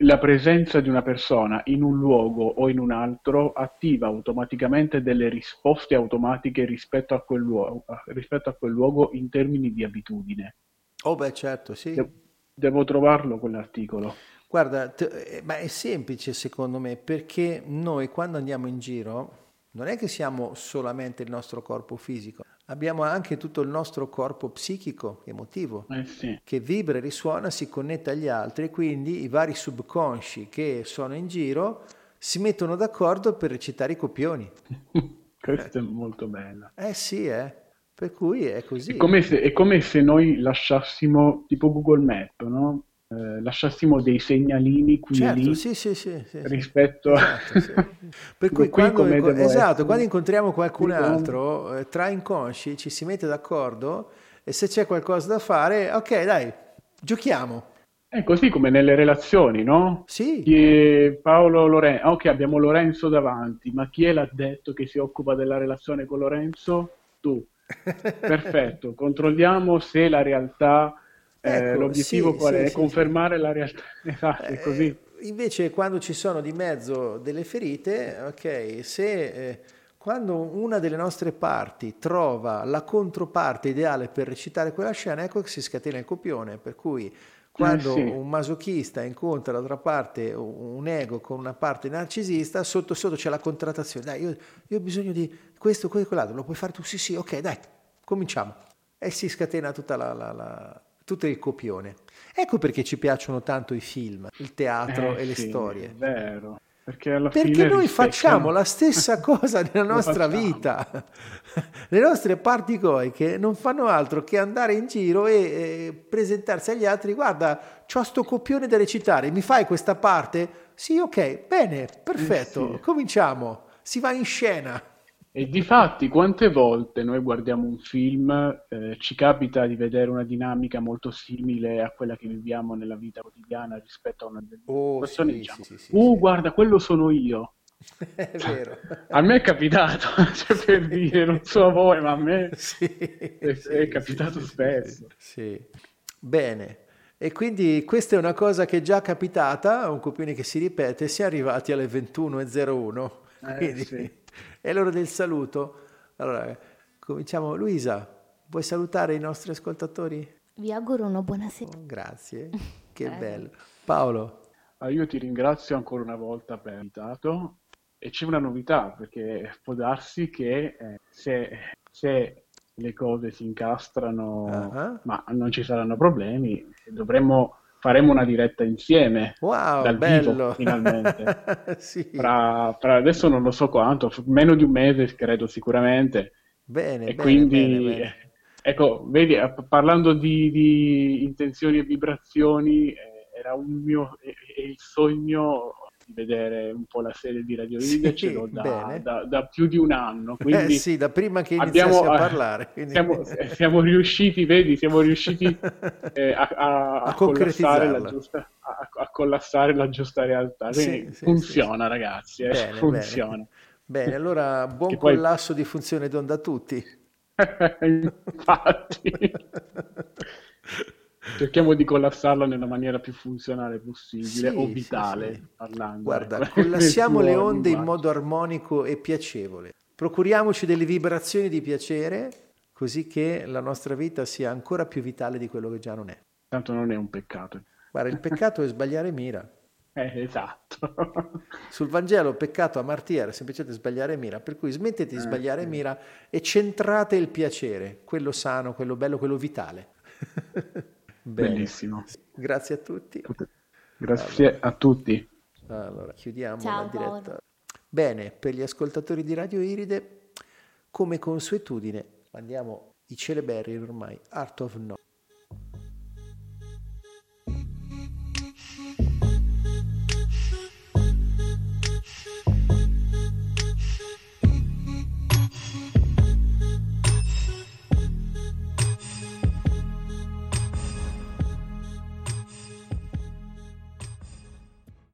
la presenza di una persona in un luogo o in un altro attiva automaticamente delle risposte automatiche rispetto a quel luogo, rispetto a quel luogo in termini di abitudine. Oh beh certo, sì. De- devo trovarlo quell'articolo. Guarda, t- eh, ma è semplice secondo me perché noi quando andiamo in giro non è che siamo solamente il nostro corpo fisico, abbiamo anche tutto il nostro corpo psichico, emotivo, eh sì. che vibra, risuona, si connette agli altri e quindi i vari subconsci che sono in giro si mettono d'accordo per recitare i copioni. Questo è molto bello. Eh sì, eh. Per cui è così. È come, se, è come se noi lasciassimo, tipo Google Map, no? Eh, lasciassimo dei segnalini qui certo, sì, sì, sì, rispetto esatto, sì. per cui quando, esatto, quando, incontriamo qualcun altro eh, tra inconsci ci si mette d'accordo e se c'è qualcosa da fare ok dai giochiamo è così come nelle relazioni, no? Sì. Paolo Lorenzo, ah, ok, abbiamo Lorenzo davanti, ma chi è l'ha detto che si occupa della relazione con Lorenzo? Tu. Perfetto, controlliamo se la realtà eh, ecco, l'obiettivo sì, qual è? Sì, Confermare sì. la realtà. Esatto, è così. Eh, invece quando ci sono di mezzo delle ferite, ok, se eh, quando una delle nostre parti trova la controparte ideale per recitare quella scena, ecco che si scatena il copione, per cui quando eh, sì. un masochista incontra dall'altra parte un ego con una parte narcisista, sotto sotto c'è la contrattazione, dai, io, io ho bisogno di questo, quello e quell'altro, lo puoi fare tu? Sì, sì, ok, dai, cominciamo. E si scatena tutta la, la, la tutto il copione. Ecco perché ci piacciono tanto i film, il teatro eh, e le sì, storie. È vero. Perché, alla perché noi facciamo la stessa cosa nella nostra vita. Le nostre parti coiche non fanno altro che andare in giro e, e presentarsi agli altri. Guarda, ho sto copione da recitare, mi fai questa parte? Sì, ok, bene, perfetto, eh sì. cominciamo. Si va in scena. E di fatti, quante volte noi guardiamo un film, eh, ci capita di vedere una dinamica molto simile a quella che viviamo nella vita quotidiana rispetto a una delle Oh, persone, sì, diciamo, sì, sì, uh, sì. guarda, quello sono io. È vero. A me è capitato, cioè, per dire, non so a voi, ma a me è, è capitato spesso. sì. Bene. E quindi questa è una cosa che è già capitata, un copione che si ripete, si è arrivati alle 21.01. Eh, Quindi. È l'ora del saluto. Allora, cominciamo. Luisa, vuoi salutare i nostri ascoltatori? Vi auguro una buona sera. Oh, grazie, che bello. Paolo, Ah, io ti ringrazio ancora una volta per l'invitato e c'è una novità perché può darsi che eh, se, se le cose si incastrano Ah. ma non ci saranno problemi, dovremmo, faremo una diretta insieme wow, dal bello. vivo finalmente. Sì, Fra, fra adesso non lo so quanto, meno di un mese credo sicuramente. bene, E bene, quindi, bene, bene. ecco, vedi, eh, parlando di, di intenzioni e vibrazioni, eh, era un mio, è, è il sogno vedere un po' la serie di Radio Sì, Ide, ce l'ho da, da- da più di un anno, Eh quindi sì, da prima che abbiamo, iniziassi a eh, parlare. quindi- siamo, eh, siamo riusciti, vedi, siamo riusciti eh, a, a- A a collassare la giusta, a, a collassare la giusta realtà. Sì, Quindi sì, funziona, ragazzi, eh, Bene, funziona. bene. Bene, allora buon Che poi- collasso di funzione d'onda a tutti. Infatti, cerchiamo di collassarla nella maniera più funzionale possibile Sì, o sì, vitale, sì. parlando. Guarda, ecco, collassiamo le onde in modo armonico e piacevole. Procuriamoci delle vibrazioni di piacere, così che la nostra vita sia ancora più vitale di quello che già non è. Tanto non è un peccato. Guarda, il peccato è sbagliare mira. Eh, esatto. Sul Vangelo peccato a martiera, semplicemente sbagliare mira, per cui smettete di sbagliare mira e centrate il piacere, quello sano, quello bello, quello vitale. Bene. Bellissimo. Grazie a tutti. Grazie a tutti. Allora, chiudiamo Ciao, la diretta. Paolo. Bene, per gli ascoltatori di Radio Iride, come consuetudine, mandiamo i celeberri ormai Art of No.